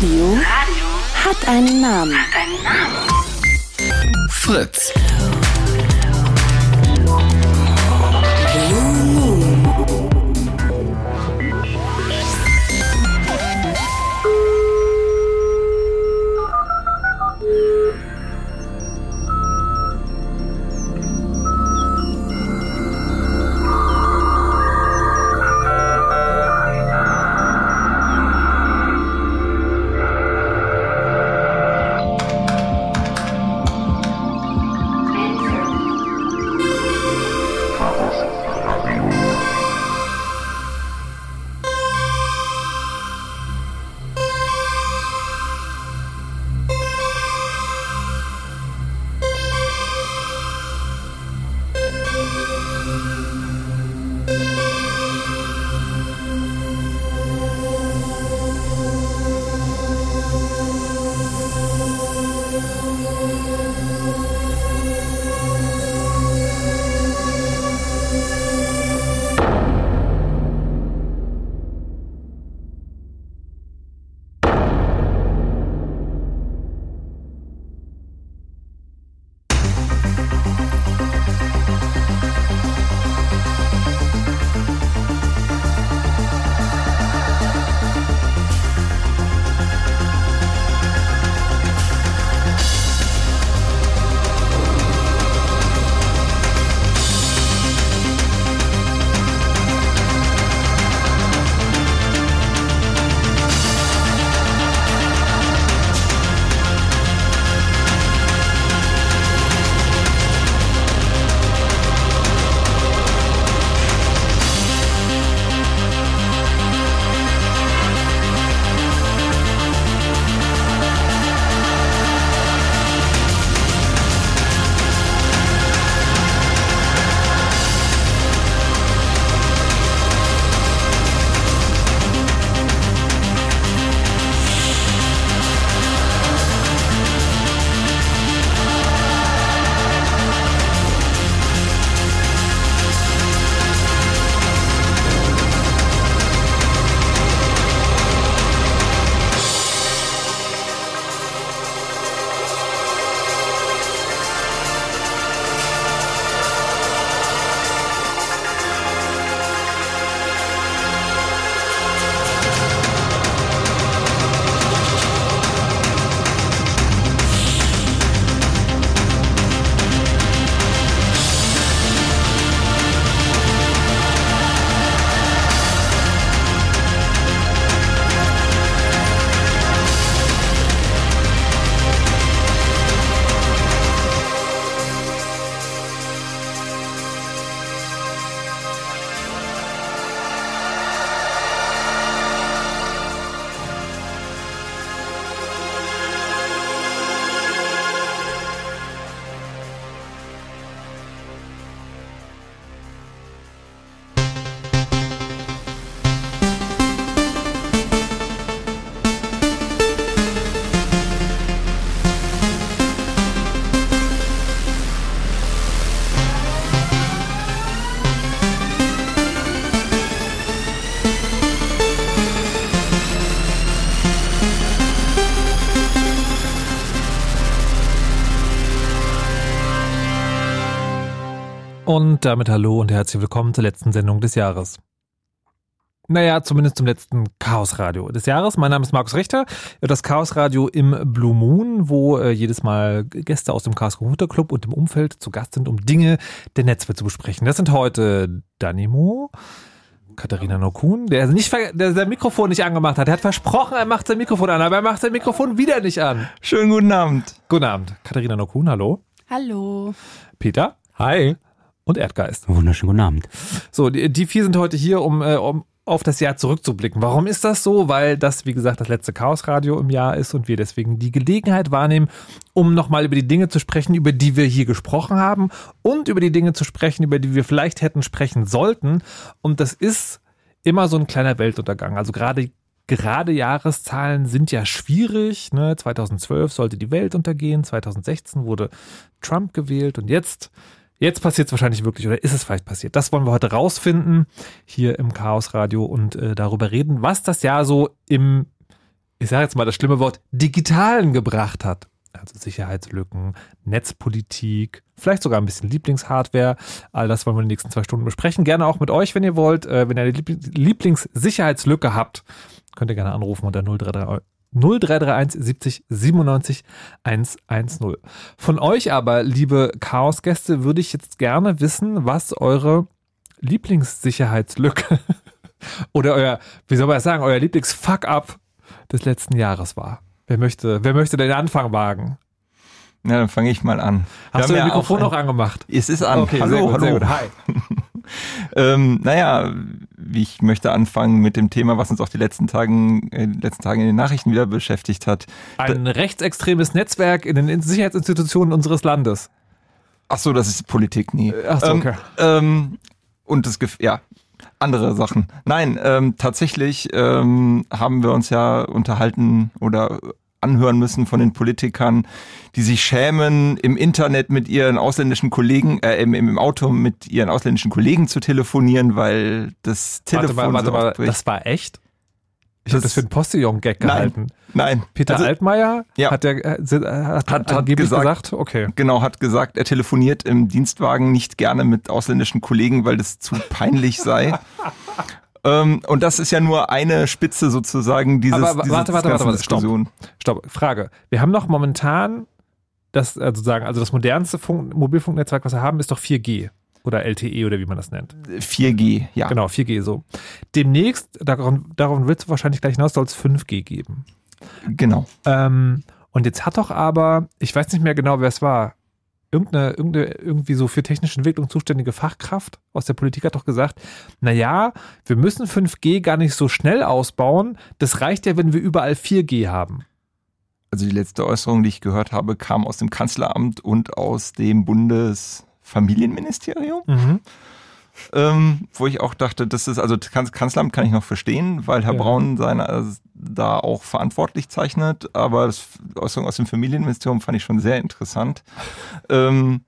Radio hat einen Namen. Fritz. Und damit hallo und herzlich willkommen zur letzten Sendung des Jahres. Naja, zumindest zum letzten Chaos-Radio des Jahres. Mein Name ist Markus Richter, das Chaos-Radio im Blue Moon, wo äh, jedes Mal Gäste aus dem Chaos Computer Club und dem Umfeld zu Gast sind, um Dinge der Netzwelt zu besprechen. Das sind heute Danimo, Katharina Nokun, der nicht der sein Mikrofon nicht angemacht hat. Er hat versprochen, er macht sein Mikrofon an, aber er macht sein Mikrofon wieder nicht an. Schönen guten Abend. Guten Abend. Katharina Nokun, hallo. Hallo. Peter. Hi und Erdgeist. Wunderschönen guten Abend. So, die, die vier sind heute hier, um, äh, um auf das Jahr zurückzublicken. Warum ist das so? Weil das, wie gesagt, das letzte Chaosradio im Jahr ist und wir deswegen die Gelegenheit wahrnehmen, um nochmal über die Dinge zu sprechen, über die wir hier gesprochen haben und über die Dinge zu sprechen, über die wir vielleicht hätten sprechen sollten. Und das ist immer so ein kleiner Weltuntergang. Also gerade gerade Jahreszahlen sind ja schwierig. Ne? 2012 sollte die Welt untergehen, 2016 wurde Trump gewählt und jetzt Jetzt passiert es wahrscheinlich wirklich oder ist es vielleicht passiert? Das wollen wir heute rausfinden hier im Chaos Radio und äh, darüber reden, was das Jahr so im ich sage jetzt mal das schlimme Wort, digitalen gebracht hat. Also Sicherheitslücken, Netzpolitik, vielleicht sogar ein bisschen Lieblingshardware. All das wollen wir in den nächsten zwei Stunden besprechen. Gerne auch mit euch, wenn ihr wollt. Äh, wenn ihr eine Lieblingssicherheitslücke habt, könnt ihr gerne anrufen unter 0331 0331 70 97 110. Von euch aber, liebe Chaos-Gäste, würde ich jetzt gerne wissen, was eure Lieblingssicherheitslücke oder euer, wie soll man das sagen, euer Lieblings-Fuck-up des letzten Jahres war. Wer möchte, wer möchte den Anfang wagen? Ja, dann fange ich mal an. Hast du dein ja Mikrofon noch angemacht? Es ist an. Okay, hallo, sehr gut, hallo. Sehr gut. Hi. ähm, naja, ich möchte anfangen mit dem Thema, was uns auch die letzten Tagen, äh, letzten Tagen in den Nachrichten wieder beschäftigt hat. Ein da, rechtsextremes Netzwerk in den Sicherheitsinstitutionen unseres Landes. Ach so, das ist Politik, nie. Ach so, okay. Ähm, ähm, und das, ja, andere Sachen. Nein, ähm, tatsächlich ähm, haben wir uns ja unterhalten oder anhören müssen von den Politikern, die sich schämen, im Internet mit ihren ausländischen Kollegen, äh, im, im Auto mit ihren ausländischen Kollegen zu telefonieren, weil das Telefon. Warte mal, warte mal, das war echt? Ich habe das für einen Postillon-Gag gehalten. Nein. Peter also, Altmaier ja. hat, der, äh, hat, hat, hat gesagt, gesagt, okay. Genau, hat gesagt, er telefoniert im Dienstwagen nicht gerne mit ausländischen Kollegen, weil das zu peinlich sei. ähm, und das ist ja nur eine Spitze sozusagen dieses, Aber dieses warte, warte, warte, warte, Diskussion. Stopp, stopp. Frage. Wir haben noch momentan das, also sagen, also das modernste Funk, Mobilfunknetzwerk, was wir haben, ist doch 4G. Oder LTE oder wie man das nennt. 4G, ja. Genau, 4G so. Demnächst, daran, daran willst du wahrscheinlich gleich hinaus, soll es 5G geben. Genau. Ähm, und jetzt hat doch aber, ich weiß nicht mehr genau, wer es war, irgendeine, irgendeine irgendwie so für technische Entwicklung zuständige Fachkraft aus der Politik hat doch gesagt, naja, wir müssen 5G gar nicht so schnell ausbauen. Das reicht ja, wenn wir überall 4G haben. Also die letzte Äußerung, die ich gehört habe, kam aus dem Kanzleramt und aus dem Bundes Familienministerium. Mhm. Ähm, wo ich auch dachte, das ist, also Kanzleramt kann ich noch verstehen, weil Herr ja. Braun seine also da auch verantwortlich zeichnet, aber das Äußerung aus dem Familienministerium fand ich schon sehr interessant. ähm,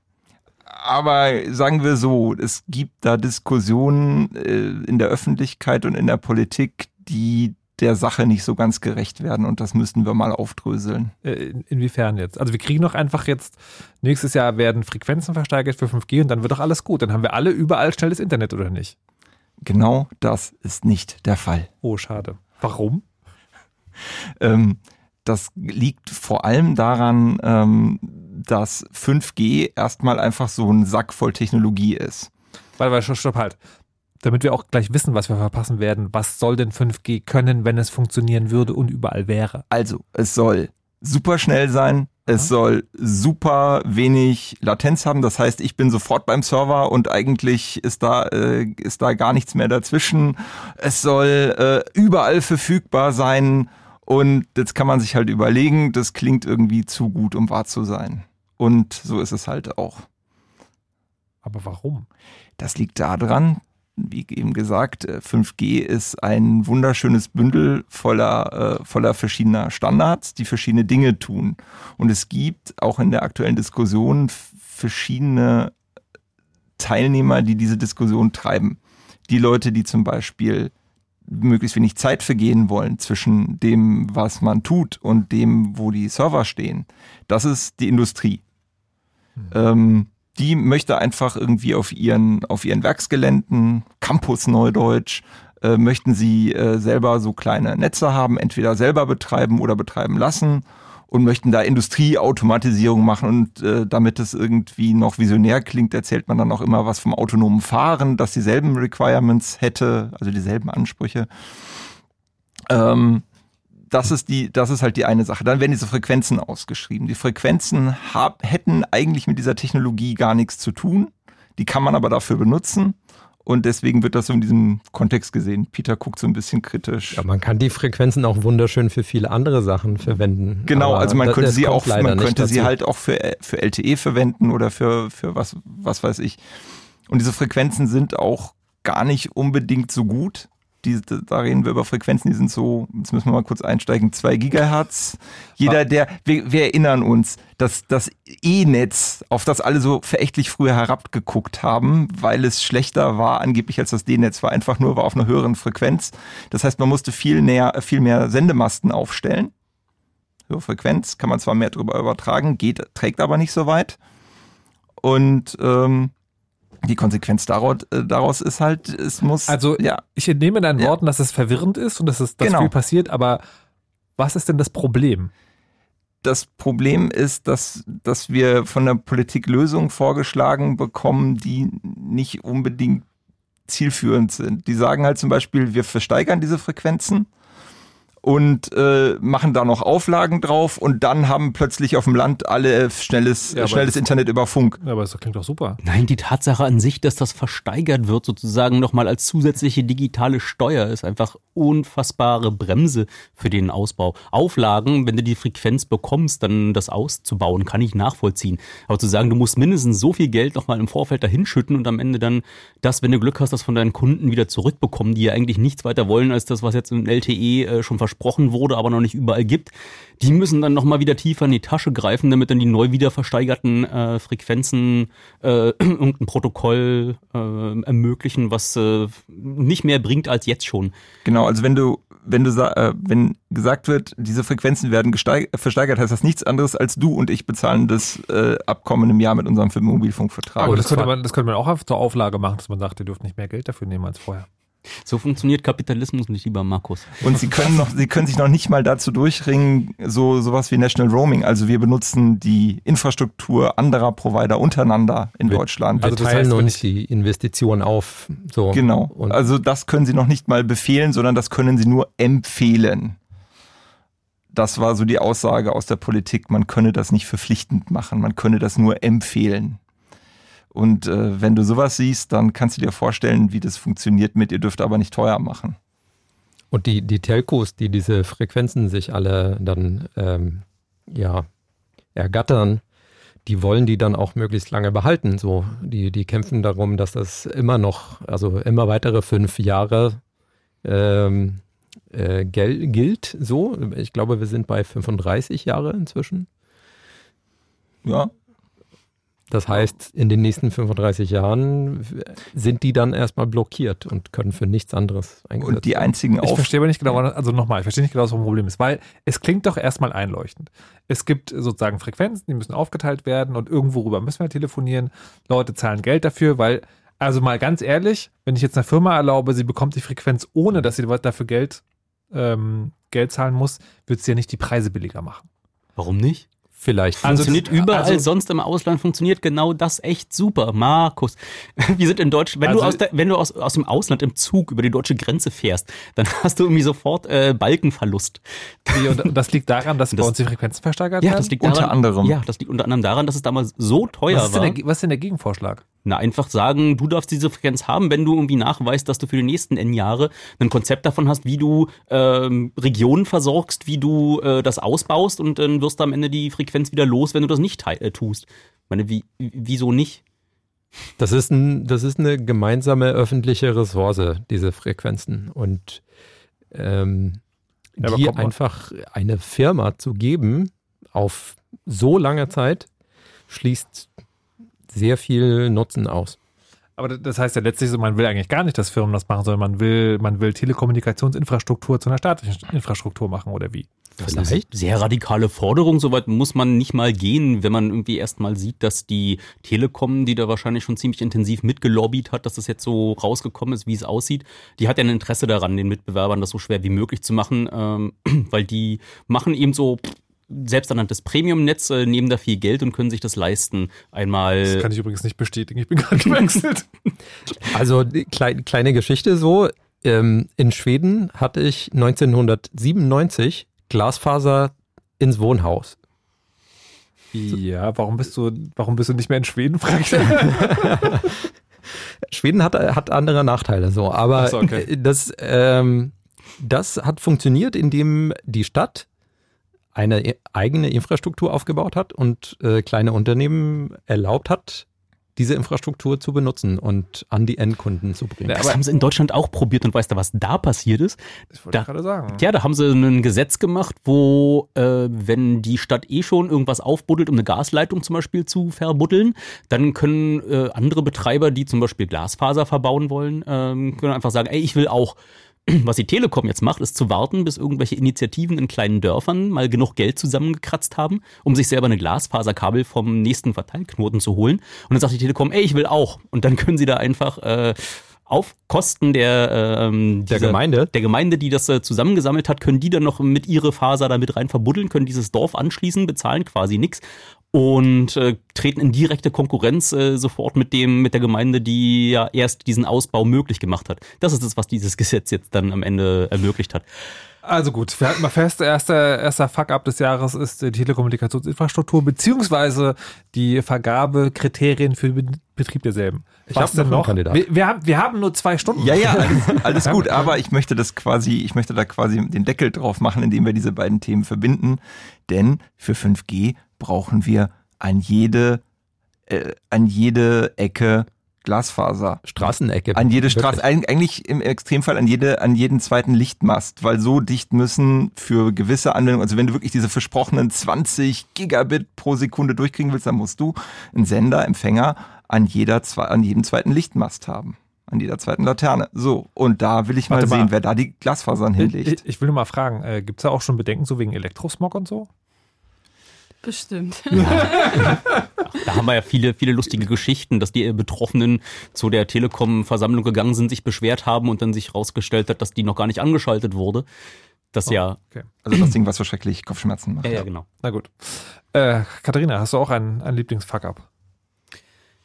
aber sagen wir so, es gibt da Diskussionen äh, in der Öffentlichkeit und in der Politik, die der Sache nicht so ganz gerecht werden und das müssten wir mal aufdröseln. Äh, inwiefern jetzt? Also wir kriegen doch einfach jetzt, nächstes Jahr werden Frequenzen versteigert für 5G und dann wird doch alles gut. Dann haben wir alle überall schnelles Internet, oder nicht? Genau das ist nicht der Fall. Oh, schade. Warum? ähm, das liegt vor allem daran, ähm, dass 5G erstmal einfach so ein Sack voll Technologie ist. Warte, warte, stopp, halt damit wir auch gleich wissen, was wir verpassen werden. Was soll denn 5G können, wenn es funktionieren würde und überall wäre? Also, es soll super schnell sein. Es soll super wenig Latenz haben. Das heißt, ich bin sofort beim Server und eigentlich ist da, äh, ist da gar nichts mehr dazwischen. Es soll äh, überall verfügbar sein. Und jetzt kann man sich halt überlegen, das klingt irgendwie zu gut, um wahr zu sein. Und so ist es halt auch. Aber warum? Das liegt daran, wie eben gesagt, 5G äh, ist ein wunderschönes Bündel voller, äh, voller verschiedener Standards, die verschiedene Dinge tun. Und es gibt auch in der aktuellen Diskussion verschiedene Teilnehmer, die diese Diskussion treiben. Die Leute, die zum Beispiel möglichst wenig Zeit vergehen wollen zwischen dem, was man tut und dem, wo die Server stehen. Das ist die Industrie. Mhm. Ähm, die möchte einfach irgendwie auf ihren, auf ihren Werksgeländen, Campus Neudeutsch, äh, möchten sie äh, selber so kleine Netze haben, entweder selber betreiben oder betreiben lassen und möchten da Industrieautomatisierung machen und äh, damit es irgendwie noch visionär klingt, erzählt man dann auch immer was vom autonomen Fahren, das dieselben Requirements hätte, also dieselben Ansprüche. Ähm, das ist die, das ist halt die eine Sache. Dann werden diese Frequenzen ausgeschrieben. Die Frequenzen hab, hätten eigentlich mit dieser Technologie gar nichts zu tun. Die kann man aber dafür benutzen. Und deswegen wird das so in diesem Kontext gesehen. Peter guckt so ein bisschen kritisch. Ja, man kann die Frequenzen auch wunderschön für viele andere Sachen verwenden. Genau, also man könnte sie auch, man könnte sie halt auch für, für LTE verwenden oder für, für was, was weiß ich. Und diese Frequenzen sind auch gar nicht unbedingt so gut die, da reden wir über Frequenzen, die sind so, jetzt müssen wir mal kurz einsteigen, 2 Gigahertz. Jeder, der, wir, wir erinnern uns, dass das E-Netz, auf das alle so verächtlich früher herabgeguckt haben, weil es schlechter war angeblich als das D-Netz, war einfach nur war auf einer höheren Frequenz. Das heißt, man musste viel näher, viel mehr Sendemasten aufstellen. Höhere Frequenz kann man zwar mehr drüber übertragen, geht, trägt aber nicht so weit. Und ähm, die Konsequenz daraus, äh, daraus ist halt, es muss. Also, ja, ich entnehme deinen. Worten, dass es verwirrend ist und dass es dass Genau. viel passiert, aber was ist denn das Problem? das Problem ist, dass, dass wir von der Politik Lösungen vorgeschlagen bekommen, die nicht unbedingt zielführend sind. Die sagen halt zum Beispiel, wir versteigern diese Frequenzen und äh, machen da noch Auflagen drauf und dann haben plötzlich auf dem Land alle schnelles, Ja, schnelles Internet über Funk. Ja, aber das klingt doch super. Nein, die Tatsache an sich, dass das versteigert wird, sozusagen nochmal als zusätzliche digitale Steuer, ist einfach unfassbare Bremse für den Ausbau. Auflagen, wenn du die Frequenz bekommst, dann das auszubauen, kann ich nachvollziehen. Aber zu sagen, du musst mindestens so viel Geld nochmal im Vorfeld dahinschütten und am Ende dann das, wenn du Glück hast, das von deinen Kunden wieder zurückbekommen, die ja eigentlich nichts weiter wollen, als das, was jetzt im LTE äh, schon versprochen wurde, aber noch nicht überall gibt. Die müssen dann nochmal wieder tiefer in die Tasche greifen, damit dann die neu wieder versteigerten äh, Frequenzen äh, irgendein Protokoll äh, ermöglichen, was äh, nicht mehr bringt als jetzt schon. Genau, also wenn du, wenn du äh, wenn gesagt wird, diese Frequenzen werden gesteig- versteigert, heißt das nichts anderes als du und ich bezahlen das äh, Abkommen im Jahr mit unserem Mobilfunkvertrag. Aber das, das könnte man, das könnte man auch zur Auflage machen, dass man sagt, ihr dürft nicht mehr Geld dafür nehmen als vorher. So funktioniert Kapitalismus nicht, lieber Markus. Und sie können noch, sie können sich noch nicht mal dazu durchringen, so sowas wie National Roaming. Also wir benutzen die Infrastruktur anderer Provider untereinander in Wir- Deutschland. Wir Also das teilen heißt, wenn uns die Investition auf. So. genau. Und Also das können sie noch nicht mal befehlen, sondern das können sie nur empfehlen. Das war so die Aussage aus der Politik. Man könne das nicht verpflichtend machen. Man könne das nur empfehlen. Und äh, wenn du sowas siehst, dann kannst du dir vorstellen, wie das funktioniert mit, ihr dürft aber nicht teuer machen. Und die, die Telcos, die diese Frequenzen sich alle dann ähm, ja, ergattern, die wollen die dann auch möglichst lange behalten. So, die, die kämpfen darum, dass das immer noch, also immer weitere fünf Jahre ähm, äh, gilt. So, ich glaube, wir sind bei 35 Jahre inzwischen. Ja, Das heißt, in den nächsten 35 Jahren sind die dann erstmal blockiert und können für nichts anderes eingesetzt und die werden. einzigen Ich Auf verstehe aber nicht genau, also nochmal, ich verstehe nicht genau, was das Problem ist, weil es klingt doch erstmal einleuchtend. Es gibt sozusagen Frequenzen, die müssen aufgeteilt werden und irgendwo rüber müssen wir telefonieren. Leute zahlen Geld dafür, weil, also mal ganz ehrlich, wenn ich jetzt einer Firma erlaube, sie bekommt die Frequenz, ohne dass sie dafür Geld, ähm, Geld zahlen muss, wird sie ja nicht die Preise billiger machen. Warum nicht? Vielleicht. Also Funktioniert das- überall also- sonst im Ausland funktioniert genau das echt super. Markus, wir sind in Deutschland. Wenn Also- du, aus, der, wenn du aus, aus dem Ausland im Zug über die deutsche Grenze fährst, dann hast du irgendwie sofort äh, Balkenverlust. Wie, Und das liegt daran, dass bei Das- uns die Frequenzen versteigert Ja, werden? das liegt Unter daran, anderem. Ja, das liegt unter anderem daran, dass es damals so teuer was, ist war. denn der, was ist denn der Gegenvorschlag? Na, einfach sagen, du darfst diese Frequenz haben, wenn du irgendwie nachweist, dass du für die nächsten N Jahre ein Konzept davon hast, wie du ähm, Regionen versorgst, wie du äh, das ausbaust und dann wirst du am Ende die Frequenz wieder los, wenn du das nicht äh, tust. Ich meine, wie, wieso nicht? Das ist, ein, das ist eine gemeinsame öffentliche Ressource, diese Frequenzen. Und ähm, Ja, die einfach eine Firma zu geben auf so lange Zeit, schließt sehr viel Nutzen aus. Aber das heißt ja letztlich so, man will eigentlich gar nicht, dass Firmen das machen, sondern man will, man will Telekommunikationsinfrastruktur zu einer staatlichen Infrastruktur machen oder wie? Das ist eine sehr radikale Forderung. Soweit muss man nicht mal gehen, wenn man irgendwie erstmal sieht, dass die Telekom, die da wahrscheinlich schon ziemlich intensiv mitgelobbyt hat, dass das jetzt so rausgekommen ist, wie es aussieht, die hat ja ein Interesse daran, den Mitbewerbern das so schwer wie möglich zu machen, ähm, weil die machen eben so selbsternanntes Premium-Netz, äh, nehmen da viel Geld und können sich das leisten, einmal Das kann ich übrigens nicht bestätigen. Ich bin gerade gewechselt. Also die klei kleine Geschichte so. Ähm, in Schweden hatte ich 1997 Glasfaser ins Wohnhaus. ja, warum bist du, warum bist du nicht mehr in Schweden? Schweden hat, hat andere Nachteile so, aber so, okay. das, ähm, das hat funktioniert, indem die Stadt eine e- eigene Infrastruktur aufgebaut hat und äh, kleine Unternehmen erlaubt hat, diese Infrastruktur zu benutzen und an die Endkunden zu bringen. Das haben sie in Deutschland auch probiert und weißt du, was da passiert ist? Das wollte Da- ich gerade sagen. Ja, da haben sie ein Gesetz gemacht, wo, äh, wenn die Stadt eh schon irgendwas aufbuddelt, um eine Gasleitung zum Beispiel zu verbuddeln, dann können äh, andere Betreiber, die zum Beispiel Glasfaser verbauen wollen, ähm, können einfach sagen, ey, ich will auch. Was die Telekom jetzt macht, ist zu warten, bis irgendwelche Initiativen in kleinen Dörfern mal genug Geld zusammengekratzt haben, um sich selber eine Glasfaserkabel vom nächsten Verteilknoten zu holen. Und dann sagt die Telekom, ey, ich will auch. Und dann können sie da einfach äh, auf Kosten der, ähm, Der dieser- Gemeinde? der Gemeinde, die das äh, zusammengesammelt hat, können die dann noch mit ihre Faser da mit rein verbuddeln, können dieses Dorf anschließen, bezahlen quasi nichts und äh, treten in direkte Konkurrenz äh, sofort mit dem mit der Gemeinde, die ja erst diesen Ausbau möglich gemacht hat. Das ist das, was dieses Gesetz jetzt dann am Ende ermöglicht hat. Also gut, wir halten mal fest, erster, erster Fuck-up des Jahres ist die Telekommunikationsinfrastruktur beziehungsweise die Vergabekriterien für den Betrieb derselben. Ich Was hab noch denn einen Kandidat. Wir, wir, haben, wir haben nur zwei Stunden. Ja, ja, alles, alles gut, aber ich möchte das quasi, ich möchte da quasi den Deckel drauf machen, indem wir diese beiden Themen verbinden. Denn für 5G brauchen wir an jede, äh, an jede Ecke Glasfaser. Straßenecke. An jede. Straße, eig- eigentlich im Extremfall an jede, an jeden zweiten Lichtmast, weil so dicht müssen für gewisse Anwendungen, also wenn du wirklich diese versprochenen 20 Gigabit pro Sekunde durchkriegen willst, dann musst du einen Sender, Empfänger an jeder, an jedem zweiten Lichtmast haben. An jeder zweiten Laterne. So. Und da will ich mal mal. sehen, wer da die Glasfasern hinlegt. ich, ich will nur mal fragen, äh, gibt es da auch schon Bedenken so wegen Elektrosmog und so? Bestimmt. Da haben wir ja viele, viele lustige Geschichten, dass die Betroffenen zu der Telekom-Versammlung gegangen sind, sich beschwert haben und dann sich rausgestellt hat, dass die noch gar nicht angeschaltet wurde. Das ja, Okay. Also das Ding, was so schrecklich Kopfschmerzen macht. ja, ja, genau. Na gut. Äh, Katharina, hast du auch einen, einen Lieblings-Fuck-up?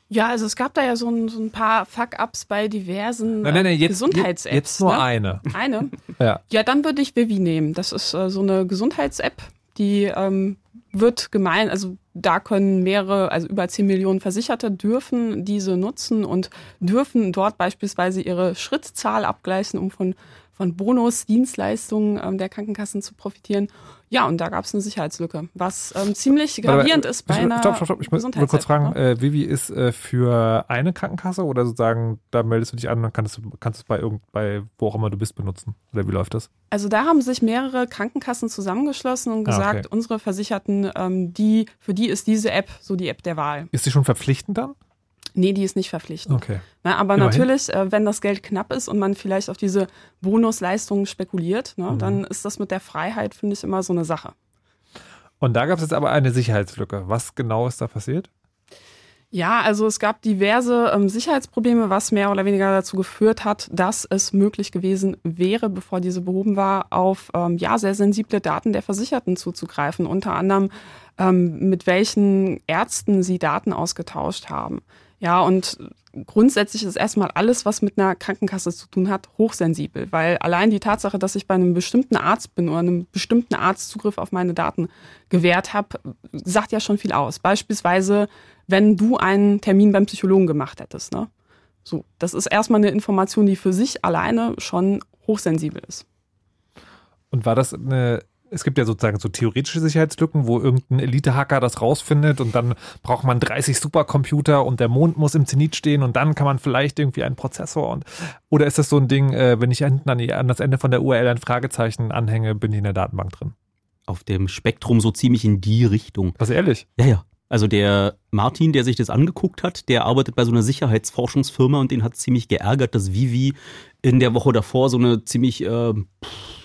Ja, also es gab da ja so ein, so ein paar Fuck-Ups bei diversen Nein, nein, nein, äh, jetzt, Gesundheits-Apps. jetzt nur ne? eine. Eine? Ja. Ja, dann würde ich Vivi nehmen. Das ist äh, so eine Gesundheits-App, die ähm, wird gemein, also da können mehrere, also über 10 Millionen Versicherte dürfen diese nutzen und dürfen dort beispielsweise ihre Schrittzahl abgleichen, um von, von Bonus-Dienstleistungen ähm, der Krankenkassen zu profitieren. Ja, und da gab es eine Sicherheitslücke, was ähm, ziemlich gravierend ist bei ich- einer Stopp, stopp, stopp. Ich muss will kurz fragen, ne? äh, Vivi ist äh, für eine Krankenkasse oder sozusagen, da meldest du dich an und kannst, kannst es bei irgend, bei wo auch immer du bist benutzen? Oder wie läuft das? Also da haben sich mehrere Krankenkassen zusammengeschlossen und Ah, gesagt, okay. unsere Versicherten, ähm, die, für die ist diese App so die App der Wahl. Ist die schon verpflichtend dann? Nee, die ist nicht verpflichtend. Okay. Na, aber Immerhin. natürlich, äh, wenn das Geld knapp ist und man vielleicht auf diese Bonusleistungen spekuliert, ne, Mhm. dann ist das mit der Freiheit, finde ich, immer so eine Sache. Und da gab es jetzt aber eine Sicherheitslücke. Was genau ist da passiert? Ja, also es gab diverse ähm, Sicherheitsprobleme, was mehr oder weniger dazu geführt hat, dass es möglich gewesen wäre, bevor diese behoben war, auf ähm, ja sehr sensible Daten der Versicherten zuzugreifen. Unter anderem ähm, mit welchen Ärzten sie Daten ausgetauscht haben. Ja, und grundsätzlich ist erstmal alles, was mit einer Krankenkasse zu tun hat, hochsensibel, weil allein die Tatsache, dass ich bei einem bestimmten Arzt bin oder einem bestimmten Arzt Zugriff auf meine Daten gewährt habe, sagt ja schon viel aus. Beispielsweise, wenn du einen Termin beim Psychologen gemacht hättest. Ne? So, das ist erstmal eine Information, die für sich alleine schon hochsensibel ist. Und war das eine, es gibt ja sozusagen so theoretische Sicherheitslücken, wo irgendein Elite-Hacker das rausfindet und dann braucht man 30 Supercomputer und der Mond muss im Zenit stehen und dann kann man vielleicht irgendwie einen Prozessor und oder ist das so ein Ding, äh, wenn ich hinten an, das Ende von der URL ein Fragezeichen anhänge, bin ich in der Datenbank drin? Auf dem Spektrum so ziemlich in die Richtung. Was ehrlich? Ja, ja. Also der Martin, der sich das angeguckt hat, der arbeitet bei so einer Sicherheitsforschungsfirma und den hat ziemlich geärgert, dass Vivi in der Woche davor so eine ziemlich äh, pff,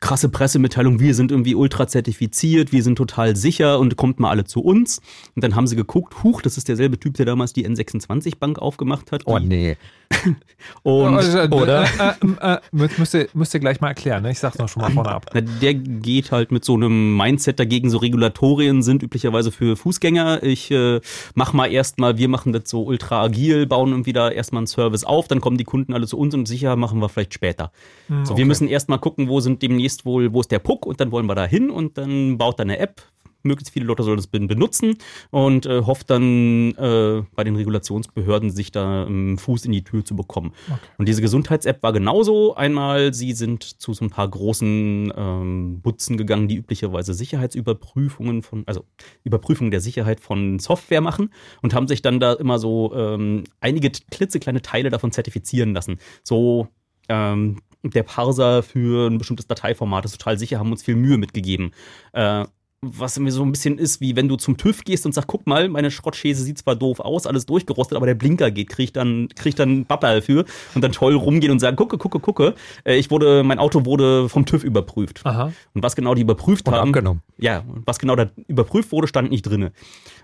krasse Pressemitteilung, wir sind irgendwie ultra zertifiziert, wir sind total sicher und kommt mal alle zu uns. Und dann haben sie geguckt, huch, das ist derselbe Typ, der damals die N26-Bank aufgemacht hat. Oh nee. Und, Äh, oder? Äh, äh, äh, müsst, müsst, ihr, müsst ihr gleich mal erklären, ne? Ich sag's noch schon mal vorne ab. Na, der geht halt mit so einem Mindset dagegen, so Regulatorien sind üblicherweise für Fußgänger. Ich äh, mach mal erstmal, wir machen das so ultra agil, bauen irgendwie da erstmal einen Service auf, dann kommen die Kunden alle zu uns und sicher machen wir vielleicht später. Hm, so, okay. wir müssen erstmal gucken, wo sind demnächst wohl, wo ist der Puck und dann wollen wir da hin und dann baut er eine App, möglichst viele Leute sollen das benutzen und äh, hofft dann äh, bei den Regulationsbehörden sich da einen Fuß in die Tür zu bekommen. Okay. Und diese Gesundheits-App war genauso. Einmal, sie sind zu so ein paar großen ähm, Butzen gegangen, die üblicherweise Sicherheitsüberprüfungen von, also Überprüfungen der Sicherheit von Software machen und haben sich dann da immer so ähm, einige klitzekleine Teile davon zertifizieren lassen. So ähm, der Parser für ein bestimmtes Dateiformat ist total sicher, haben uns viel Mühe mitgegeben. Äh, was mir so ein bisschen ist, wie wenn du zum TÜV gehst und sagst, guck mal, meine Schrottschäse sieht zwar doof aus, alles durchgerostet, aber der Blinker geht, krieg ich dann, krieg dann Babbel für und dann toll rumgehen und sagen, gucke, gucke, gucke, äh, ich wurde, mein Auto wurde vom TÜV überprüft. Aha. Und was genau die überprüft und haben. Abgenommen. Ja, was genau da überprüft wurde, stand nicht drinne.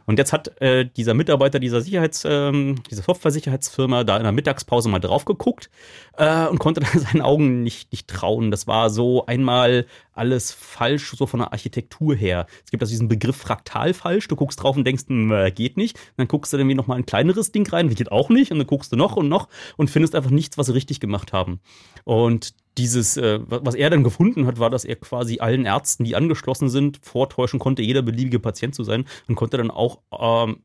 Und jetzt hat äh, dieser Mitarbeiter dieser Sicherheits, ähm, dieser Software-Sicherheitsfirma da in der Mittagspause mal drauf geguckt äh, und konnte dann seinen Augen nicht, nicht trauen. Das war so einmal alles falsch, so von der Architektur her. Es gibt also diesen Begriff fraktal falsch. Du guckst drauf und denkst, hm, äh, geht nicht. dann guckst du dann irgendwie noch mal ein kleineres Ding rein, geht auch nicht. Und dann guckst du noch und noch und findest einfach nichts, was sie richtig gemacht haben. Und dieses, äh, was er dann gefunden hat, war, dass er quasi allen Ärzten, die angeschlossen sind, vortäuschen konnte, jeder beliebige Patient zu sein und konnte dann auch, ähm,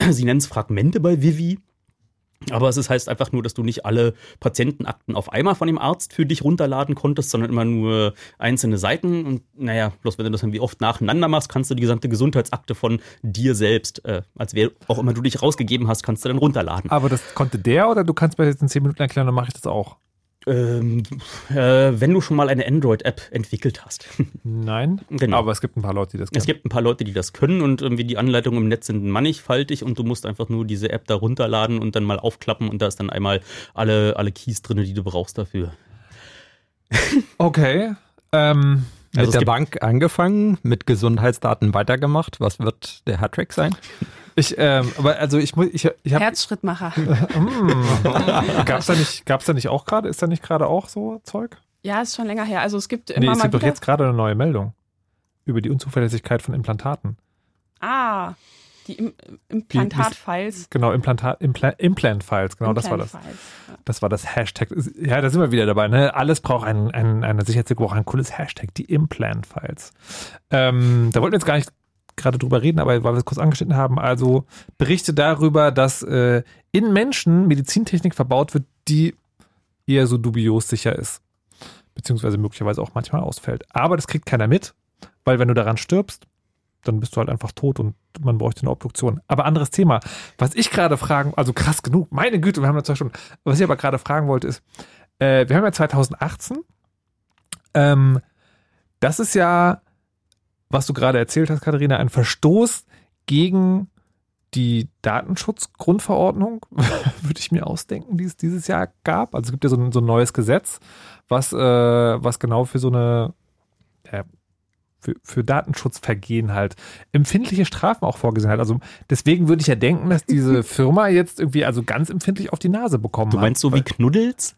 sie nennen es Fragmente bei Vivi, aber es heißt einfach nur, dass du nicht alle Patientenakten auf einmal von dem Arzt für dich runterladen konntest, sondern immer nur einzelne Seiten. Und naja, bloß wenn du das dann wie oft nacheinander machst, kannst du die gesamte Gesundheitsakte von dir selbst, äh, als wer auch immer du dich rausgegeben hast, kannst du dann runterladen. Aber das konnte der oder du kannst mir jetzt in 10 Minuten erklären, dann mache ich das auch. Ähm, äh, wenn du schon mal eine Android-App entwickelt hast. Nein, genau. aber es gibt ein paar Leute, die das können. Es gibt ein paar Leute, die das können und irgendwie die Anleitungen im Netz sind mannigfaltig und du musst einfach nur diese App da runterladen und dann mal aufklappen und da ist dann einmal alle, alle Keys drin, die du brauchst dafür. Okay. Ähm, also mit der Bank angefangen, mit Gesundheitsdaten weitergemacht. Was wird der Hattrick sein? Ich, ähm, aber also ich muss, ich, ich habe Herzschrittmacher. mm, gab's da nicht, gab's da nicht auch gerade? Ist da nicht gerade auch so Zeug? Ja, ist schon länger her. Also es gibt immer nee, mal es gibt doch wieder. jetzt gerade eine neue Meldung über die Unzuverlässigkeit von Implantaten. Ah, die Im Implantat-Files. Genau, Implantat, Impla Implant-Files, genau, das war das. Implant-Files. Das war das Hashtag. Ja, da sind wir wieder dabei. Ne? Alles braucht ein, ein, eine Sicherheitslücke, braucht ein cooles Hashtag, die Implant-Files. Ähm, da wollten wir jetzt gar nicht gerade drüber reden, aber weil wir es kurz angeschnitten haben, also Berichte darüber, dass äh, in Menschen Medizintechnik verbaut wird, die eher so dubios sicher ist. Beziehungsweise möglicherweise auch manchmal ausfällt. Aber das kriegt keiner mit, weil wenn du daran stirbst, dann bist du halt einfach tot und man bräuchte eine Obduktion. Aber anderes Thema. Was ich gerade fragen, also krass genug, meine Güte, wir haben da zwei Stunden. Was ich aber gerade fragen wollte ist, äh, wir haben ja 2018. Ähm, das ist ja, was du gerade erzählt hast, Katharina, ein Verstoß gegen die Datenschutzgrundverordnung, würde ich mir ausdenken, die es dieses Jahr gab. Also es gibt ja so ein, so ein neues Gesetz, was, äh, was genau für so eine äh, für, für Datenschutzvergehen halt empfindliche Strafen auch vorgesehen hat. Also deswegen würde ich ja denken, dass diese Firma jetzt irgendwie also ganz empfindlich auf die Nase bekommen Du meinst hat. so wie Knuddels?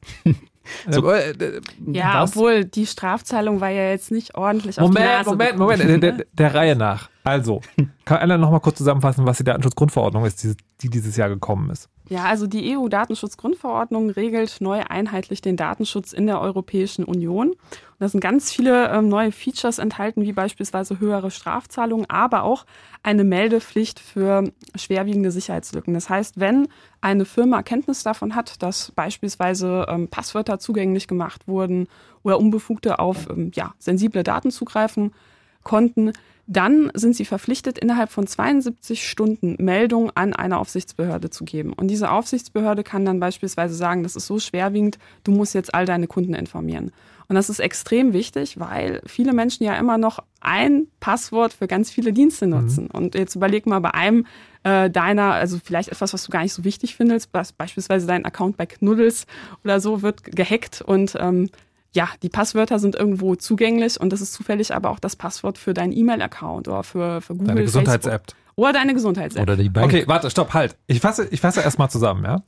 So, äh, äh, Ja, was? obwohl die Strafzahlung war ja jetzt nicht ordentlich auf die Moment, Nase Moment, bekommen. Moment, der, der, der Reihe nach. Also, kann einer noch mal kurz zusammenfassen, was die Datenschutzgrundverordnung ist, die, die dieses Jahr gekommen ist? Ja, also die EU-Datenschutzgrundverordnung regelt neu einheitlich den Datenschutz in der Europäischen Union. Und da sind ganz viele ähm, neue Features enthalten, wie beispielsweise höhere Strafzahlungen, aber auch eine Meldepflicht für schwerwiegende Sicherheitslücken. Das heißt, wenn eine Firma Kenntnis davon hat, dass beispielsweise ähm, Passwörter zugänglich gemacht wurden oder Unbefugte auf ähm, ja, sensible Daten zugreifen konnten, dann sind sie verpflichtet, innerhalb von 72 Stunden Meldung an eine Aufsichtsbehörde zu geben. Und diese Aufsichtsbehörde kann dann beispielsweise sagen, das ist so schwerwiegend, du musst jetzt all deine Kunden informieren. Und das ist extrem wichtig, weil viele Menschen ja immer noch ein Passwort für ganz viele Dienste nutzen. Und jetzt überleg mal bei einem äh, deiner, also vielleicht etwas, was du gar nicht so wichtig findest, was beispielsweise dein Account bei Knuddels oder so wird gehackt und ähm, ja, die Passwörter sind irgendwo zugänglich und das ist zufällig aber auch das Passwort für deinen E-Mail-Account oder für, für Google. Deine. Gesundheits-App. Oder deine Gesundheits-App. Oder die Bank. Okay, warte, stopp, halt. Ich fasse, ich fasse erstmal zusammen, ja.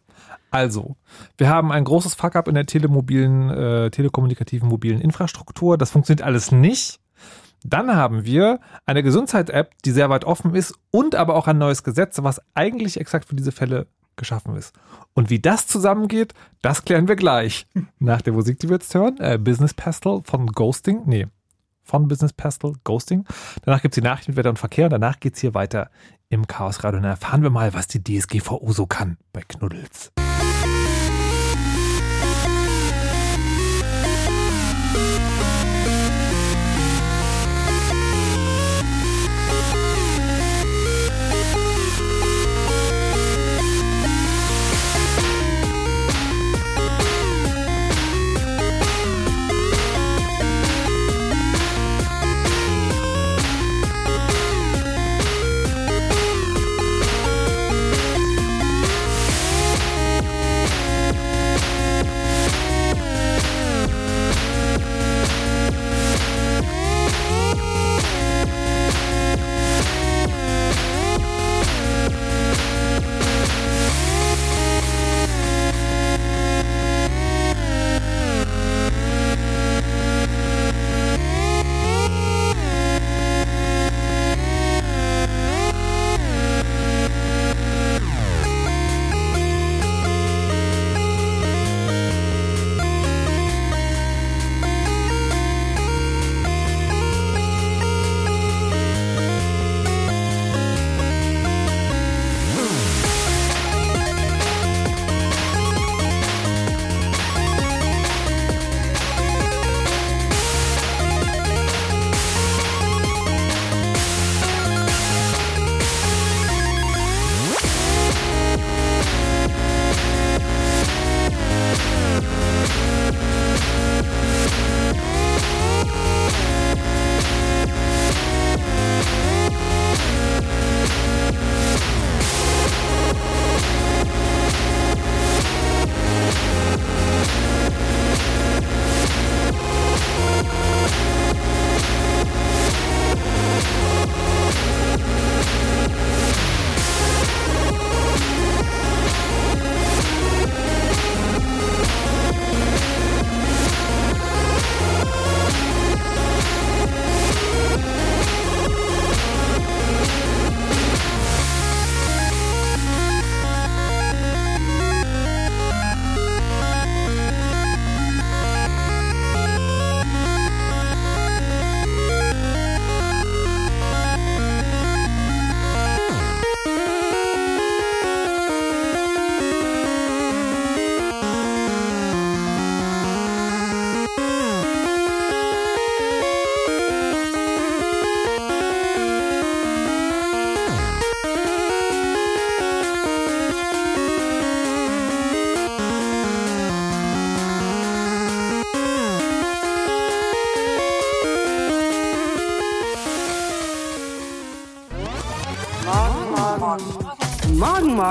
Also, wir haben ein großes Fuck-up in der telemobilen, äh, telekommunikativen mobilen Infrastruktur. Das funktioniert alles nicht. Dann haben wir eine Gesundheits-App, die sehr weit offen ist und aber auch ein neues Gesetz, was eigentlich exakt für diese Fälle geschaffen ist. Und wie das zusammengeht, das klären wir gleich. Nach der Musik, die wir jetzt hören, äh, Business Pestle von Ghosting, nee, von Business Pestle, Ghosting. Danach gibt es die Nachrichten mit Wetter und Verkehr und danach geht es hier weiter im Chaos Radio. Und dann erfahren wir mal, was die DSGVO so kann bei Knuddels.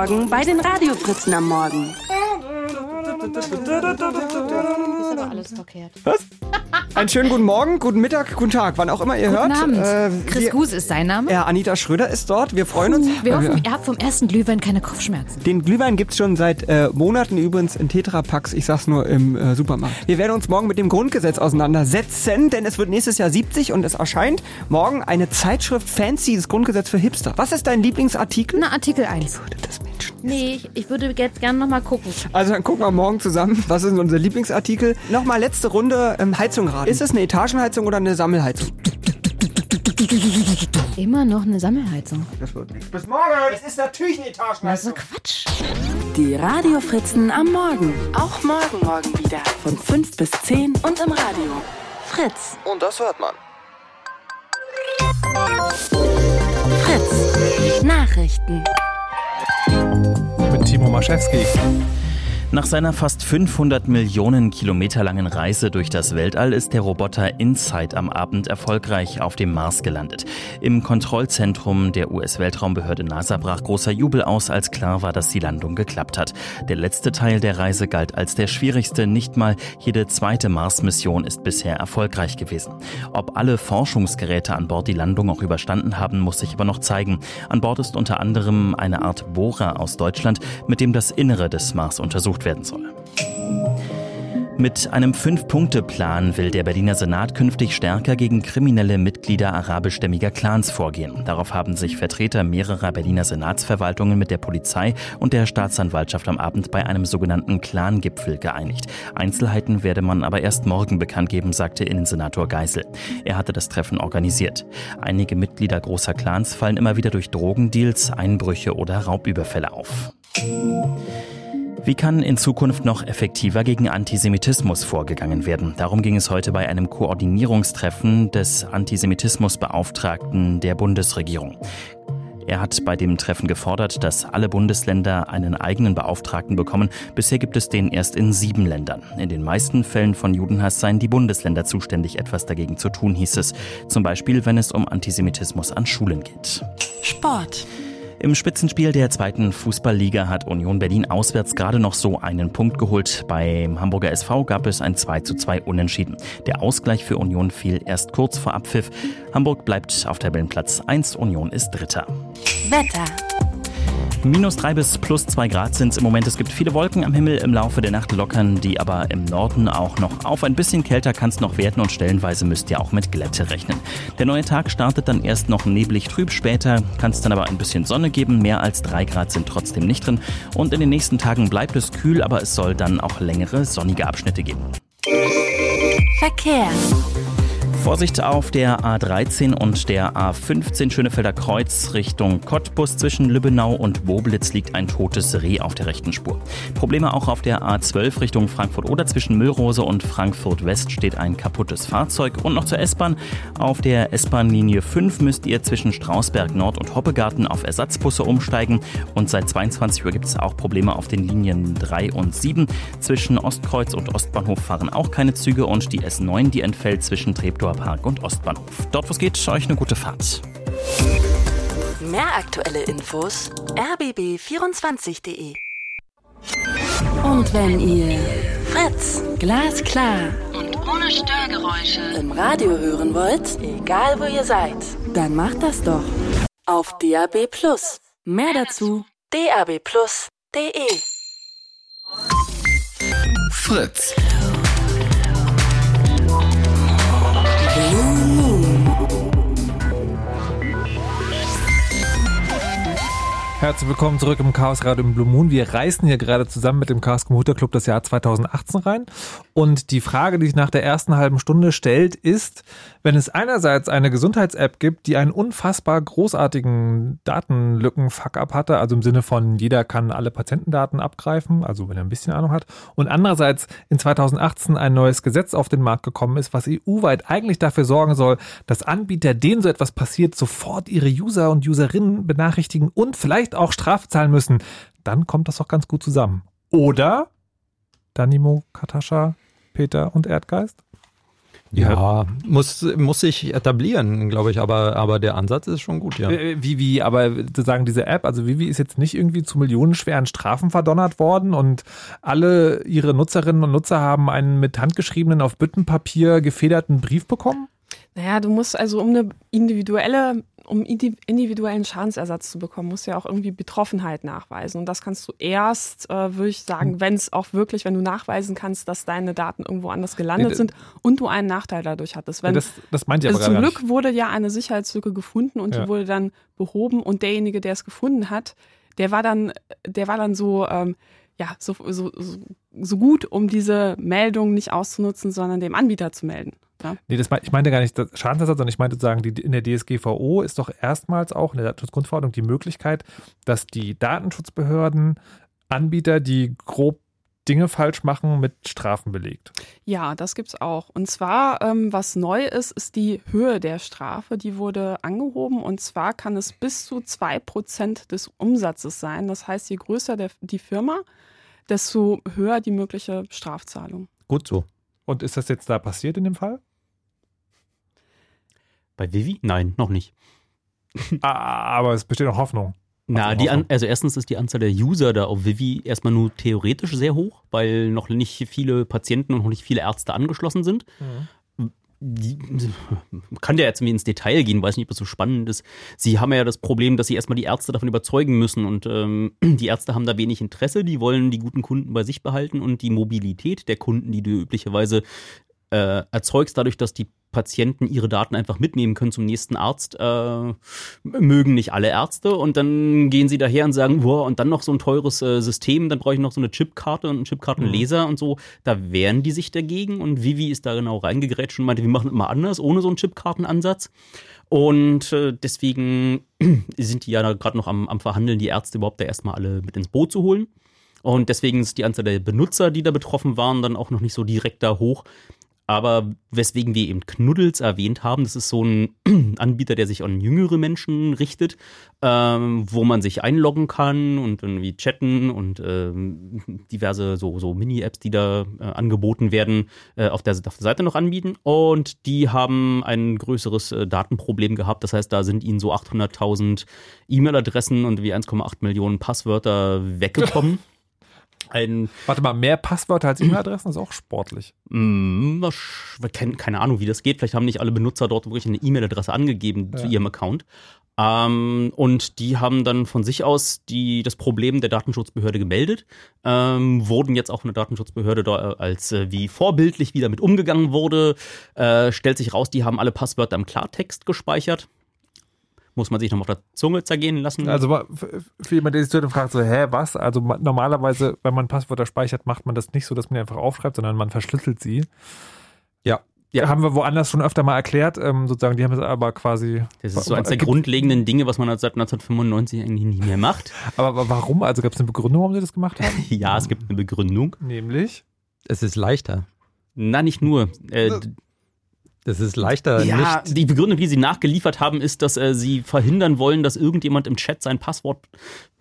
Morgen, bei den Radiofritzen am Morgen. Ist aber alles verkehrt. Was? Einen schönen guten Morgen, guten Mittag, guten Tag, wann auch immer ihr Guten hört. Abend. Äh, Chris wir, Gus ist sein Name. ja, Anita Schröder ist dort. Wir freuen uns. Wir Äh, hoffen, ihr habt vom ersten Glühwein keine Kopfschmerzen. Den Glühwein gibt's schon seit äh, Monaten übrigens in Tetrapacks, ich sag's nur im äh, Supermarkt. Wir werden uns morgen mit dem Grundgesetz auseinandersetzen, denn es wird nächstes Jahr 70 und es erscheint morgen eine Zeitschrift Fancy, das Grundgesetz für Hipster. Was ist dein Lieblingsartikel? Na, Artikel 1. Würde das Menschen. Nee, ich, ich würde jetzt gerne nochmal gucken. Also dann gucken wir morgen zusammen, was ist unser Lieblingsartikel. Nochmal letzte Runde ähm, Heizung raten. Ist es eine Etagenheizung oder eine Sammelheizung? Immer noch eine Sammelheizung. Das wird nichts. Bis morgen, es ist natürlich eine Das ist Etagenheizung. Quatsch. Die Radiofritzen am Morgen. Auch morgen, morgen wieder. Von 5 bis 10 und im Radio. Fritz. Und das hört man. Fritz. Nachrichten. Mit Timo Maschewski. Nach seiner fast 500 Millionen Kilometer langen Reise durch das Weltall ist der Roboter InSight am Abend erfolgreich auf dem Mars gelandet. Im Kontrollzentrum der US-Weltraumbehörde NASA brach großer Jubel aus, als klar war, dass die Landung geklappt hat. Der letzte Teil der Reise galt als der schwierigste. Nicht mal jede zweite Mars-Mission ist bisher erfolgreich gewesen. Ob alle Forschungsgeräte an Bord die Landung auch überstanden haben, muss sich aber noch zeigen. An Bord ist unter anderem eine Art Bohrer aus Deutschland, mit dem das Innere des Mars untersucht werden soll. Mit einem Fünf-Punkte-Plan will der Berliner Senat künftig stärker gegen kriminelle Mitglieder arabischstämmiger Clans vorgehen. Darauf haben sich Vertreter mehrerer Berliner Senatsverwaltungen mit der Polizei und der Staatsanwaltschaft am Abend bei einem sogenannten Clan-Gipfel geeinigt. Einzelheiten werde man aber erst morgen bekannt geben, sagte Innensenator Geisel. Er hatte das Treffen organisiert. Einige Mitglieder großer Clans fallen immer wieder durch Drogendeals, Einbrüche oder Raubüberfälle auf. Wie kann in Zukunft noch effektiver gegen Antisemitismus vorgegangen werden? Darum ging es heute bei einem Koordinierungstreffen des Antisemitismusbeauftragten der Bundesregierung. Er hat bei dem Treffen gefordert, dass alle Bundesländer einen eigenen Beauftragten bekommen. Bisher gibt es den erst in sieben Ländern. In den meisten Fällen von Judenhass seien die Bundesländer zuständig, etwas dagegen zu tun, hieß es. Zum Beispiel, wenn es um Antisemitismus an Schulen geht. Sport. Im Spitzenspiel der zweiten Fußballliga hat Union Berlin auswärts gerade noch so einen Punkt geholt. Beim Hamburger SV gab es ein 2 zu 2 Unentschieden. Der Ausgleich für Union fiel erst kurz vor Abpfiff. Hamburg bleibt auf Tabellenplatz 1, Union ist Dritter. Wetter. Minus 3 bis plus 2 Grad sind es im Moment. Es gibt viele Wolken am Himmel. Im Laufe der Nacht lockern die aber im Norden auch noch auf. Ein bisschen kälter kann es noch werden und stellenweise müsst ihr auch mit Glätte rechnen. Der neue Tag startet dann erst noch neblig trüb. Später kann es dann aber ein bisschen Sonne geben. Mehr als 3 Grad sind trotzdem nicht drin. Und in den nächsten Tagen bleibt es kühl, aber es soll dann auch längere sonnige Abschnitte geben. Verkehr. Vorsicht auf der A13 und der A15 Schönefelder Kreuz Richtung Cottbus. Zwischen Lübbenau und Boblitz liegt ein totes Reh auf der rechten Spur. Probleme auch auf der A12 Richtung Frankfurt oder zwischen Müllrose und Frankfurt West steht ein kaputtes Fahrzeug. Und noch zur S-Bahn. Auf der S-Bahn-Linie 5 müsst ihr zwischen Strausberg Nord und Hoppegarten auf Ersatzbusse umsteigen. Und seit 22 Uhr gibt es auch Probleme auf den Linien 3 und 7. Zwischen Ostkreuz und Ostbahnhof fahren auch keine Züge und die S9, die entfällt zwischen Treptower Park und Ostbahnhof. Dort, wo es geht, euch eine gute Fahrt. Mehr aktuelle Infos rbb24.de. Und wenn ihr Fritz glasklar und ohne Störgeräusche im Radio hören wollt, egal wo ihr seid, dann macht das doch auf DAB+. Mehr dazu dabplus.de. Fritz. Herzlich willkommen zurück im Chaos Radio im Blue Moon. Wir reisen hier gerade zusammen mit dem Chaos Computer Club das Jahr 2018 rein. Und die Frage, die sich nach der ersten halben Stunde stellt, ist, wenn es einerseits eine Gesundheits-App gibt, die einen unfassbar großartigen Datenlücken-Fuck-up hatte, also im Sinne von jeder kann alle Patientendaten abgreifen, also wenn er ein bisschen Ahnung hat, und andererseits in 2018 ein neues Gesetz auf den Markt gekommen ist, was EU-weit eigentlich dafür sorgen soll, dass Anbieter, denen so etwas passiert, sofort ihre User und Userinnen benachrichtigen und vielleicht auch Strafe zahlen müssen, dann kommt das doch ganz gut zusammen. Oder Danimo, Katascha, Peter und Erdgeist? Ja, muss, muss sich etablieren, glaube ich, aber, aber der Ansatz ist schon gut, ja. Äh, Vivi, aber sozusagen diese App, also Vivi ist jetzt nicht irgendwie zu millionenschweren Strafen verdonnert worden und alle ihre Nutzerinnen und Nutzer haben einen mit handgeschriebenen auf Büttenpapier gefederten Brief bekommen? Naja, du musst also um eine individuelle, um indi- individuellen Schadensersatz zu bekommen, musst du ja auch irgendwie Betroffenheit nachweisen. Und das kannst du erst, äh, würde ich sagen, wenn es auch wirklich, wenn du nachweisen kannst, dass deine Daten irgendwo anders gelandet Nee, sind und du einen Nachteil dadurch hattest. Wenn, das, das meint ihr also aber zum Glück nicht. wurde ja eine Sicherheitslücke gefunden und Ja. die wurde dann behoben und derjenige, der es gefunden hat, der war dann, der war dann so, ähm, ja, so, so, so, so gut, um diese Meldung nicht auszunutzen, sondern dem Anbieter zu melden. Ja? Nee, das mein, ich meinte gar nicht das Schadensersatz, sondern ich meinte sozusagen, die, in der DSGVO ist doch erstmals auch in der Datenschutzgrundverordnung die Möglichkeit, dass die Datenschutzbehörden Anbieter, die grob Dinge falsch machen, mit Strafen belegt. Ja, das gibt's auch. Und zwar, ähm, was neu ist, ist die Höhe der Strafe. Die wurde angehoben und zwar kann es bis zu 2% des Umsatzes sein. Das heißt, je größer der, die Firma, desto höher die mögliche Strafzahlung. Gut so. Und ist das jetzt da passiert in dem Fall? Bei Vivi? Nein, noch nicht. Ah, aber es besteht noch Hoffnung. Na, Also die an, also erstens ist die Anzahl der User da auf Vivi erstmal nur theoretisch sehr hoch, weil noch nicht viele Patienten und noch nicht viele Ärzte angeschlossen sind. die, kann der jetzt irgendwie ins Detail gehen, weiß nicht, ob das so spannend ist. Sie haben ja das Problem, dass sie erstmal die Ärzte davon überzeugen müssen und ähm, die Ärzte haben da wenig Interesse, die wollen die guten Kunden bei sich behalten und die Mobilität der Kunden, die du üblicherweise äh, erzeugst, dadurch, dass die Patienten ihre Daten einfach mitnehmen können zum nächsten Arzt, äh, mögen nicht alle Ärzte und dann gehen sie daher und sagen, boah, und dann noch so ein teures äh, System, dann brauche ich noch so eine Chipkarte und einen Chipkartenleser und so. Da wehren die sich dagegen und Vivi ist da genau reingegrätscht und meinte, wir machen es immer anders, ohne so einen Chipkartenansatz. Und äh, deswegen sind die ja gerade noch am, am Verhandeln, die Ärzte überhaupt da erstmal alle mit ins Boot zu holen. Und deswegen ist die Anzahl der Benutzer, die da betroffen waren, dann auch noch nicht so direkt da hoch. Aber weswegen wir eben Knuddels erwähnt haben, das ist so ein Anbieter, der sich an jüngere Menschen richtet, ähm, wo man sich einloggen kann und irgendwie chatten und ähm, diverse so, so Mini-Apps, die da äh, angeboten werden, äh, auf, der, auf der Seite noch anbieten. Und die haben ein größeres äh, Datenproblem gehabt. Das heißt, da sind ihnen so 800.000 E-Mail-Adressen und wie 1,8 Millionen Passwörter weggekommen. Ein, Warte mal, mehr Passwörter als E-Mail-Adressen ist auch sportlich. Mm, keine, Ahnung, wie das geht. Vielleicht haben nicht alle Benutzer dort wirklich eine E-Mail-Adresse angegeben zu Ja. ihrem Account. Ähm, und die haben dann von sich aus die, das Problem der Datenschutzbehörde gemeldet, ähm, wurden jetzt auch von der Datenschutzbehörde da äh, als äh, wie vorbildlich wie damit umgegangen wurde. Äh, stellt sich raus, die haben alle Passwörter im Klartext gespeichert. Muss man sich noch mal auf der Zunge zergehen lassen. Also für jemanden, der sich zuhört und fragt so, hä, was? Also ma- normalerweise, wenn man Passwörter speichert, macht man das nicht so, dass man die einfach aufschreibt, sondern man verschlüsselt sie. Ja. Ja, haben wir woanders schon öfter mal erklärt, ähm, sozusagen, die haben es aber quasi. das ist so eines der Gibt- grundlegenden Dinge, was man seit 1995 eigentlich nicht mehr macht. Aber, aber warum? Also gab es eine Begründung, warum sie das gemacht haben? Ja, es gibt eine Begründung. Nämlich? Es ist leichter. Na, nicht nur. Äh, Es ist leichter, ja, nicht. die Begründung, die sie nachgeliefert haben, ist, dass äh, sie verhindern wollen, dass irgendjemand im Chat sein Passwort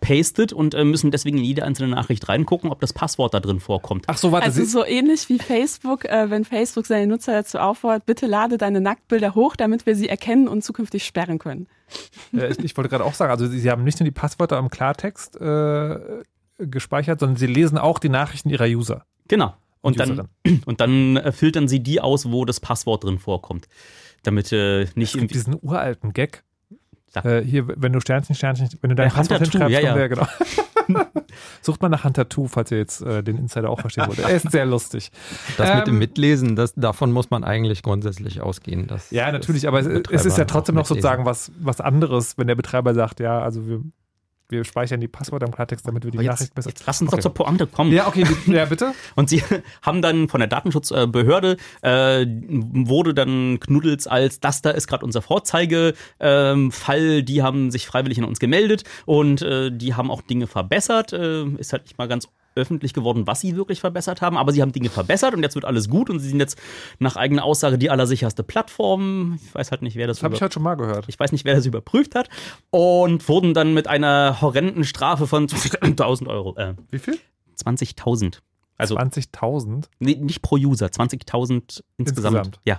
pastet und äh, müssen deswegen in jede einzelne Nachricht reingucken, ob das Passwort da drin vorkommt. Ach so, warte, Also so ähnlich wie Facebook, äh, wenn Facebook seine Nutzer dazu auffordert, bitte lade deine Nacktbilder hoch, damit wir sie erkennen und zukünftig sperren können. äh, ich, ich wollte gerade auch sagen, also sie, sie haben nicht nur die Passwörter im Klartext äh, gespeichert, sondern sie lesen auch die Nachrichten ihrer User. Genau. Und dann, und dann äh, filtern sie die aus, wo das Passwort drin vorkommt. Damit äh, Es nicht gibt irgendwie. diesen uralten Gag. Äh, hier, wenn du Sternchen, Sternchen, wenn du dein Äh, Passwort Hunter hinschreibst, ja, kommt der, genau. Sucht mal nach Hunter 2, falls ihr jetzt äh, den Insider auch verstehen wollt. Er ist sehr lustig. Das mit dem Ähm, Mitlesen, das, davon muss man eigentlich grundsätzlich ausgehen. Dass Ja, natürlich, aber es, es ist ja trotzdem noch mitlesen. sozusagen was, was anderes, wenn der Betreiber sagt, ja, also wir, wir speichern die Passwörter im Klartext, damit wir die Aber Nachricht jetzt, besser. jetzt lass uns Okay. doch zur Pointe kommen. Ja, okay, ja, bitte. Und sie haben dann von der Datenschutzbehörde äh, wurde dann Knuddels als das da ist gerade unser Vorzeigefall. Ähm, die haben sich freiwillig an uns gemeldet und äh, die haben auch Dinge verbessert. Äh, ist halt nicht mal ganz öffentlich geworden, was sie wirklich verbessert haben, aber sie haben Dinge verbessert und jetzt wird alles gut und sie sind jetzt nach eigener Aussage die allersicherste Plattform. Ich weiß halt nicht, wer das Das habe ich heute schon mal gehört. ich weiß nicht, wer das überprüft hat und wurden dann mit einer horrenden Strafe von 20.000 Euro, äh, Wie viel? 20.000. Also 20.000? Nee, nicht pro User, 20.000 insgesamt. Insgesamt. Ja.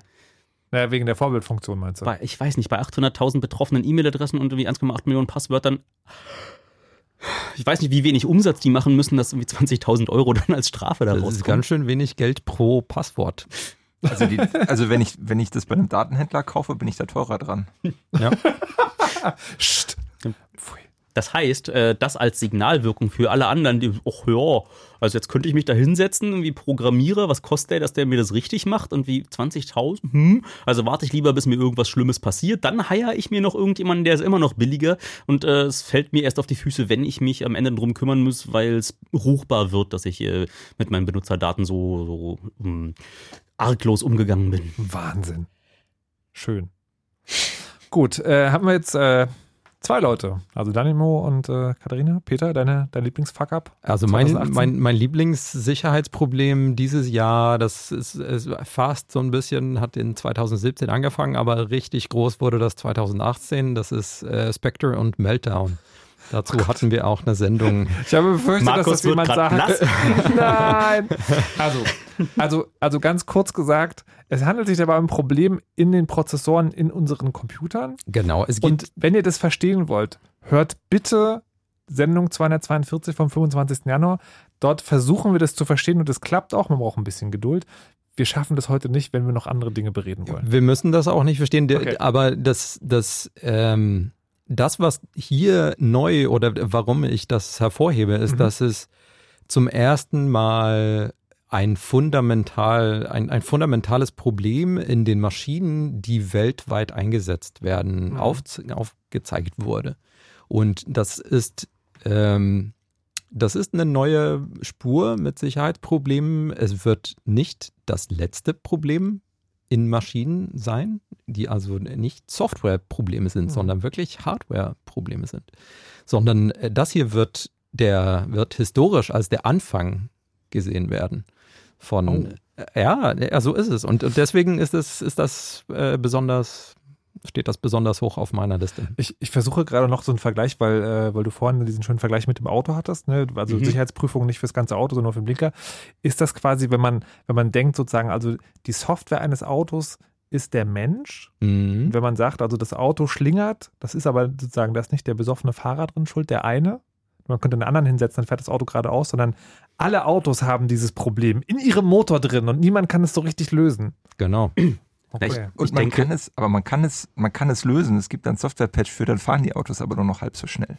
Naja, wegen der Vorbildfunktion meinst du? Bei, ich weiß nicht, bei 800.000 betroffenen E-Mail-Adressen und irgendwie 1,8 Millionen Passwörtern. Ich weiß nicht, wie wenig Umsatz die machen müssen, dass irgendwie 20.000 Euro dann als Strafe da Das ist rauskommen. ganz schön wenig Geld pro Passwort. Also, die, also wenn, ich, wenn ich das bei einem Datenhändler kaufe, bin ich da teurer dran. Ja. Psst. Pfui. Das heißt, äh, das als Signalwirkung für alle anderen, die, ach ja, also jetzt könnte ich mich da hinsetzen, wie Programmierer, was kostet der, dass der mir das richtig macht und wie 20.000? Hm, also warte ich lieber, bis mir irgendwas Schlimmes passiert, dann heiere ich mir noch irgendjemanden, der ist immer noch billiger und äh, es fällt mir erst auf die Füße, wenn ich mich am Ende drum kümmern muss, weil es ruchbar wird, dass ich äh, mit meinen Benutzerdaten so, so hm, arglos umgegangen bin. Wahnsinn. Schön. Gut, äh, haben wir jetzt äh, zwei Leute. Also Danimo und äh, Katharina. Peter, deine, dein Lieblingsfuck-up? Also mein, 2018? mein, mein Lieblingssicherheitsproblem dieses Jahr, das ist, ist fast so ein bisschen, hat in 2017 angefangen, aber richtig groß wurde das 2018. Das ist äh, Spectre und Meltdown. Dazu hatten wir auch eine Sendung. Ich habe befürchtet, Markus dass das jemand sagt. Nein. Also, also, also ganz kurz gesagt, es handelt sich dabei um ein Problem in den Prozessoren in unseren Computern. Genau, es gibt Und wenn ihr das verstehen wollt, hört bitte Sendung 242 vom 25. Januar. Dort versuchen wir das zu verstehen und es klappt auch. Man braucht ein bisschen Geduld. wir schaffen das heute nicht, wenn wir noch andere Dinge bereden wollen. Wir müssen das auch nicht verstehen, Okay. aber das, das, ähm, das, was hier neu oder warum ich das hervorhebe, ist, Mhm. dass es zum ersten Mal ein fundamental, ein, ein fundamentales Problem in den Maschinen, die weltweit eingesetzt werden, Mhm. auf, aufgezeigt wurde. Und das ist, ähm, das ist eine neue Spur mit Sicherheitsproblemen. Es wird nicht das letzte Problem in Maschinen sein, die also nicht Softwareprobleme sind, Mhm. sondern wirklich Hardwareprobleme sind. Sondern äh, das hier wird der wird historisch als der Anfang gesehen werden von äh, ja, ja, so ist es und, und deswegen ist es ist das äh, besonders steht das besonders hoch auf meiner Liste. Ich, ich versuche gerade noch so einen Vergleich, weil, äh, weil du vorhin diesen schönen Vergleich mit dem Auto hattest, ne? also Mhm. Sicherheitsprüfung nicht fürs ganze Auto, sondern nur für den Blinker. Ist das quasi, wenn man, wenn man denkt sozusagen, also die Software eines Autos ist der Mensch. Mhm. Wenn man sagt, also das Auto schlingert, das ist aber sozusagen, da ist nicht der besoffene Fahrer drin schuld, der eine. Man könnte einen anderen hinsetzen, dann fährt das Auto geradeaus, sondern alle Autos haben dieses Problem in ihrem Motor drin und niemand kann es so richtig lösen. Genau. Okay. Und Ich man denke- kann es, aber man kann es, man kann es lösen. Es gibt dann Software-Patch für, dann fahren die Autos aber nur noch halb so schnell.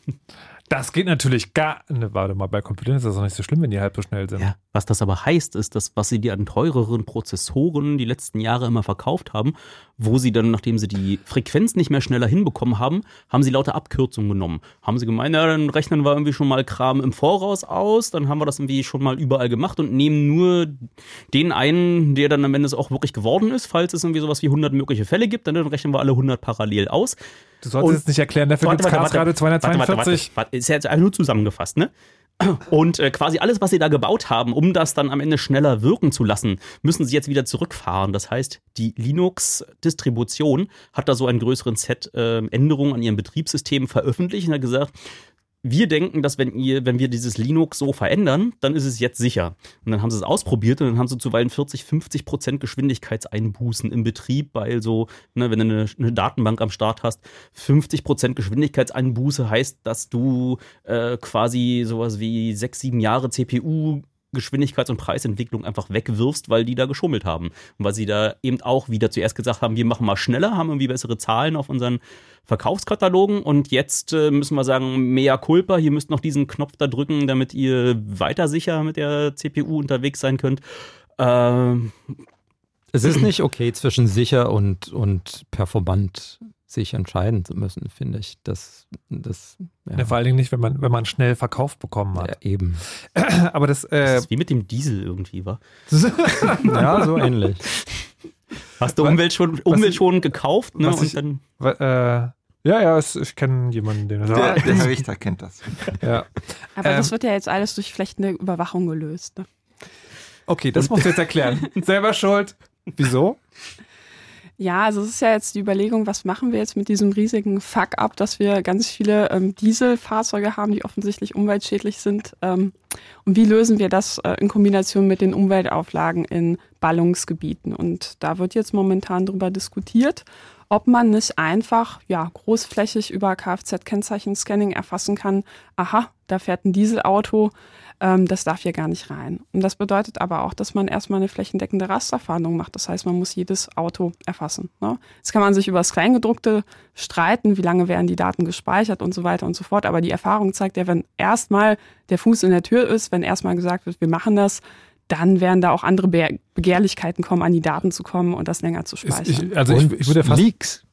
Das geht natürlich gar. Ne, warte mal, bei Computern ist das doch nicht so schlimm, wenn die halb so schnell sind. Ja, was das aber heißt, ist, dass was sie dir an teureren Prozessoren die letzten Jahre immer verkauft haben, wo sie dann, nachdem sie die Frequenz nicht mehr schneller hinbekommen haben, haben sie lauter Abkürzungen genommen. Haben sie gemeint, ja, dann rechnen wir irgendwie schon mal Kram im Voraus aus, dann haben wir das irgendwie schon mal überall gemacht und nehmen nur den einen, der dann am Ende es auch wirklich geworden ist, falls es irgendwie sowas wie 100 mögliche Fälle gibt, dann rechnen wir alle 100 parallel aus. Du solltest Und- es nicht erklären, dafür gibt es Warte, warte, gerade warte, warte, 242. warte, warte, Ist ja jetzt einfach nur zusammengefasst, ne? Und äh, quasi alles, was sie da gebaut haben, um das dann am Ende schneller wirken zu lassen, müssen sie jetzt wieder zurückfahren. Das heißt, die Linux-Distribution hat da so einen größeren Set äh, Änderungen an ihrem Betriebssystem veröffentlicht und hat gesagt, wir denken, dass wenn ihr, wenn wir dieses Linux so verändern, dann ist es jetzt sicher. Und dann haben sie es ausprobiert und dann haben sie zuweilen 40, 50 Prozent Geschwindigkeitseinbußen im Betrieb, weil so, ne, wenn du eine, eine Datenbank am Start hast, 50 Prozent Geschwindigkeitseinbuße heißt, dass du äh, quasi sowas wie sechs, sieben Jahre CPU Geschwindigkeits- und Preisentwicklung einfach wegwirfst, weil die da geschummelt haben. Und weil sie da eben auch wieder zuerst gesagt haben, wir machen mal schneller, haben irgendwie bessere Zahlen auf unseren Verkaufskatalogen und jetzt äh, müssen wir sagen, mea culpa, hier müsst noch diesen Knopf da drücken, damit ihr weiter sicher mit der CPU unterwegs sein könnt. Ähm, Es ist nicht okay, zwischen sicher und, und performant sich entscheiden zu müssen, finde ich. Das, das ja, Ja, vor allen Dingen nicht, wenn man, wenn man schnell verkauft bekommen hat. ja, eben. Aber das, das äh, ist wie mit dem Diesel irgendwie, war. Ja, so ähnlich. Hast du umweltschonend, umweltschonend gekauft, ne? Und ich- dann äh, ja, ja, es, ich kenne jemanden, den Der, der Herr Richter kennt das. ja. Aber Ähm, das wird ja jetzt alles durch flächende Überwachung gelöst. Ne? Okay, das musst du jetzt erklären. Selber schuld. Wieso? Ja, also es ist ja jetzt die Überlegung, was machen wir jetzt mit diesem riesigen Fuck-up, dass wir ganz viele ähm, Dieselfahrzeuge haben, die offensichtlich umweltschädlich sind. Ähm, und wie lösen wir das äh, in Kombination mit den Umweltauflagen in Ballungsgebieten? Und da wird jetzt momentan drüber diskutiert, ob man nicht einfach ja, großflächig über Kfz-Kennzeichen-Scanning erfassen kann, aha, da fährt ein Dieselauto, ähm, das darf hier gar nicht rein. Und das bedeutet aber auch, dass man erstmal eine flächendeckende Rasterfahndung macht. Das heißt, man muss jedes Auto erfassen. Ne? Jetzt kann man sich über das Kleingedruckte streiten, wie lange werden die Daten gespeichert und so weiter und so fort. Aber die Erfahrung zeigt ja, wenn erstmal der Fuß in der Tür ist, wenn erstmal gesagt wird, wir machen das, dann werden da auch andere Be Begehrlichkeiten kommen, an die Daten zu kommen und das länger zu Ist, speichern. ich, also ich, ich würde fast, Leaks.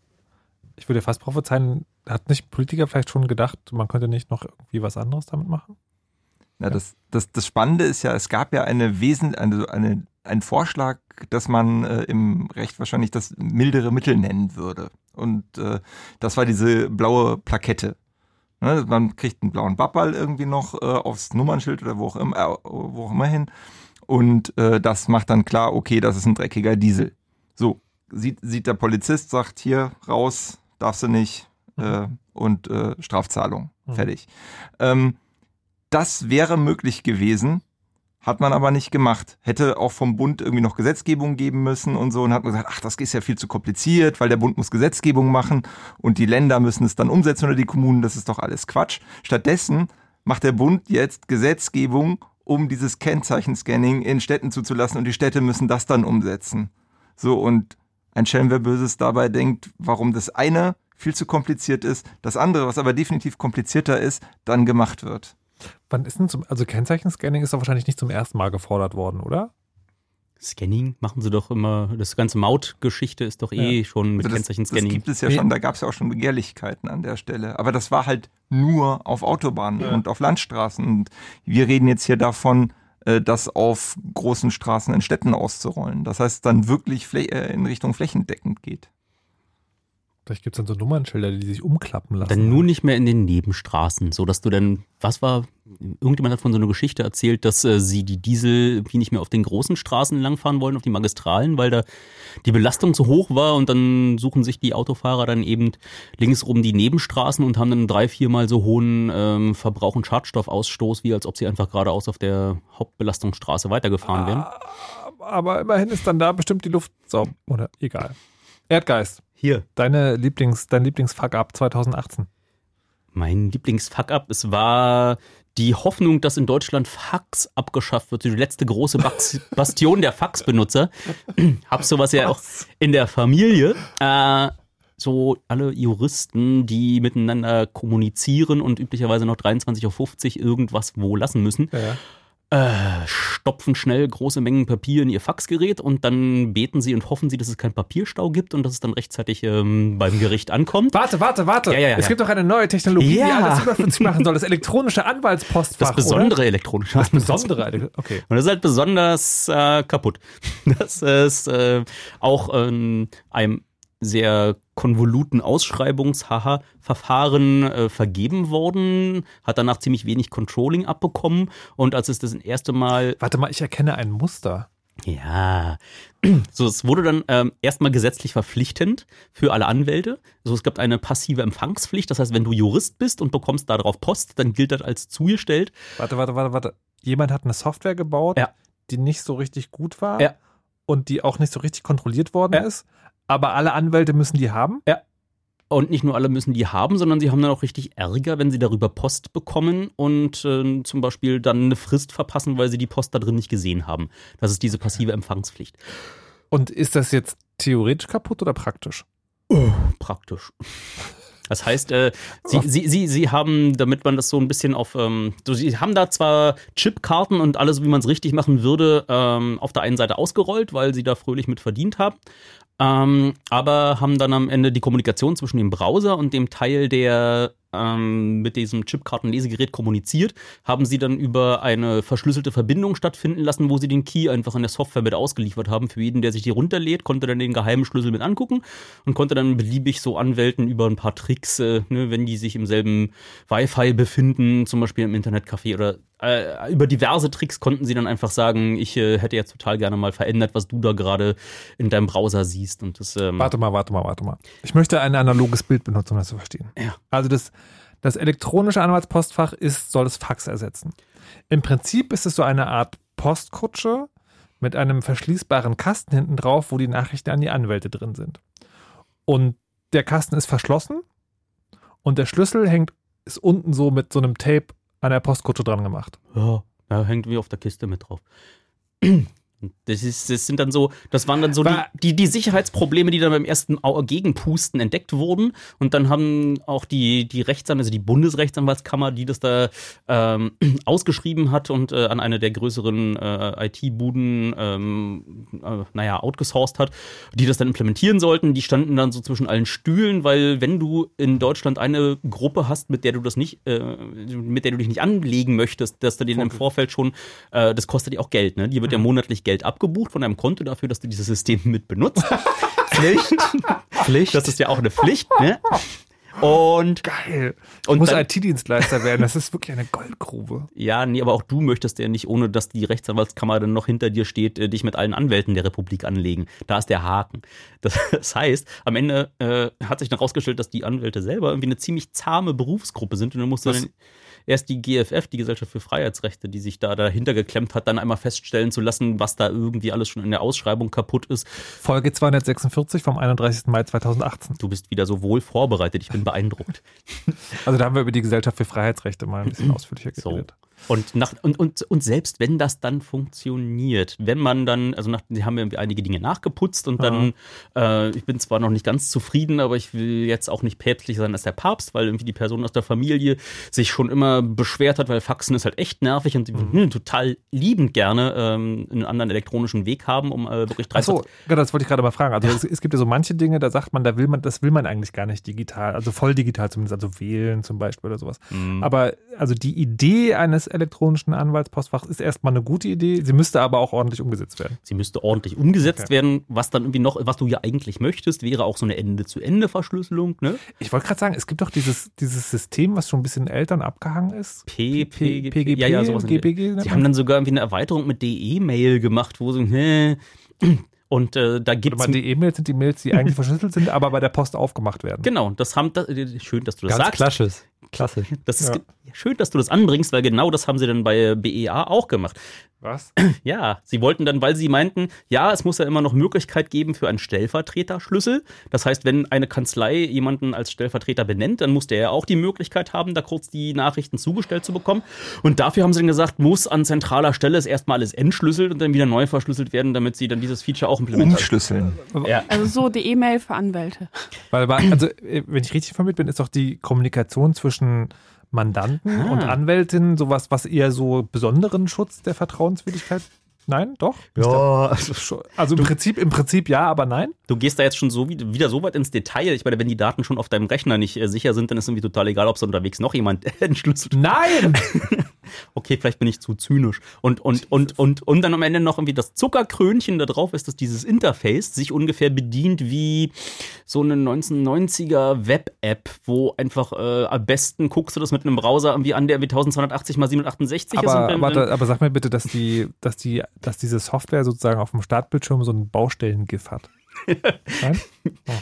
ich würde fast prophezeien, hat nicht Politiker vielleicht schon gedacht, man könnte nicht noch irgendwie was anderes damit machen? Na, das, das, das Spannende ist ja, es gab ja eine Wesen, eine, eine, einen Vorschlag, dass man äh, im Recht wahrscheinlich das mildere Mittel nennen würde. Und äh, das war diese blaue Plakette. Ne, man kriegt einen blauen Babball irgendwie noch äh, aufs Nummernschild oder wo auch immer, äh, wo auch immer hin. Und äh, das macht dann klar, okay, das ist ein dreckiger Diesel. So, sieht, sieht der Polizist, sagt hier raus, darfst du nicht äh, und Strafzahlung. Mhm. Fertig. Ähm, das wäre möglich gewesen, hat man aber nicht gemacht. Hätte auch vom Bund irgendwie noch Gesetzgebung geben müssen und so und hat man gesagt, ach, das ist ja viel zu kompliziert, weil der Bund muss Gesetzgebung machen und die Länder müssen es dann umsetzen oder die Kommunen, das ist doch alles Quatsch. Stattdessen macht der Bund jetzt Gesetzgebung, um dieses Kennzeichenscanning in Städten zuzulassen und die Städte müssen das dann umsetzen. So und ein Schelm, wer Böses dabei denkt, warum das eine viel zu kompliziert ist, das andere, was aber definitiv komplizierter ist, dann gemacht wird. Wann ist denn zum, also Kennzeichenscanning ist doch wahrscheinlich nicht zum ersten Mal gefordert worden, oder? Scanning machen sie doch immer, das ganze Mautgeschichte ist doch eh Ja. schon mit Also das, das Kennzeichenscanning. gibt es ja schon, da gab es ja auch schon Begehrlichkeiten an der Stelle. Aber das war halt nur auf Autobahnen und auf Landstraßen. Und wir reden jetzt hier davon, äh, das auf großen Straßen in Städten auszurollen. Das heißt, dann wirklich äh, in Richtung flächendeckend geht. Vielleicht gibt es dann so Nummernschilder, die sich umklappen lassen. Dann nur nicht mehr in den Nebenstraßen, so dass du dann, was war, irgendjemand hat von so einer Geschichte erzählt, dass äh, sie die Diesel irgendwie nicht mehr auf den großen Straßen langfahren wollen, auf die Magistralen, weil da die Belastung zu hoch war und dann suchen sich die Autofahrer dann eben linksrum die Nebenstraßen und haben dann drei, viermal so hohen ähm, Verbrauch und Schadstoffausstoß, wie als ob sie einfach geradeaus auf der Hauptbelastungsstraße weitergefahren wären. Aber immerhin ist dann da bestimmt die Luft sauber. Oder egal. Erdgeist, Hier. deine Lieblings, dein Lieblingsfuck-up 2018. Mein Lieblingsfuck-up, es war die Hoffnung, dass in Deutschland Fax abgeschafft wird, die letzte große Bastion der Faxbenutzer. Hab sowas ja auch in der Familie. Äh, so alle Juristen, die miteinander kommunizieren und üblicherweise noch 23.50 Uhr irgendwas wo lassen müssen, Ja. Äh, stopfen schnell große Mengen Papier in ihr Faxgerät und dann beten sie und hoffen sie, dass es keinen Papierstau gibt und dass es dann rechtzeitig ähm, beim Gericht ankommt. Warte, warte, warte. Ja, ja, ja, es gibt doch eine neue Technologie, die alles überflüssig machen soll. Das elektronische Anwaltspostfach. Das besondere Oder? elektronische Das besondere. Okay. Und das ist halt besonders äh, kaputt. Das ist äh, auch in einem sehr konvoluten Ausschreibungs-Verfahren äh, vergeben worden, hat danach ziemlich wenig Controlling abbekommen und als es das erste Mal Warte mal, ich erkenne ein Muster. ja. So, es wurde dann ähm, erstmal gesetzlich verpflichtend für alle Anwälte. So, es gab eine passive Empfangspflicht. Das heißt, wenn du Jurist bist und bekommst darauf Post, dann gilt das als zugestellt. Warte, warte, warte, warte. Jemand hat eine Software gebaut, Ja. die nicht so richtig gut war Ja. und die auch nicht so richtig kontrolliert worden Ja. ist. Aber alle Anwälte müssen die haben. Und nicht nur alle müssen die haben, sondern sie haben dann auch richtig Ärger, wenn sie darüber Post bekommen und äh, zum Beispiel dann eine Frist verpassen, weil sie die Post da drin nicht gesehen haben. Das ist diese passive Empfangspflicht. Und ist das jetzt theoretisch kaputt oder praktisch? Praktisch. Das heißt, äh, sie, sie, sie, sie haben, damit man das so ein bisschen auf, ähm, so, sie haben da zwar Chipkarten und alles, wie man es richtig machen würde, ähm, auf der einen Seite ausgerollt, weil sie da fröhlich mit verdient haben. Ähm, aber haben dann am Ende die Kommunikation zwischen dem Browser und dem Teil, der ähm, mit diesem Chipkartenlesegerät kommuniziert, haben sie dann über eine verschlüsselte Verbindung stattfinden lassen, wo sie den Key einfach in der Software mit ausgeliefert haben. Für jeden, der sich die runterlädt, konnte dann den geheimen Schlüssel mit angucken und konnte dann beliebig so Anwälten über ein paar Tricks, äh, ne, wenn die sich im selben Wi-Fi befinden, zum Beispiel im Internetcafé oder äh, über diverse Tricks konnten sie dann einfach sagen, ich äh, hätte jetzt total gerne mal verändert, was du da gerade in deinem Browser siehst. Und das, ähm, Warte mal, warte mal, warte mal. Ich möchte ein analoges Bild benutzen, um das zu verstehen. Ja. Also das, das elektronische Anwaltspostfach ist, soll das Fax ersetzen. Im Prinzip ist es so eine Art Postkutsche mit einem verschließbaren Kasten hinten drauf, wo die Nachrichten an die Anwälte drin sind. Und der Kasten ist verschlossen und der Schlüssel hängt, ist unten so mit so einem Tape an der Postkutsche dran gemacht. Ja, da hängt wie auf der Kiste mit drauf. Das, ist, das sind dann so, das waren dann so die, War- die, die Sicherheitsprobleme, die dann beim ersten Gegenpusten entdeckt wurden. Und dann haben auch die, die Rechtsanwälte, also die Bundesrechtsanwaltskammer, die das da ähm, ausgeschrieben hat und äh, an eine der größeren äh, IT-Buden, ähm, äh, naja, outgesourced hat, die das dann implementieren sollten, die standen dann so zwischen allen Stühlen, weil wenn du in Deutschland eine Gruppe hast, mit der du das nicht, äh, mit der du dich nicht anlegen möchtest, dass du denen im Vorfeld schon, äh, das kostet ja auch Geld, ne? Die wird ja monatlich Geld abgebucht von deinem Konto dafür, dass du dieses System mit benutzt. Pflicht. Pflicht. Das ist ja auch eine Pflicht, ne? Und, Geil. Ich und muss IT-Dienstleister werden. Das ist wirklich eine Goldgrube. ja, nee, aber auch du möchtest ja nicht, ohne dass die Rechtsanwaltskammer dann noch hinter dir steht, äh, dich mit allen Anwälten der Republik anlegen. Da ist der Haken. Das, das heißt, am Ende äh, hat sich dann rausgestellt, dass die Anwälte selber irgendwie eine ziemlich zahme Berufsgruppe sind und dann musst du dann erst die GFF, die Gesellschaft für Freiheitsrechte, die sich da dahinter geklemmt hat, dann einmal feststellen zu lassen, was da irgendwie alles schon in der Ausschreibung kaputt ist. Folge 246 vom 31. Mai 2018. Du bist wieder so wohl vorbereitet. Ich bin beeindruckt. Also da haben wir über die Gesellschaft für Freiheitsrechte mal ein bisschen ausführlicher So. Und, nach, und, und, und selbst wenn das dann funktioniert, wenn man dann, also nach, die haben ja einige Dinge nachgeputzt und dann, äh, ich bin zwar noch nicht ganz zufrieden, aber ich will jetzt auch nicht päpstlicher sein als der Papst, weil irgendwie die Person aus der Familie sich schon immer beschwert hat, weil Faxen ist halt echt nervig und sie würden total liebend gerne ähm, einen anderen elektronischen Weg haben, um äh, wirklich drei Achso, genau, das wollte ich gerade mal fragen. Also es, es gibt ja so manche Dinge, da sagt man, da will man, das will man eigentlich gar nicht digital, also voll digital zumindest, also wählen zum Beispiel oder sowas. Mhm. Aber also die Idee eines elektronischen Anwaltspostfachs ist erstmal eine gute Idee, sie müsste aber auch ordentlich umgesetzt werden. Sie müsste ordentlich umgesetzt Okay. werden. Was dann irgendwie noch, was du ja eigentlich möchtest, wäre auch so eine Ende-zu-Ende-Verschlüsselung, ne? Ich wollte gerade sagen, es gibt doch dieses, dieses System, was schon ein bisschen Eltern abgehangen ist. P, P, PGP, ja, ja, sowas GPG. Sie haben dann sogar irgendwie eine Erweiterung mit DE-Mail gemacht, wo so, hä? Und äh, da gibt mal die E-Mails sind die Mails, die eigentlich verschlüsselt sind, aber bei der Post aufgemacht werden. Genau, das haben, das, äh, schön, dass du das Ganz sagst. klassisch. Klassisch. Das ist Ja. Schön, dass du das anbringst, weil genau das haben sie dann bei BEA auch gemacht. Was? Ja, sie wollten dann, weil sie meinten, ja, es muss ja immer noch Möglichkeit geben für einen Stellvertreterschlüssel. Das heißt, wenn eine Kanzlei jemanden als Stellvertreter benennt, dann muss der ja auch die Möglichkeit haben, da kurz die Nachrichten zugestellt zu bekommen. Und dafür haben sie dann gesagt, muss an zentraler Stelle es erstmal alles entschlüsselt und dann wieder neu verschlüsselt werden, damit sie dann dieses Feature auch implementieren. Umschlüsseln. Ja. Also so die E-Mail für Anwälte. Weil, also, äh, wenn ich richtig informiert bin, ist doch die Kommunikation zwischen Mandanten Ah. und Anwältinnen sowas, was eher so besonderen Schutz der Vertrauenswürdigkeit. Nein, doch? Ja, Schon- Also im Prinzip, im Prinzip ja, aber nein. Du gehst da jetzt schon so wie- wieder so weit ins Detail. Ich meine, wenn die Daten schon auf deinem Rechner nicht äh, sicher sind, dann ist irgendwie total egal, ob es unterwegs noch jemand entschlüsselt. Nein! Okay, vielleicht bin ich zu zynisch. Und, und, und, und, und dann am Ende noch irgendwie das Zuckerkrönchen da drauf ist, dass dieses Interface sich ungefähr bedient wie so eine 1990er Web-App, wo einfach äh, am besten guckst du das mit einem Browser irgendwie an, der wie 1280 x 768 ist. aber, und dann, aber, aber sag mir bitte, dass die, dass die, dass diese Software sozusagen auf dem Startbildschirm so ein Baustellen-GIF hat. Nein?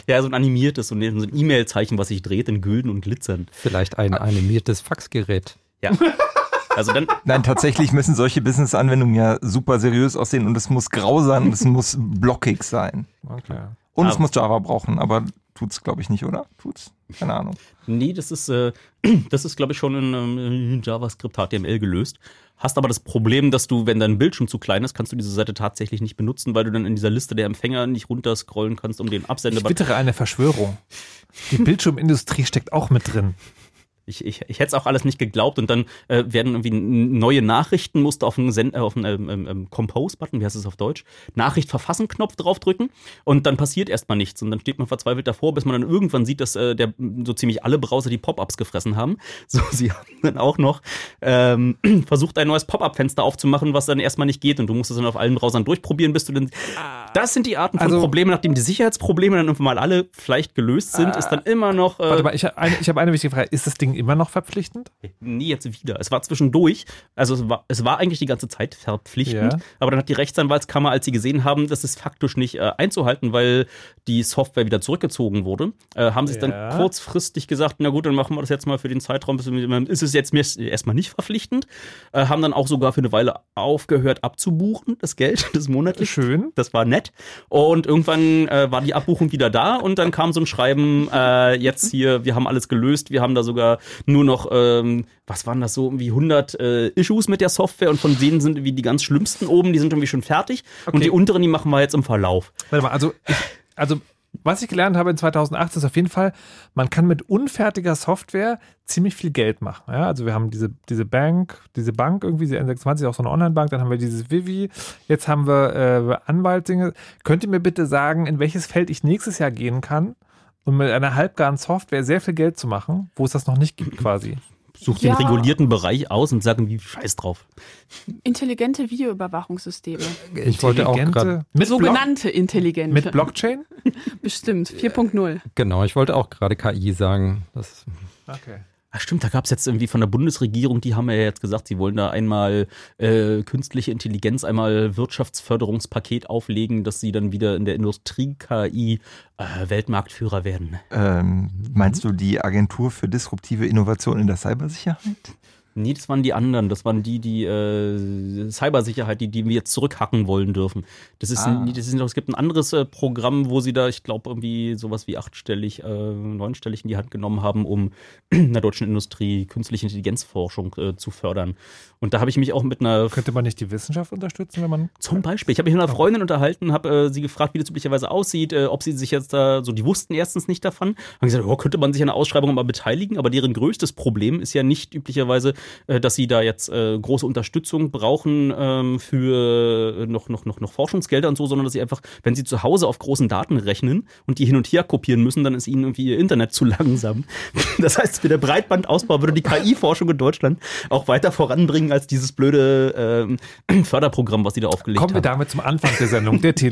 ja, so ein animiertes, so ein so ein E-Mail-Zeichen, was sich dreht in Gülden und Glitzern. Vielleicht ein animiertes Faxgerät. Ja. Also dann, Nein, tatsächlich müssen solche Business-Anwendungen ja super seriös aussehen und es muss grau sein und es muss blockig sein. Okay. Und es Aber- muss Java brauchen, aber tut's glaube ich nicht, oder? Tut's? Keine Ahnung. Nee, das ist, äh, das ist, glaube ich, schon in, ähm, in JavaScript HTML gelöst. Hast aber das Problem, dass du, wenn dein Bildschirm zu klein ist, kannst du diese Seite tatsächlich nicht benutzen, weil du dann in dieser Liste der Empfänger nicht runterscrollen kannst, um den Absender. Ich wittere eine Verschwörung. Die Bildschirmindustrie steckt auch mit drin. Ich, ich, ich hätte es auch alles nicht geglaubt und dann äh, werden irgendwie neue Nachrichten, musst du auf einen, Send, äh, auf einen ähm, ähm, ähm, Compose-Button, wie heißt es auf Deutsch, Nachricht verfassen Knopf draufdrücken und dann passiert erstmal nichts und dann steht man verzweifelt davor, bis man dann irgendwann sieht, dass äh, der, so ziemlich alle Browser die Pop-ups gefressen haben. So, sie haben dann auch noch ähm, versucht, ein neues Pop-up-Fenster aufzumachen, was dann erstmal nicht geht und du musst es dann auf allen Browsern durchprobieren, bis du dann. Das sind die Arten von Also- Problemen, nachdem die Sicherheitsprobleme dann irgendwann mal alle vielleicht gelöst sind, ist dann immer noch. Äh, Warte mal, ich habe eine, ich hab eine wichtige Frage. Ist das Ding immer noch verpflichtend? Nie jetzt wieder. Es war zwischendurch, also es war, es war eigentlich die ganze Zeit verpflichtend, Ja. aber dann hat die Rechtsanwaltskammer, als sie gesehen haben, das ist faktisch nicht äh, einzuhalten, weil die Software wieder zurückgezogen wurde, äh, haben sie Ja. dann kurzfristig gesagt, na gut, dann machen wir das jetzt mal für den Zeitraum, bis ist es jetzt erstmal nicht verpflichtend, äh, haben dann auch sogar für eine Weile aufgehört abzubuchen, das Geld, das monatlich. Schön. Das war nett. Und irgendwann äh, war die Abbuchung wieder da und dann kam so ein Schreiben, äh, jetzt hier, wir haben alles gelöst, wir haben da sogar nur noch, ähm, was waren das so, irgendwie 100 äh, Issues mit der Software und von denen sind irgendwie die ganz schlimmsten oben, die sind irgendwie schon fertig Okay. und die unteren, die machen wir jetzt im Verlauf. Warte mal, also, ich, also was ich gelernt habe in 2018 ist auf jeden Fall, man kann mit unfertiger Software ziemlich viel Geld machen. Ja, also wir haben diese, diese Bank, diese Bank irgendwie, diese N26, auch so eine Online-Bank, dann haben wir dieses Vivi, jetzt haben wir äh, Anwaltsdinge. Könnt ihr mir bitte sagen, in welches Feld ich nächstes Jahr gehen kann, um mit einer halbgaren Software sehr viel Geld zu machen, wo es das noch nicht gibt quasi? Such Ja. den regulierten Bereich aus und sag irgendwie Scheiß drauf. Intelligente Videoüberwachungssysteme. Ich wollte auch gerade, mit, Block, Sogenannte intelligente. mit Blockchain? Bestimmt. 4.0. genau, ich wollte auch gerade KI sagen. Das, Okay. Ach stimmt, da gab es jetzt irgendwie von der Bundesregierung, die haben ja jetzt gesagt, sie wollen da einmal äh, künstliche Intelligenz, einmal Wirtschaftsförderungspaket auflegen, dass sie dann wieder in der Industrie-KI äh, Weltmarktführer werden. Ähm, meinst du die Agentur für disruptive Innovation in der Cybersicherheit? Nee, das waren die anderen. Das waren die, die äh, Cybersicherheit, die, die wir jetzt zurückhacken wollen dürfen. Das ist, Ah. das ist es gibt ein anderes äh, Programm, wo sie da, ich glaube, irgendwie sowas wie achtstellig, äh, neunstellig in die Hand genommen haben, um in der deutschen Industrie künstliche Intelligenzforschung äh, zu fördern. Und da habe ich mich auch mit einer Könnte man nicht die Wissenschaft unterstützen, wenn man. zum Beispiel. Ich habe mich mit einer Freundin unterhalten, habe äh, sie gefragt, wie das üblicherweise aussieht, äh, ob sie sich jetzt da so, die wussten erstens nicht davon, haben gesagt, oh, könnte man sich an der Ausschreibung mal beteiligen, aber deren größtes Problem ist ja nicht üblicherweise, dass sie da jetzt äh, große Unterstützung brauchen ähm, für äh, noch, noch, noch, noch Forschungsgelder und so, sondern dass sie einfach, wenn sie zu Hause auf großen Daten rechnen und die hin und her kopieren müssen, dann ist ihnen irgendwie ihr Internet zu langsam. Das heißt, für der Breitbandausbau würde die KI-Forschung in Deutschland auch weiter voranbringen als dieses blöde ähm, Förderprogramm, was sie da aufgelegt Kommen wir haben. damit zum Anfang der Sendung, der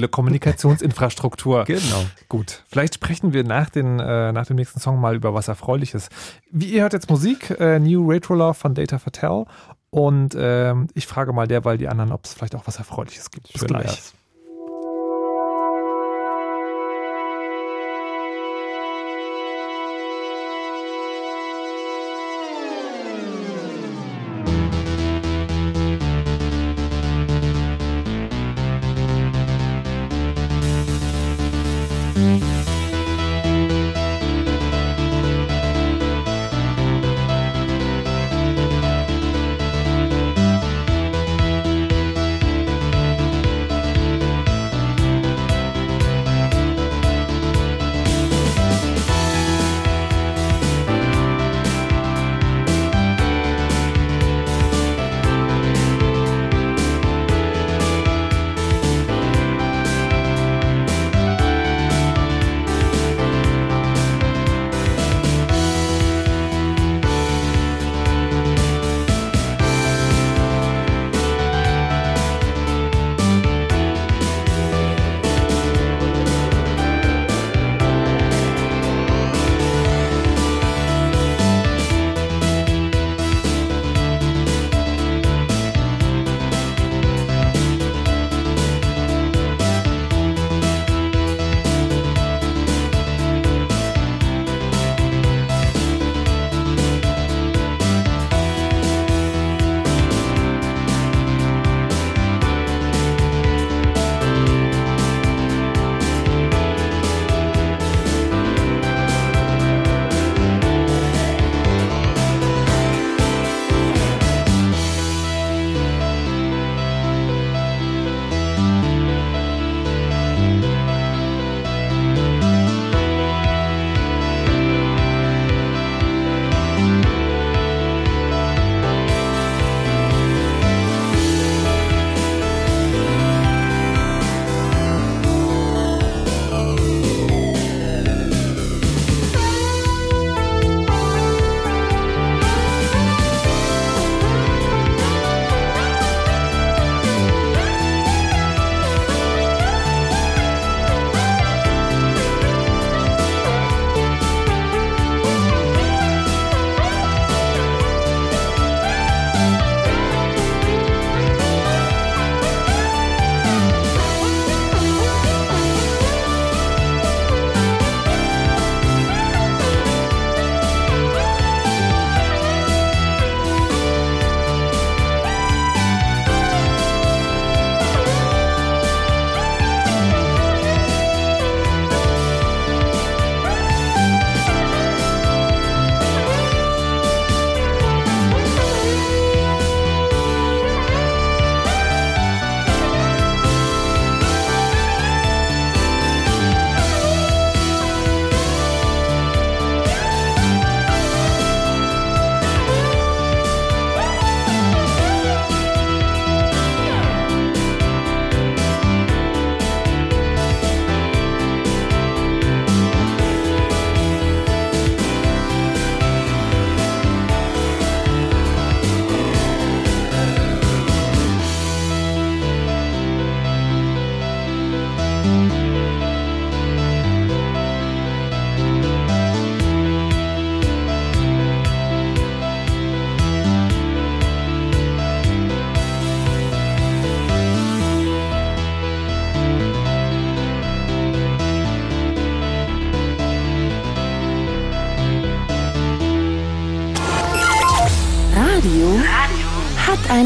Telekommunikationsinfrastruktur. Genau. Gut, vielleicht sprechen wir nach, den, äh, nach dem nächsten Song mal über was Erfreuliches. Wie ihr hört jetzt Musik, äh, New Retro Love von Data Fatel. Und ähm, ich frage mal derweil die anderen, ob es vielleicht auch was Erfreuliches gibt. Bis gleich.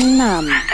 Namen.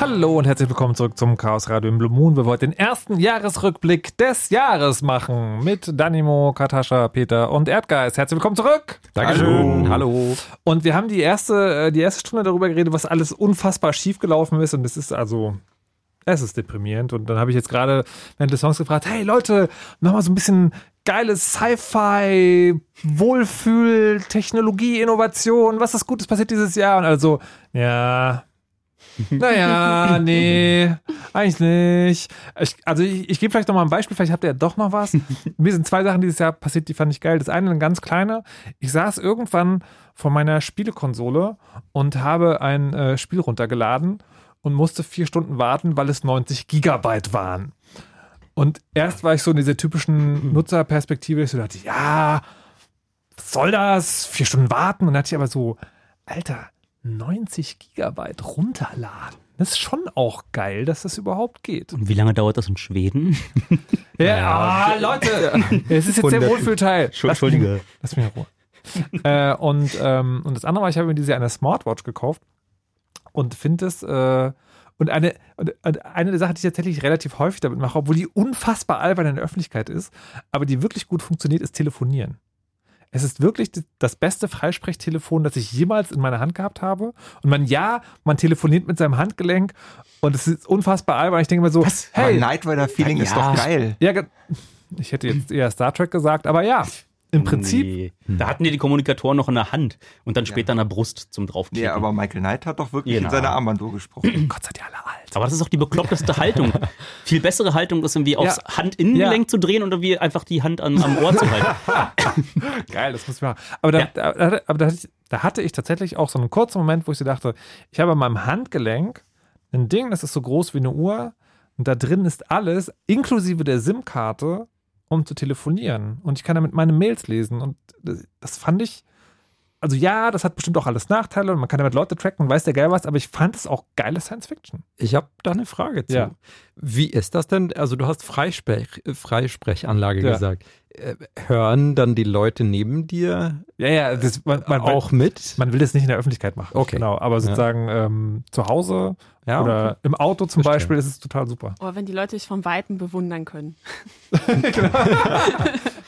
Hallo und herzlich willkommen zurück zum Chaos Radio im Blue Moon. Wir wollten den ersten Jahresrückblick des Jahres machen mit Danimo, Katascha, Peter und Erdgeist. Herzlich willkommen zurück. Dankeschön. Hallo. Und wir haben die erste, äh, die erste Stunde darüber geredet, was alles unfassbar schief gelaufen ist. Und es ist also, es ist deprimierend. Und dann habe ich jetzt gerade während des Songs gefragt, hey Leute, nochmal so ein bisschen geiles Sci-Fi, Wohlfühl, Technologie, Innovation, was ist Gutes passiert dieses Jahr? Und also, ja, naja, nee, eigentlich nicht. Ich, also ich, ich gebe vielleicht noch mal ein Beispiel, vielleicht habt ihr ja doch noch was. Mir sind zwei Sachen dieses Jahr passiert, die fand ich geil. Das eine, eine ganz kleine. Ich saß irgendwann vor meiner Spielekonsole und habe ein äh, Spiel runtergeladen und musste vier Stunden warten, weil es 90 Gigabyte waren. Und erst war ich so in dieser typischen Nutzerperspektive, ich so dachte, ja, was soll das? Vier Stunden warten. Und dann hatte ich aber so, Alter, 90 Gigabyte runterladen. Das ist schon auch geil, dass das überhaupt geht. Und wie lange dauert das in Schweden? Ja, ah, Leute, es ist jetzt der 100. Wohlfühlteil. Entschuldige. Lass mich in Ruhe. äh, und, ähm, und das andere war, ich habe mir diese eine Smartwatch gekauft und finde es äh, und eine, und und eine der Sachen, die ich tatsächlich relativ häufig damit mache, obwohl die unfassbar albern in der Öffentlichkeit ist, aber die wirklich gut funktioniert, ist telefonieren. Es ist wirklich das beste Freisprechtelefon, das ich jemals in meiner Hand gehabt habe. Und man, ja, man telefoniert mit seinem Handgelenk und es ist unfassbar albern. Ich denke mir so, Aber hey, Night Rider Feeling ist Ja. doch geil. ja, ich hätte jetzt eher Star Trek gesagt, aber ja, im Prinzip. Nee. Da hatten die die Kommunikatoren noch in der Hand und dann später an der Brust zum draufklicken. Nee, aber Michael Knight hat doch wirklich Genau. in seiner Armbanduhr gesprochen. Gott seid ihr alle alt. Aber das ist auch die bekloppteste Haltung. Viel bessere Haltung ist irgendwie aufs Ja. Handinnengelenk zu drehen oder wie einfach die Hand an, am Ohr zu halten. Geil, das muss ich machen. Aber, da, Ja. da, da, aber da, hatte ich, da hatte ich tatsächlich auch so einen kurzen Moment, wo ich so dachte, ich habe an meinem Handgelenk ein Ding, das ist so groß wie eine Uhr und da drin ist alles, inklusive der SIM-Karte, um zu telefonieren. Und ich kann damit meine Mails lesen. Und das, fand ich, also ja, das hat bestimmt auch alles Nachteile und man kann damit Leute tracken und weiß der geil was, aber ich fand es auch geile Science Fiction. Ich habe da eine Frage zu. Ja. Wie ist das denn? Also du hast Freisprech, Freisprechanlage Ja. gesagt. Äh, Hören dann die Leute neben dir Ja, ja, das, man, man, auch mit? Man will das nicht in der Öffentlichkeit machen. Okay. Genau, aber sozusagen ähm, zu Hause Ja, oder okay. im Auto zum Verstehe. Beispiel ist es total super. Oh, wenn die Leute dich von Weitem bewundern können.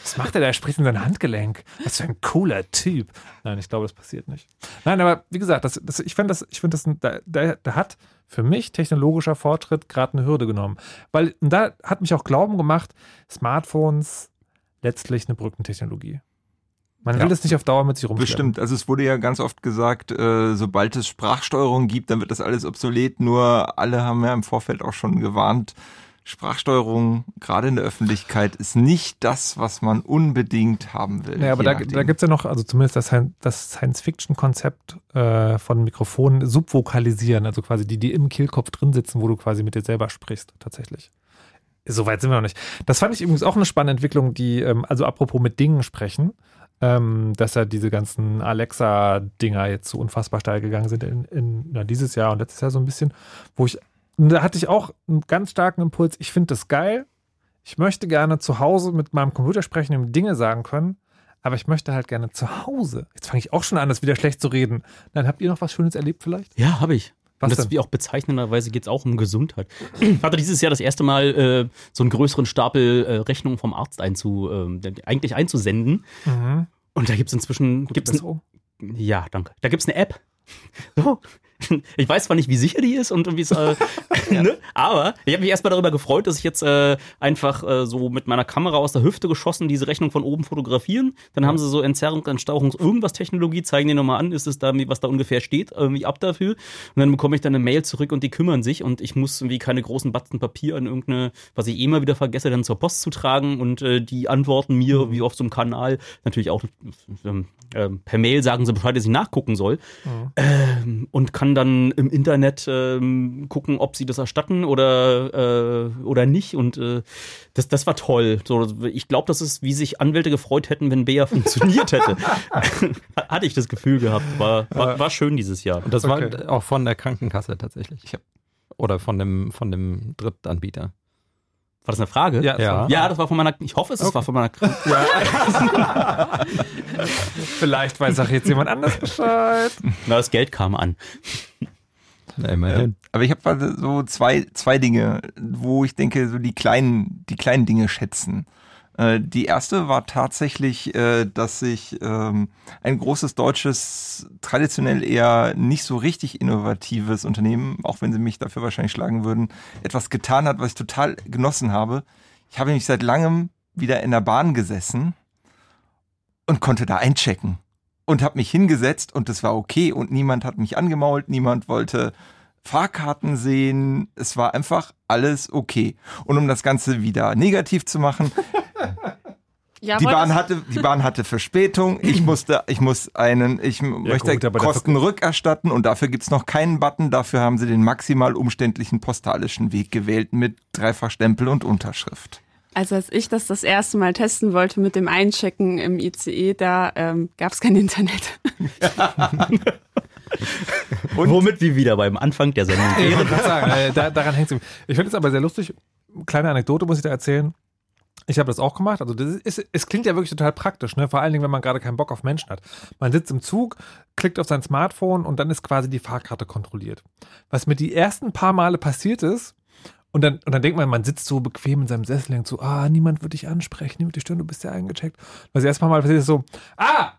Was macht er da? Er spricht in sein Handgelenk. Was für ein cooler Typ. Nein, ich glaube, das passiert nicht. Nein, aber wie gesagt, das, das, ich finde das, ich finde das, ein- da, da, da hat für mich technologischer Fortschritt gerade eine Hürde genommen. Weil und da hat mich auch Glauben gemacht, Smartphones letztlich eine Brückentechnologie. Man will Ja. das nicht auf Dauer mit sich rumschleppen. Bestimmt. Also es wurde ja ganz oft gesagt, äh, sobald es Sprachsteuerung gibt, dann wird das alles obsolet. Nur alle haben ja im Vorfeld auch schon gewarnt, Sprachsteuerung, gerade in der Öffentlichkeit, ist nicht das, was man unbedingt haben will. Ja, aber da, da gibt es ja noch, also zumindest das, das Science-Fiction-Konzept äh, von Mikrofonen subvokalisieren, also quasi die, die im Kehlkopf drin sitzen, wo du quasi mit dir selber sprichst, tatsächlich. So weit sind wir noch nicht. Das fand ich übrigens auch eine spannende Entwicklung, die, ähm, also apropos mit Dingen sprechen, ähm, dass ja diese ganzen Alexa-Dinger jetzt so unfassbar steil gegangen sind in, in na, dieses Jahr und letztes Jahr so ein bisschen, wo ich, da hatte ich auch einen ganz starken Impuls, ich finde das geil, ich möchte gerne zu Hause mit meinem Computer sprechen und Dinge sagen können, aber ich möchte halt gerne zu Hause. Jetzt fange ich auch schon an, das wieder schlecht zu reden. Dann habt ihr noch was Schönes erlebt vielleicht? Ja, habe ich. Was und das denn? wie auch bezeichnenderweise geht es auch um Gesundheit. Ich hatte dieses Jahr das erste Mal äh, so einen größeren Stapel äh, Rechnungen vom Arzt einzu, ähm, eigentlich einzusenden. Mhm. Und da gibt es inzwischen, Gute gibt's ein, ja, danke. Da gibt es eine App. So. Ich weiß zwar nicht, wie sicher die ist und wie es, äh, ne? aber ich habe mich erstmal darüber gefreut, dass ich jetzt äh, einfach äh, so mit meiner Kamera aus der Hüfte geschossen diese Rechnung von oben fotografieren. Dann haben sie so Entzerrung, Entstauchungs, irgendwas Technologie, zeigen dir nochmal an, ist es da, was da ungefähr steht, irgendwie ab dafür. Und dann bekomme ich dann eine Mail zurück und die kümmern sich und ich muss irgendwie keine großen Batzen Papier an irgendeine, was ich eh mal wieder vergesse, dann zur Post zu tragen und äh, die antworten mir, wie auf so einem Kanal, natürlich auch ähm, ähm, per Mail sagen sie Bescheid, dass ich nachgucken soll. Ähm, und kann dann im Internet ähm, gucken, ob sie das erstatten oder, äh, oder nicht. Und äh, das, das war toll. So, ich glaube, das ist, wie sich Anwälte gefreut hätten, wenn Bea funktioniert hätte. Hatte ich das Gefühl gehabt. War, war, war schön dieses Jahr. Und das war Okay. auch von der Krankenkasse tatsächlich. Ich hab, oder von dem, von dem Drittanbieter. War das eine Frage? Ja, das Ja. war- Ja, das war von meiner, ich hoffe, es war von meiner Vielleicht weiß auch jetzt jemand anders Bescheid. Na, das Geld kam an. Na, immerhin. Aber ich habe so zwei, zwei Dinge, wo ich denke, so die kleinen, die kleinen Dinge schätzen. Äh, Die erste war tatsächlich, äh, dass sich ähm, ein großes deutsches, traditionell eher nicht so richtig innovatives Unternehmen, auch wenn sie mich dafür wahrscheinlich schlagen würden, etwas getan hat, was ich total genossen habe. Ich habe nämlich seit langem wieder in der Bahn gesessen und konnte da einchecken und habe mich hingesetzt und das war okay und niemand hat mich angemault, niemand wollte Fahrkarten sehen, es war einfach alles okay. Und um das Ganze wieder negativ zu machen, Ja, die Bahn hatte, die Bahn hatte Verspätung. Ich musste, ich muss einen, ich möchte gut, Kosten rückerstatten und dafür gibt's noch keinen Button. Dafür haben sie den maximal umständlichen postalischen Weg gewählt mit Dreifachstempel und Unterschrift. Also als ich das das erste Mal testen wollte mit dem Einchecken im ICE, da ähm, gab es kein Internet. Und Womit wir wieder beim Anfang der Sendung Ich sagen, äh, da, daran hängt es. Ich finde es aber sehr lustig. Kleine Anekdote muss ich da erzählen. Ich habe das auch gemacht. Also das ist, es klingt ja wirklich total praktisch, ne? Vor allen Dingen, wenn man gerade keinen Bock auf Menschen hat. Man sitzt im Zug, klickt auf sein Smartphone und dann ist quasi die Fahrkarte kontrolliert. Was mir die ersten paar Male passiert ist, und dann, und dann denkt man, man sitzt so bequem in seinem Sessel, denkt so, ah, niemand wird dich ansprechen, niemand wird dich stören, du bist ja eingecheckt. Was erst Mal passiert ist so, ah,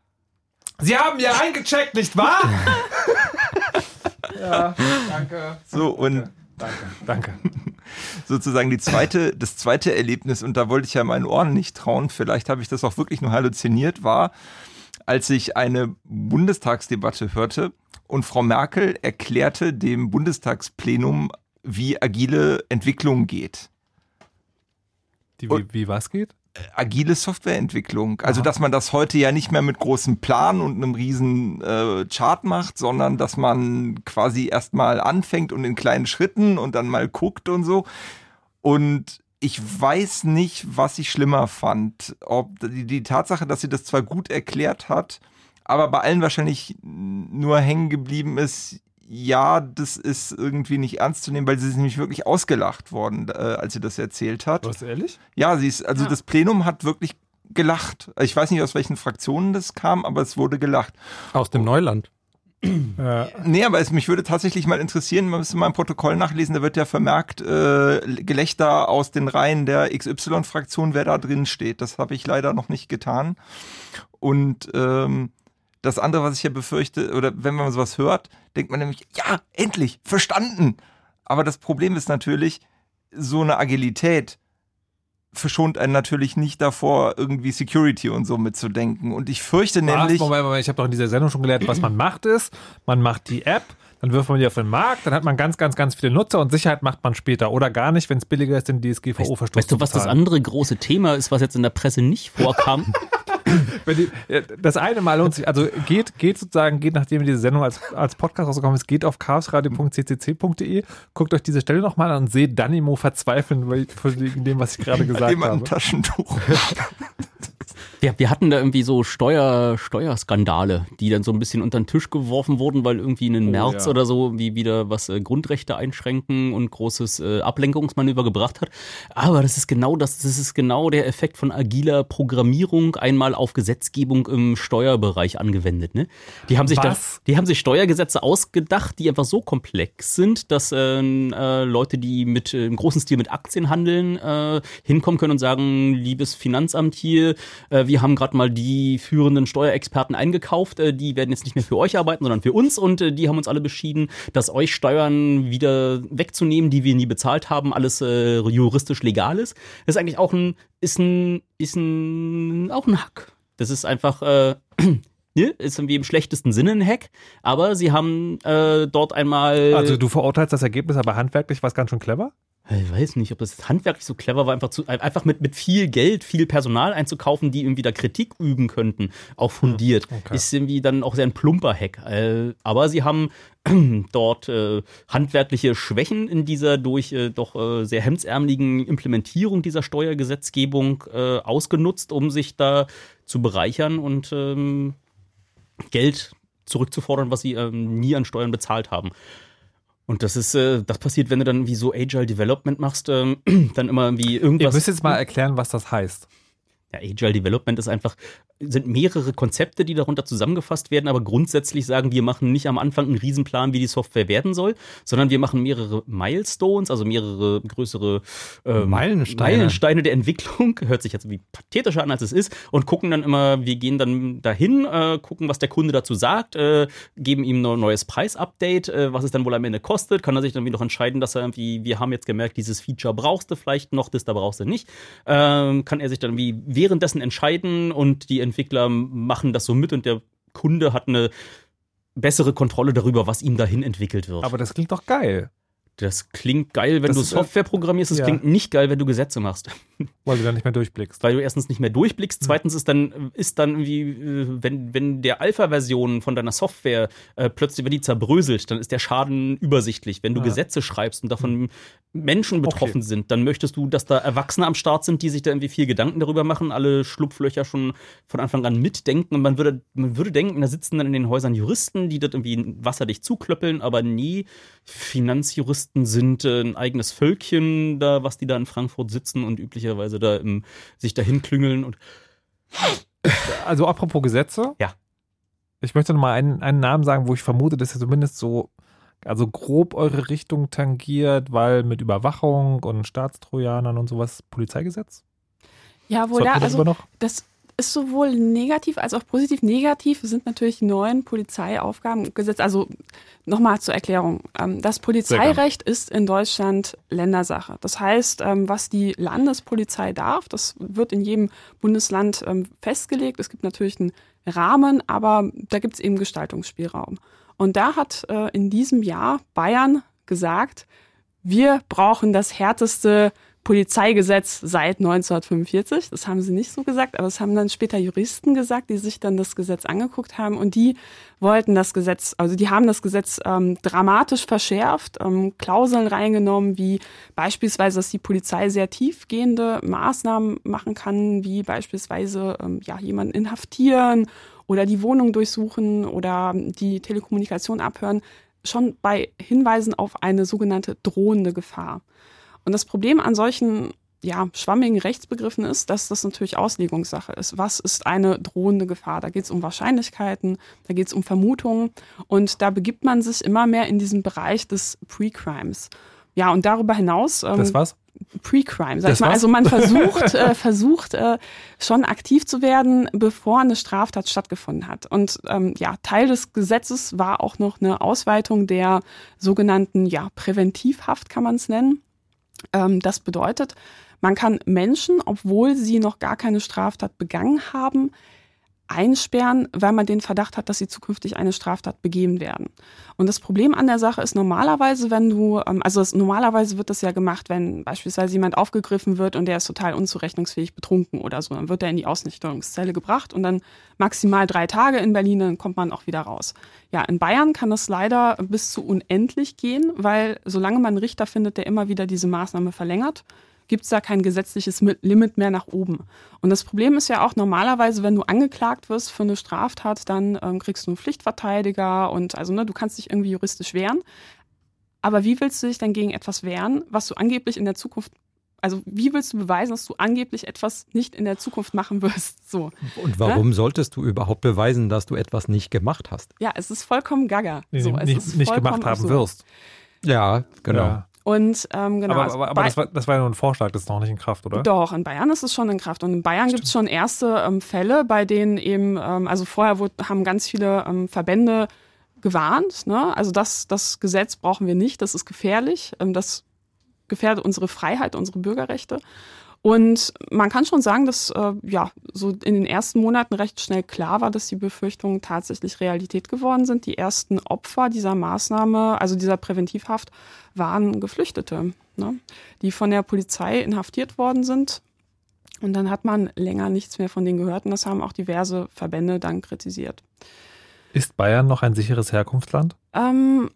Sie haben ja eingecheckt, nicht wahr? ja, danke. so und Danke, danke. sozusagen die zweite, das zweite Erlebnis, und da wollte ich ja meinen Ohren nicht trauen, vielleicht habe ich das auch wirklich nur halluziniert, war, als ich eine Bundestagsdebatte hörte und Frau Merkel erklärte dem Bundestagsplenum, wie agile Entwicklung geht. Die, wie, wie was geht? Agile Softwareentwicklung. Also, dass man das heute ja nicht mehr mit großem Plan und einem riesen äh, Chart macht, sondern dass man quasi erstmal anfängt und in kleinen Schritten und dann mal guckt und so. Und ich weiß nicht, was ich schlimmer fand. Ob die, die Tatsache, dass sie das zwar gut erklärt hat, aber bei allen wahrscheinlich nur hängen geblieben ist, ja, das ist irgendwie nicht ernst zu nehmen, weil sie ist nämlich wirklich ausgelacht worden, äh, als sie das erzählt hat. Was, ehrlich? Ja, sie ist, also Ja. das Plenum hat wirklich gelacht. Ich weiß nicht, aus welchen Fraktionen das kam, aber es wurde gelacht. Aus dem Neuland. Äh, Nee, aber es, mich würde tatsächlich mal interessieren, man müsste mal im Protokoll nachlesen, da wird ja vermerkt, äh, Gelächter aus den Reihen der XY-Fraktion, wer da drin steht. Das habe ich leider noch nicht getan. Und ähm, das andere, was ich ja befürchte, oder wenn man sowas hört, denkt man nämlich, ja, endlich, verstanden. Aber das Problem ist natürlich, so eine Agilität verschont einen natürlich nicht davor, irgendwie Security und so mitzudenken. Und ich fürchte was? nämlich. Moment, Moment, ich habe doch in dieser Sendung schon gelernt, was man macht ist, man macht die App, dann wirft man die auf den Markt, dann hat man ganz, ganz, ganz viele Nutzer und Sicherheit macht man später oder gar nicht, wenn es billiger ist, den DSGVO-Verstoß Weißt du, was zu das andere große Thema ist, was jetzt in der Presse nicht vorkam? Die, das eine Mal lohnt sich, also geht, geht sozusagen, geht nachdem diese Sendung als, als Podcast rausgekommen ist, geht auf chaosradio.ccc.de, guckt euch diese Stelle nochmal an und seht Danimo verzweifeln wegen dem, was ich gerade gesagt Jemand ein habe. Taschentuch. Wir, wir hatten da irgendwie so Steuer, Steuerskandale, die dann so ein bisschen unter den Tisch geworfen wurden, weil irgendwie in den Oh, März ja. oder so wie wieder was äh, Grundrechte einschränken und großes äh, Ablenkungsmanöver gebracht hat. Aber das ist genau das, das ist genau der Effekt von agiler Programmierung einmal auf Gesetzgebung im Steuerbereich angewendet. Ne? Die haben sich da, Was? die haben sich Steuergesetze ausgedacht, die einfach so komplex sind, dass äh, äh, Leute, die mit äh, im großen Stil mit Aktien handeln, äh, hinkommen können und sagen, liebes Finanzamt hier, wir wir haben gerade mal die führenden Steuerexperten eingekauft, äh, die werden jetzt nicht mehr für euch arbeiten, sondern für uns und äh, die haben uns alle beschieden, dass euch Steuern wieder wegzunehmen, die wir nie bezahlt haben, alles äh, juristisch legal ist. Das ist eigentlich auch ein, ist ein, ist ein, auch ein Hack. Das ist einfach, äh, ne, ist irgendwie im schlechtesten Sinne ein Hack, aber sie haben äh, dort einmal. Also du verurteilst das Ergebnis, aber handwerklich war es ganz schön clever? Ich weiß nicht, ob das handwerklich so clever war, einfach, zu, einfach mit, mit viel Geld, viel Personal einzukaufen, die irgendwie da Kritik üben könnten, auch fundiert. okay. Ist irgendwie dann auch sehr ein plumper Hack. Äh, aber sie haben dort äh, handwerkliche Schwächen in dieser durch äh, doch äh, sehr hemdsärmeligen Implementierung dieser Steuergesetzgebung ausgenutzt, um sich da zu bereichern und ähm, Geld zurückzufordern, was sie ähm, nie an Steuern bezahlt haben. Und das ist, äh, das passiert, wenn du dann wie so Agile Development machst, ähm, dann immer irgendwie Ihr irgendwas. müsst jetzt mal erklären, was das heißt. Ja, Agile Development ist einfach, sind mehrere Konzepte, die darunter zusammengefasst werden, aber grundsätzlich sagen, wir machen nicht am Anfang einen Riesenplan, wie die Software werden soll, sondern wir machen mehrere Milestones, also mehrere größere ähm, Meilensteine. Meilensteine der Entwicklung, hört sich jetzt wie pathetischer an, als es ist, und gucken dann immer, wir gehen dann dahin, äh, gucken, was der Kunde dazu sagt, äh, geben ihm ein neues Preisupdate, äh, was es dann wohl am Ende kostet, kann er sich dann noch entscheiden, dass er irgendwie, wir haben jetzt gemerkt, dieses Feature brauchst du vielleicht noch, das da brauchst du nicht, ähm, kann er sich dann wie währenddessen entscheiden und die Entwickler machen das so mit und der Kunde hat eine bessere Kontrolle darüber, was ihm dahin entwickelt wird. Aber das klingt doch geil, das klingt geil, wenn Das du äh, Software programmierst, das ja. klingt nicht geil, wenn du Gesetze machst. weil du dann nicht mehr durchblickst. Weil du erstens nicht mehr durchblickst, zweitens ist dann, ist dann irgendwie, äh, wenn, wenn der Alpha-Version von deiner Software äh, plötzlich, wenn die zerbröselt, dann ist der Schaden übersichtlich. Wenn du Ja. Gesetze schreibst und davon Menschen betroffen Okay. sind, dann möchtest du, dass da Erwachsene am Start sind, die sich da irgendwie viel Gedanken darüber machen, alle Schlupflöcher schon von Anfang an mitdenken. Und man würde, man würde denken, da sitzen dann in den Häusern Juristen, die das irgendwie wasserdicht zuklöppeln, aber nie Finanzjuristen sind äh, ein eigenes Völkchen, da, was die da in Frankfurt sitzen und üblicherweise da im, sich dahin klüngeln und Also apropos Gesetze. Ja. Ich möchte noch mal einen, einen Namen sagen, wo ich vermute, dass er zumindest so, also grob eure Richtung tangiert, weil mit Überwachung und Staatstrojanern und sowas Polizeigesetz? Ja, wohl da, also das ist sowohl negativ als auch positiv. Negativ sind natürlich die neuen Polizeiaufgabengesetze. Also nochmal zur Erklärung. Ähm, Das Polizeirecht ist in Deutschland Ländersache. Das heißt, ähm, was die Landespolizei darf, das wird in jedem Bundesland ähm, festgelegt. Es gibt natürlich einen Rahmen, aber da gibt es eben Gestaltungsspielraum. Und da hat äh, in diesem Jahr Bayern gesagt, wir brauchen das härteste Polizeigesetz seit 1945. Das haben sie nicht so gesagt, aber es haben dann später Juristen gesagt, die sich dann das Gesetz angeguckt haben und die wollten das Gesetz, also die haben das Gesetz ähm, dramatisch verschärft, ähm, Klauseln reingenommen, wie beispielsweise, dass die Polizei sehr tiefgehende Maßnahmen machen kann, wie beispielsweise ähm, ja jemanden inhaftieren oder die Wohnung durchsuchen oder die Telekommunikation abhören, schon bei Hinweisen auf eine sogenannte drohende Gefahr. Und das Problem an solchen ja, schwammigen Rechtsbegriffen ist, dass das natürlich Auslegungssache ist. Was ist eine drohende Gefahr? Da geht es um Wahrscheinlichkeiten, da geht es um Vermutungen und da begibt man sich immer mehr in diesen Bereich des Pre-Crimes. Ja, und darüber hinaus. Ähm, Das was? Pre-Crime, sag Das ich mal. Also man versucht, äh, versucht äh, schon aktiv zu werden, bevor eine Straftat stattgefunden hat. Und ähm, ja, Teil des Gesetzes war auch noch eine Ausweitung der sogenannten ja, Präventivhaft, kann man es nennen. Ähm, das bedeutet, man kann Menschen, obwohl sie noch gar keine Straftat begangen haben, einsperren, weil man den Verdacht hat, dass sie zukünftig eine Straftat begehen werden. Und das Problem an der Sache ist normalerweise, wenn du, ähm, also es, normalerweise wird das ja gemacht, wenn beispielsweise jemand aufgegriffen wird und der ist total unzurechnungsfähig betrunken oder so, dann wird er in die Ausnüchterungszelle gebracht und dann maximal drei Tage in Berlin, dann kommt man auch wieder raus. Ja, in Bayern kann das leider bis zu unendlich gehen, weil solange man einen Richter findet, der immer wieder diese Maßnahme verlängert, gibt es da kein gesetzliches Mi- Limit mehr nach oben. Und das Problem ist ja auch normalerweise, wenn du angeklagt wirst für eine Straftat, dann ähm, kriegst du einen Pflichtverteidiger und also ne, du kannst dich irgendwie juristisch wehren. Aber wie willst du dich denn gegen etwas wehren, was du angeblich in der Zukunft, also wie willst du beweisen, dass du angeblich etwas nicht in der Zukunft machen wirst? So. Und warum solltest du überhaupt beweisen, dass du etwas nicht gemacht hast? Ja, es ist vollkommen gaga. Nee, so, es nicht ist nicht gemacht haben absurd. wirst. Ja, genau. Ja. Und ähm, genau. aber also aber, aber das, war, das war ja nur ein Vorschlag, das ist noch nicht in Kraft, oder? Doch, in Bayern ist es schon in Kraft. Und in Bayern gibt es schon erste ähm, Fälle, bei denen eben, ähm, also vorher wurde, haben ganz viele ähm, Verbände gewarnt. Ne? Also das, das Gesetz brauchen wir nicht, das ist gefährlich. Ähm, das gefährdet unsere Freiheit, unsere Bürgerrechte. Und man kann schon sagen, dass äh, ja so in den ersten Monaten recht schnell klar war, dass die Befürchtungen tatsächlich Realität geworden sind. Die ersten Opfer dieser Maßnahme, also dieser Präventivhaft, waren Geflüchtete, ne? die von der Polizei inhaftiert worden sind. Und dann hat man länger nichts mehr von denen gehört und das haben auch diverse Verbände dann kritisiert. Ist Bayern noch ein sicheres Herkunftsland? Ähm,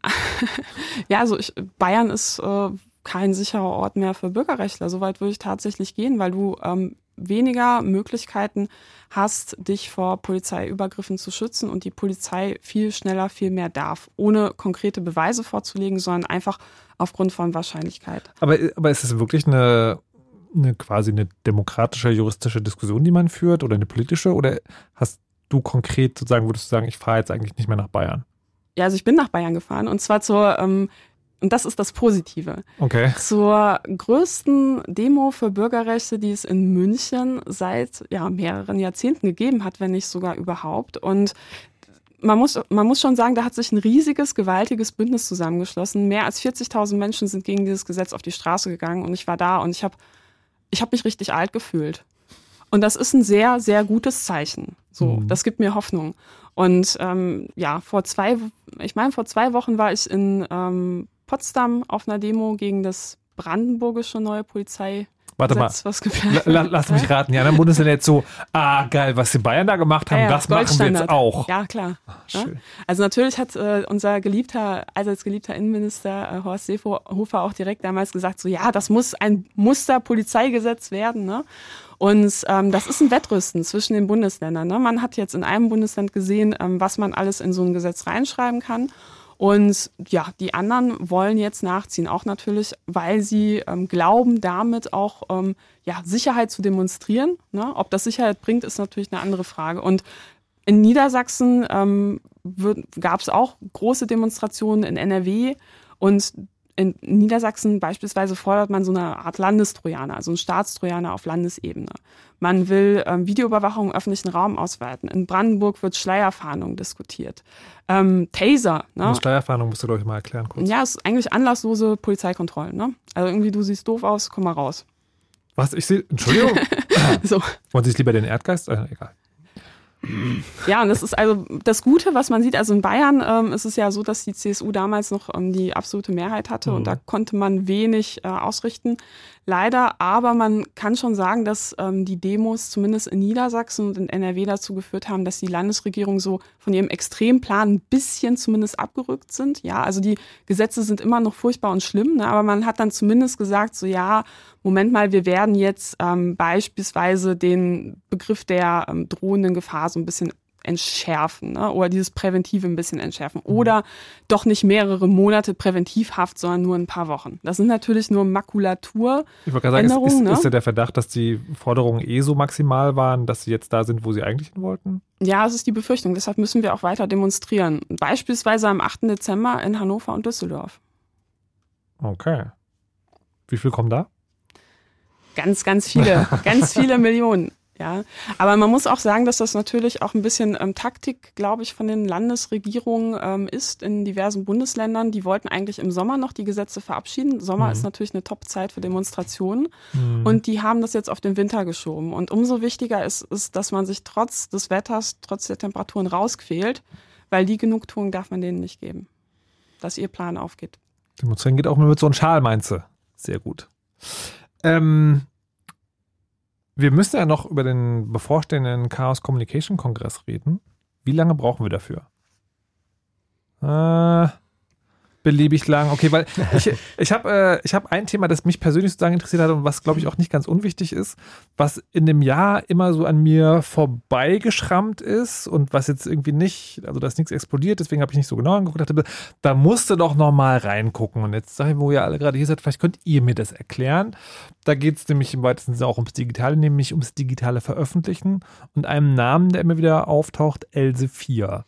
ja, also ich, Bayern ist äh, kein sicherer Ort mehr für Bürgerrechtler. Soweit würde ich tatsächlich gehen, weil du ähm, weniger Möglichkeiten hast, dich vor Polizeiübergriffen zu schützen und die Polizei viel schneller, viel mehr darf, ohne konkrete Beweise vorzulegen, sondern einfach aufgrund von Wahrscheinlichkeit. Aber, aber ist es wirklich eine, eine quasi eine demokratische, juristische Diskussion, die man führt oder eine politische? Oder hast du konkret sozusagen, würdest du sagen, ich fahre jetzt eigentlich nicht mehr nach Bayern? Ja, also ich bin nach Bayern gefahren und zwar zur, ähm, und das ist das Positive, Okay. zur größten Demo für Bürgerrechte, die es in München seit ja, mehreren Jahrzehnten gegeben hat, wenn nicht sogar überhaupt. Und man muss, man muss schon sagen, da hat sich ein riesiges, gewaltiges Bündnis zusammengeschlossen. Mehr als 40.000 Menschen sind gegen dieses Gesetz auf die Straße gegangen und ich war da und ich habe ich hab mich richtig alt gefühlt. Und das ist ein sehr, sehr gutes Zeichen. So, Mhm. das gibt mir Hoffnung. Und ähm, ja, vor zwei, ich meine, vor zwei Wochen war ich in ähm, Potsdam auf einer Demo gegen das brandenburgische neue Polizei. Warte mal. was La, geplant la, lass mich raten. Die anderen Bundesländer jetzt so, ah, geil, was die Bayern da gemacht haben, Ja, ja, das machen wir jetzt auch. Ja, klar. Ja? schön. Also natürlich hat äh, unser geliebter, allseits geliebter Innenminister äh, Horst Seehofer auch direkt damals gesagt, so ja, das muss ein Musterpolizeigesetz werden. Ne? Und ähm, das ist ein Wettrüsten zwischen den Bundesländern. Ne? Man hat jetzt in einem Bundesland gesehen, ähm, was man alles in so ein Gesetz reinschreiben kann. Und ja, die anderen wollen jetzt nachziehen, auch natürlich, weil sie ähm, glauben, damit auch ähm, ja, Sicherheit zu demonstrieren. Ne? Ob das Sicherheit bringt, ist natürlich eine andere Frage. Und in Niedersachsen ähm, gab es auch große Demonstrationen in NRW und in Niedersachsen beispielsweise fordert man so eine Art Landestrojaner, also einen Staatstrojaner auf Landesebene. Man will ähm, Videoüberwachung im öffentlichen Raum ausweiten. In Brandenburg wird Schleierfahndung diskutiert. Ähm, Taser, ne? Eine Steuerfahndung musst du, glaube ich, mal erklären kurz. Ja, es ist eigentlich anlasslose Polizeikontrollen. Ne? Also irgendwie, du siehst doof aus, komm mal raus. Was? Ich sehe, Entschuldigung. so. Wollen Sie es lieber den Erdgeist? Äh, egal. Ja, und das ist also das Gute, was man sieht. Also in Bayern ähm, ist es ja so, dass die CSU damals noch ähm, die absolute Mehrheit hatte und Mhm. da konnte man wenig äh, ausrichten. Leider, aber man kann schon sagen, dass ähm, die Demos zumindest in Niedersachsen und in NRW dazu geführt haben, dass die Landesregierung so von ihrem Extremplan ein bisschen zumindest abgerückt sind. Ja, also die Gesetze sind immer noch furchtbar und schlimm, ne? aber man hat dann zumindest gesagt, so ja, Moment mal, wir werden jetzt ähm, beispielsweise den Begriff der ähm, drohenden Gefahr so ein bisschen entschärfen ne? oder dieses Präventive ein bisschen entschärfen oder doch nicht mehrere Monate Präventivhaft, sondern nur ein paar Wochen. Das sind natürlich nur Makulatur. Ich wollte gerade sagen, ist, ist, ne? ist ja der Verdacht, dass die Forderungen eh so maximal waren, dass sie jetzt da sind, wo sie eigentlich hin wollten? Ja, es ist die Befürchtung. Deshalb müssen wir auch weiter demonstrieren. Beispielsweise am 8. Dezember in Hannover und Düsseldorf. Okay. Wie viel kommen da? Ganz, ganz viele, ganz viele Millionen. Ja, aber man muss auch sagen, dass das natürlich auch ein bisschen ähm, Taktik, glaube ich, von den Landesregierungen ähm, ist in diversen Bundesländern. Die wollten eigentlich im Sommer noch die Gesetze verabschieden. Sommer Mhm. ist natürlich eine Top-Zeit für Demonstrationen. Mhm. Und die haben das jetzt auf den Winter geschoben. Und umso wichtiger ist, ist, dass man sich trotz des Wetters, trotz der Temperaturen rausquält, weil die Genugtuung darf man denen nicht geben, dass ihr Plan aufgeht. Demonstrieren geht auch mit so einem Schal, meinst du? Sehr gut. Ähm, wir müssen ja noch über den bevorstehenden Chaos Communication Kongress reden. Wie lange brauchen wir dafür? Äh, beliebig lang. Okay, weil ich, ich habe äh, ich hab ein Thema, das mich persönlich sozusagen interessiert hat und was, glaube ich, auch nicht ganz unwichtig ist, was in dem Jahr immer so an mir vorbeigeschrammt ist und was jetzt irgendwie nicht, also da ist nichts explodiert, deswegen habe ich nicht so genau angeguckt, dachte, da musste doch noch mal reingucken. Und jetzt sage ich, wo ihr alle gerade hier seid, vielleicht könnt ihr mir das erklären. Da geht es nämlich im weitesten Sinne auch ums Digitale, nämlich ums digitale Veröffentlichen und einem Namen, der immer wieder auftaucht, Else 4.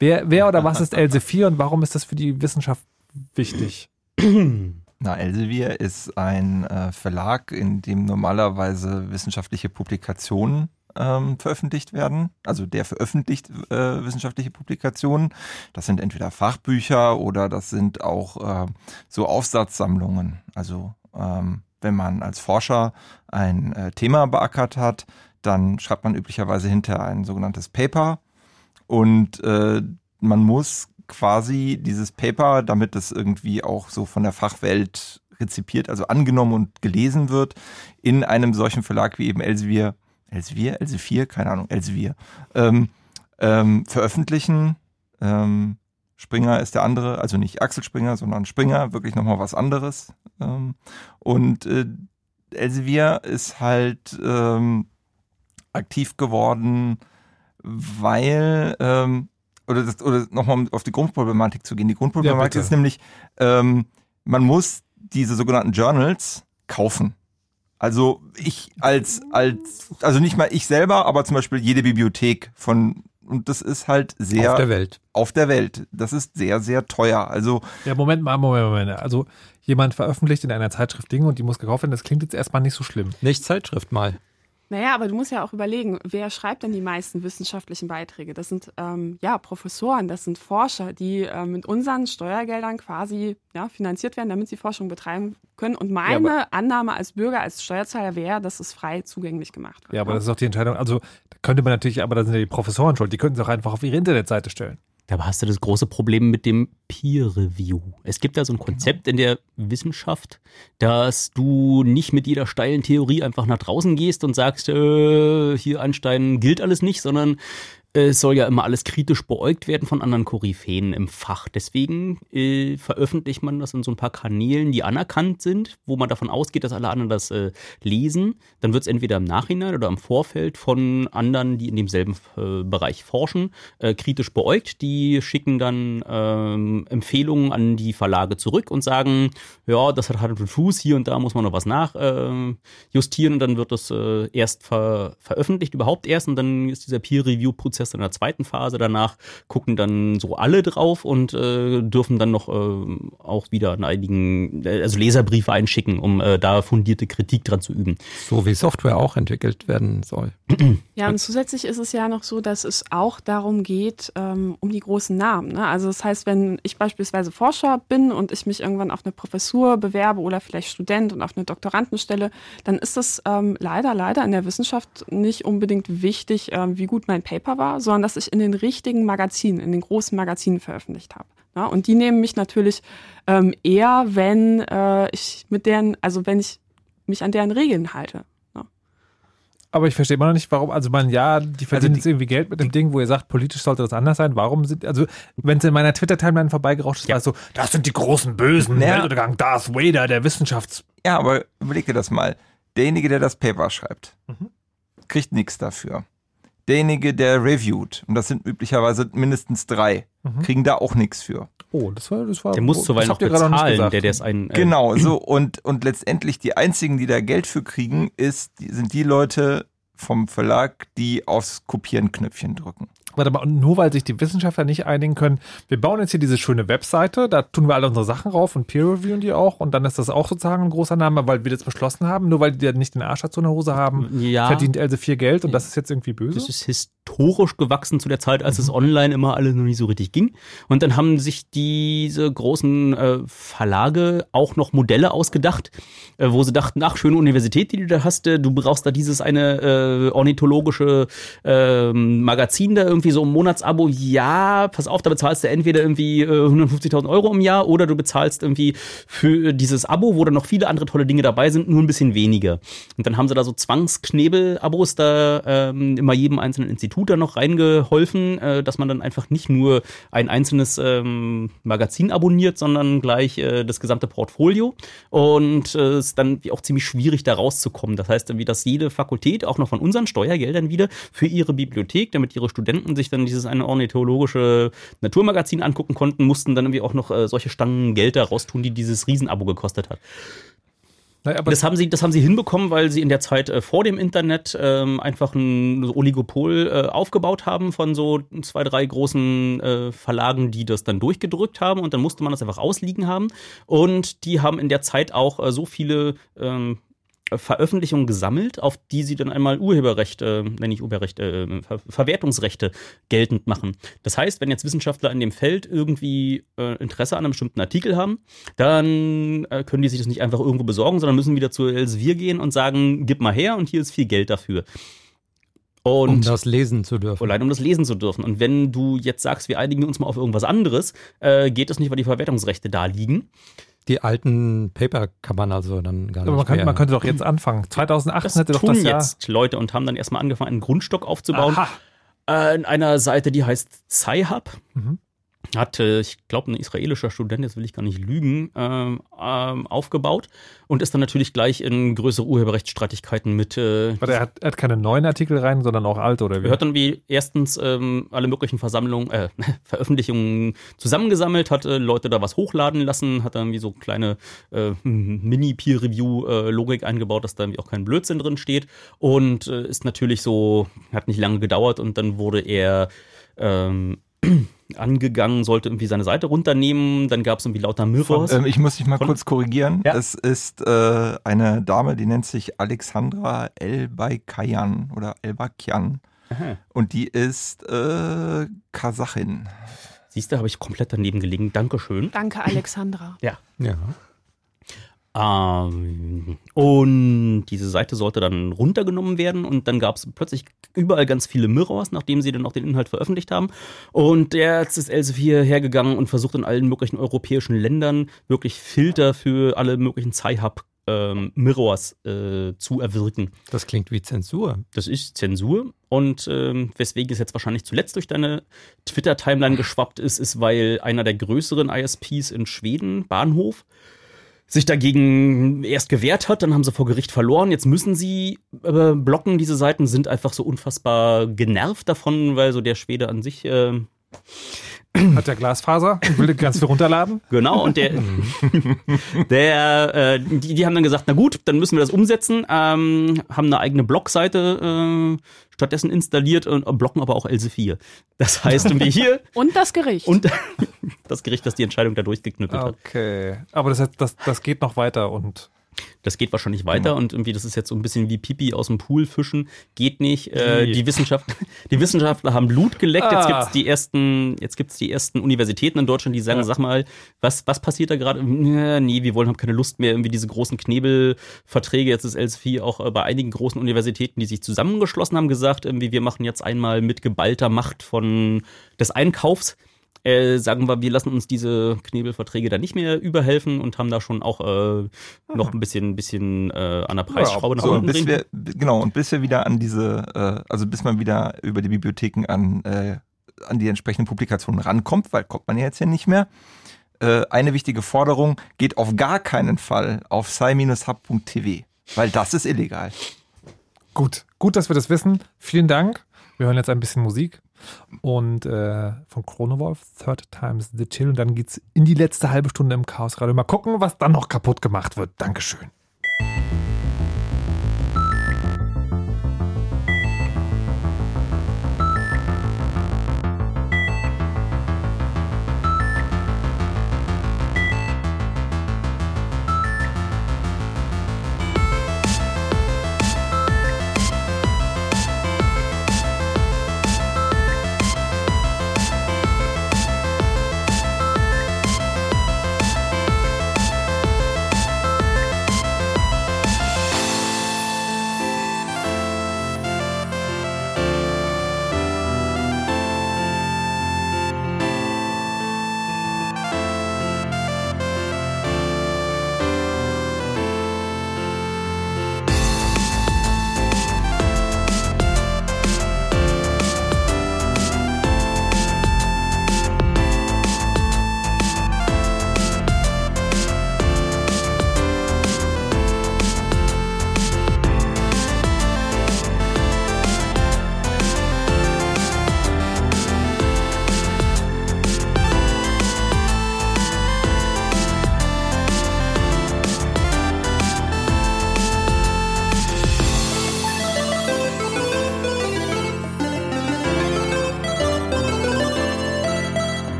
Wer, wer oder was ist Else 4 und warum ist das für die Wissenschaft wichtig? Na, Elsevier ist ein äh, Verlag, in dem normalerweise wissenschaftliche Publikationen ähm, veröffentlicht werden. Also der veröffentlicht äh, wissenschaftliche Publikationen. Das sind entweder Fachbücher oder das sind auch äh, so Aufsatzsammlungen. Also ähm, wenn man als Forscher ein äh, Thema beackert hat, dann schreibt man üblicherweise hinter ein sogenanntes Paper und äh, man muss quasi dieses Paper, damit es irgendwie auch so von der Fachwelt rezipiert, also angenommen und gelesen wird, in einem solchen Verlag wie eben Elsevier, Elsevier, Elsevier, keine Ahnung, Elsevier, ähm, ähm, veröffentlichen. Ähm, Springer ist der andere, also nicht Axel Springer, sondern Springer, wirklich nochmal was anderes. Ähm, und äh, Elsevier ist halt ähm, aktiv geworden, weil ähm, oder, das, oder nochmal auf die Grundproblematik zu gehen. Die Grundproblematik Ja, ist nämlich, ähm, man muss diese sogenannten Journals kaufen. Also ich als, als, also nicht mal ich selber, aber zum Beispiel jede Bibliothek von, und das ist halt sehr Auf der Welt. auf der Welt. Das ist sehr, sehr teuer. Also Ja, Moment mal, Moment, Moment. Also jemand veröffentlicht in einer Zeitschrift Dinge und die muss gekauft werden. Das klingt jetzt erstmal nicht so schlimm. Nicht Zeitschrift mal. Naja, aber du musst ja auch überlegen, wer schreibt denn die meisten wissenschaftlichen Beiträge? Das sind ähm, ja Professoren, das sind Forscher, die äh, mit unseren Steuergeldern quasi ja, finanziert werden, damit sie Forschung betreiben können. Und meine Annahme als Bürger, als Steuerzahler wäre, dass es frei zugänglich gemacht wird. Ja, aber das ist auch die Entscheidung. Also da könnte man natürlich, aber da sind ja die Professoren schuld. Die könnten es auch einfach auf ihre Internetseite stellen. Dabei hast du das große Problem mit dem Peer Review. Es gibt da so ein Konzept in der Wissenschaft, dass du nicht mit jeder steilen Theorie einfach nach draußen gehst und sagst, äh, hier Einstein gilt alles nicht, sondern es soll ja immer alles kritisch beäugt werden von anderen Koryphäen im Fach. Deswegen äh, veröffentlicht man das in so ein paar Kanälen, die anerkannt sind, wo man davon ausgeht, dass alle anderen das äh, lesen. Dann wird es entweder im Nachhinein oder im Vorfeld von anderen, die in demselben äh, Bereich forschen, äh, kritisch beäugt. Die schicken dann ähm, Empfehlungen an die Verlage zurück und sagen, ja, das hat Hand und Fuß, hier und da muss man noch was nachjustieren äh, und dann wird das äh, erst ver veröffentlicht, überhaupt erst und dann ist dieser Peer-Review-Prozess in der zweiten Phase. Danach gucken dann so alle drauf und äh, dürfen dann noch äh, auch wieder einen einigen, also Leserbriefe einschicken, um äh, da fundierte Kritik dran zu üben. So wie Software auch entwickelt werden soll. Ja, und zusätzlich ist es ja noch so, dass es auch darum geht, ähm, um die großen Namen. Ne? Also das heißt, wenn ich beispielsweise Forscher bin und ich mich irgendwann auf eine Professur bewerbe oder vielleicht Student und auf eine Doktorandenstelle, dann ist es ähm, leider, leider in der Wissenschaft nicht unbedingt wichtig, ähm, wie gut mein Paper war, sondern dass ich in den richtigen Magazinen, in den großen Magazinen veröffentlicht habe. Ja, und die nehmen mich natürlich ähm, eher, wenn äh, ich mit deren, also wenn ich mich an deren Regeln halte. Ja. Aber ich verstehe immer noch nicht, warum, also man, ja, die verdienen die- jetzt irgendwie Geld mit dem Ding, wo ihr sagt, politisch sollte das anders sein. Warum sind, also, wenn es in meiner Twitter-Timeline vorbeigerauscht ist, war es so, das sind die großen Bösen, Naja. Weltuntergang, Darth Vader, der Wissenschafts... Ja, aber überleg dir das mal. Derjenige, der das Paper schreibt, Mhm. kriegt nichts dafür. Derjenige, der reviewt, und das sind üblicherweise mindestens drei, Mhm. kriegen da auch nichts für. Oh, das war, das war, Der muss das zuweilen noch bezahlen, gesagt. der, der ist ein. Äh, Genau, so und, und letztendlich die einzigen, die da Geld für kriegen, ist, sind die Leute vom Verlag, die aufs Kopieren-Knöpfchen drücken. Warte mal, und nur weil sich die Wissenschaftler nicht einigen können, wir bauen jetzt hier diese schöne Webseite, da tun wir alle unsere Sachen rauf und peer-reviewen die auch und dann ist das auch sozusagen ein großer Name, weil wir das beschlossen haben, nur weil die ja nicht den Arsch dazu in der Hose haben, Ja. verdient Else viel Geld und das ist jetzt irgendwie böse. Das ist historisch gewachsen zu der Zeit, als es online immer alles noch nicht so richtig ging. Und dann haben sich diese großen äh, Verlage auch noch Modelle ausgedacht, äh, wo sie dachten, ach, schöne Universität, die du da hast, äh, du brauchst da dieses eine äh, ornithologische ähm, Magazin da irgendwie so ein Monatsabo. Ja, pass auf, da bezahlst du entweder irgendwie äh, 150.000 Euro im Jahr oder du bezahlst irgendwie für dieses Abo, wo dann noch viele andere tolle Dinge dabei sind, nur ein bisschen weniger. Und dann haben sie da so Zwangsknebel-Abos da ähm, immer jedem einzelnen Institut da noch reingeholfen, äh, dass man dann einfach nicht nur ein einzelnes ähm, Magazin abonniert, sondern gleich äh, das gesamte Portfolio. Und äh, es ist dann auch ziemlich schwierig, da rauszukommen. Das heißt, irgendwie, dass jede Fakultät, auch noch von unseren Steuergeldern wieder, für ihre Bibliothek, damit ihre Studenten sich dann dieses eine ornithologische Naturmagazin angucken konnten, mussten dann irgendwie auch noch äh, solche Stangen Geld da raustun, die dieses Riesenabo gekostet hat. Na, aber Das haben, sie, das haben sie hinbekommen, weil sie in der Zeit äh, vor dem Internet ähm, einfach ein Oligopol äh, aufgebaut haben von so zwei, drei großen äh, Verlagen, die das dann durchgedrückt haben und dann musste man das einfach ausliegen haben. Und die haben in der Zeit auch äh, so viele ähm, Veröffentlichungen gesammelt, auf die sie dann einmal Urheberrechte, äh, nenne ich Urheberrechte, äh, Ver Verwertungsrechte geltend machen. Das heißt, wenn jetzt Wissenschaftler in dem Feld irgendwie äh, Interesse an einem bestimmten Artikel haben, dann äh, können die sich das nicht einfach irgendwo besorgen, sondern müssen wieder zu Elsevier gehen und sagen, gib mal her und hier ist viel Geld dafür. Und um das lesen zu dürfen. Allein um das lesen zu dürfen. Und wenn du jetzt sagst, wir einigen uns mal auf irgendwas anderes, äh, geht das nicht, weil die Verwertungsrechte da liegen. Die alten Paper kann man also dann gar aber nicht man, könnte, mehr. man könnte doch jetzt anfangen. 2018 Das hätte doch tun das Jahr. jetzt Leute und haben dann erstmal angefangen, einen Grundstock aufzubauen. Aha. Äh, in einer Seite, die heißt Sci-Hub. Mhm. Hat, ich glaube, ein israelischer Student, jetzt will ich gar nicht lügen, ähm, ähm, aufgebaut und ist dann natürlich gleich in größere Urheberrechtsstreitigkeiten mit. Äh, Warte, er hat, er hat keine neuen Artikel rein, sondern auch alte oder wie? er hat dann wie erstens ähm, alle möglichen Versammlungen, äh, Veröffentlichungen zusammengesammelt, hat äh, Leute da was hochladen lassen, hat dann wie so kleine äh, Mini-Peer-Review-Logik eingebaut, dass da irgendwie auch kein Blödsinn drin steht und äh, ist natürlich so, hat nicht lange gedauert und dann wurde er ähm, angegangen, sollte irgendwie seine Seite runternehmen, dann gab es irgendwie lauter Mirrors. Ähm, ich muss dich mal Von- kurz korrigieren. Ja. Es ist äh, eine Dame, die nennt sich Alexandra Elbaikayan oder Elbakian. Aha. Und die ist äh, Kasachin. Siehst du, habe ich komplett daneben gelegen. Dankeschön. Danke, Alexandra. ja. Ähm, und diese Seite sollte dann runtergenommen werden und dann gab es plötzlich überall ganz viele Mirrors, nachdem sie dann auch den Inhalt veröffentlicht haben. Und jetzt ist Elsevier hergegangen und versucht in allen möglichen europäischen Ländern wirklich Filter für alle möglichen Sci-Hub ähm, Mirrors äh, zu erwirken. Das klingt wie Zensur. Das ist Zensur. Und ähm, weswegen es jetzt wahrscheinlich zuletzt durch deine Twitter-Timeline geschwappt ist, ist, weil einer der größeren ISPs in Schweden, Bahnhof, sich dagegen erst gewehrt hat, dann haben sie vor Gericht verloren. Jetzt müssen sie äh, blocken. Diese Seiten sind einfach so unfassbar genervt davon, weil so der Schwede an sich äh, Hat der Glasfaser und will ganz viel runterladen? Genau, und der, der äh, die, die haben dann gesagt, na gut, dann müssen wir das umsetzen, ähm, haben eine eigene Blogseite äh, stattdessen installiert und blocken aber auch Elsevier. Das heißt, irgendwie hier Und das Gericht. und das Gericht, das die Entscheidung da durchgeknüppelt hat. Okay. Aber das, heißt, das, das geht noch weiter und Das geht wahrscheinlich weiter und irgendwie, das ist jetzt so ein bisschen wie Pipi aus dem Pool fischen. Geht nicht. Äh, die, Wissenschaft, die Wissenschaftler haben Blut geleckt. Jetzt Ah. gibt's die ersten, jetzt gibt's die ersten Universitäten in Deutschland, die sagen, Ja. sag mal, was, was passiert da gerade? Nee, wir wollen, haben keine Lust mehr, irgendwie diese großen Knebelverträge. Jetzt ist LSV auch äh, bei einigen großen Universitäten, die sich zusammengeschlossen haben, gesagt, irgendwie, wir machen jetzt einmal mit geballter Macht von des Einkaufs äh, sagen wir, wir lassen uns diese Knebelverträge da nicht mehr überhelfen und haben da schon auch äh, noch ein bisschen, bisschen äh, an der Preisschraube nach So, unten bis wir, genau, und bis wir wieder an diese, äh, also bis man wieder über die Bibliotheken an, äh, an die entsprechenden Publikationen rankommt, weil kommt man ja jetzt ja nicht mehr. Äh, eine wichtige Forderung geht auf gar keinen Fall auf sci-hub.tv, weil das ist illegal. gut. Gut, dass wir das wissen. Vielen Dank. Wir hören jetzt ein bisschen Musik und äh, von Chronowolf, Third Times the Chill. Und dann geht's in die letzte halbe Stunde im Chaos Radio. Mal gucken, was dann noch kaputt gemacht wird. Dankeschön.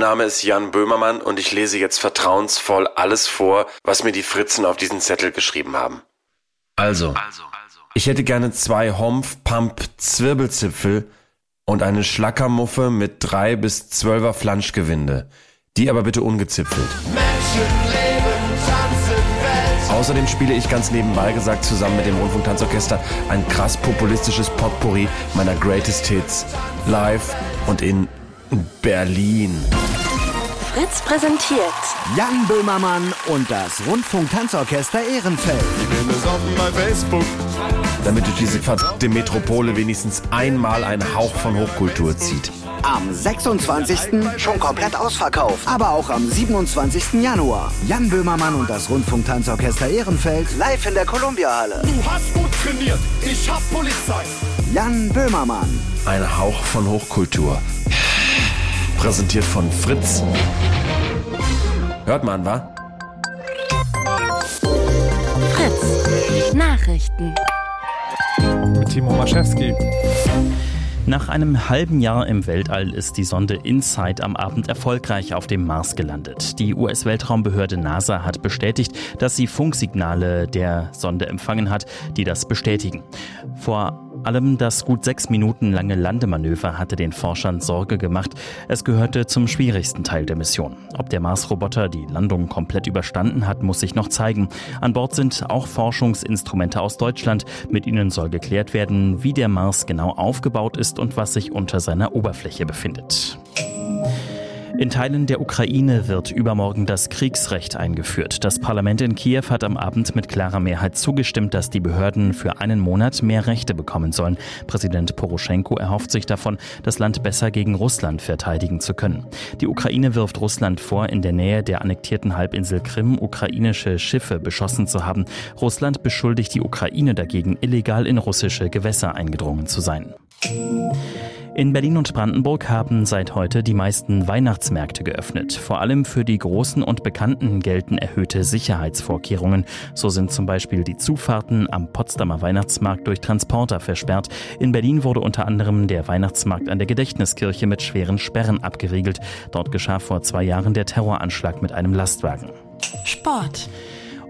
Mein Name ist Jan Böhmermann und ich lese jetzt vertrauensvoll alles vor, was mir die Fritzen auf diesen Zettel geschrieben haben. Also, ich hätte gerne zwei Homf Pump Zwirbelzipfel und eine Schlackermuffe mit drei bis zwölfer Flanschgewinde. Die aber bitte ungezipfelt. Außerdem spiele ich ganz nebenbei gesagt zusammen mit dem Rundfunktanzorchester ein krass populistisches Potpourri meiner Greatest Hits live und in Berlin. Fritz präsentiert Jan Böhmermann und das Rundfunk-Tanzorchester Ehrenfeld. Ich bin besoffen bei Facebook. Damit durch diese verdammte Metropole wenigstens einmal ein Hauch von Hochkultur zieht. Am 26. schon komplett ausverkauft. Aber auch am 27. Januar. Jan Böhmermann und das Rundfunk-Tanzorchester Ehrenfeld live in der Columbia-Halle. Du hast gut trainiert. Ich hab Polizei. Jan Böhmermann. Ein Hauch von Hochkultur. Präsentiert von Fritz. Hört man, wa? Fritz. Nachrichten. Mit Timo Maschewski. Nach einem halben Jahr im Weltall ist die Sonde InSight am Abend erfolgreich auf dem Mars gelandet. Die US-Weltraumbehörde NASA hat bestätigt, dass sie Funksignale der Sonde empfangen hat, die das bestätigen. Vor allem das gut sechs Minuten lange Landemanöver hatte den Forschern Sorge gemacht. Es gehörte zum schwierigsten Teil der Mission. Ob der Mars-Roboter die Landung komplett überstanden hat, muss sich noch zeigen. An Bord sind auch Forschungsinstrumente aus Deutschland. Mit ihnen soll geklärt werden, wie der Mars genau aufgebaut ist und was sich unter seiner Oberfläche befindet. In Teilen der Ukraine wird übermorgen das Kriegsrecht eingeführt. Das Parlament in Kiew hat am Abend mit klarer Mehrheit zugestimmt, dass die Behörden für einen Monat mehr Rechte bekommen sollen. Präsident Poroschenko erhofft sich davon, das Land besser gegen Russland verteidigen zu können. Die Ukraine wirft Russland vor, in der Nähe der annektierten Halbinsel Krim ukrainische Schiffe beschossen zu haben. Russland beschuldigt die Ukraine dagegen, illegal in russische Gewässer eingedrungen zu sein. In Berlin und Brandenburg haben seit heute die meisten Weihnachtsmärkte geöffnet. Vor allem für die großen und bekannten gelten erhöhte Sicherheitsvorkehrungen. So sind zum Beispiel die Zufahrten am Potsdamer Weihnachtsmarkt durch Transporter versperrt. In Berlin wurde unter anderem der Weihnachtsmarkt an der Gedächtniskirche mit schweren Sperren abgeriegelt. Dort geschah vor zwei Jahren der Terroranschlag mit einem Lastwagen. Sport.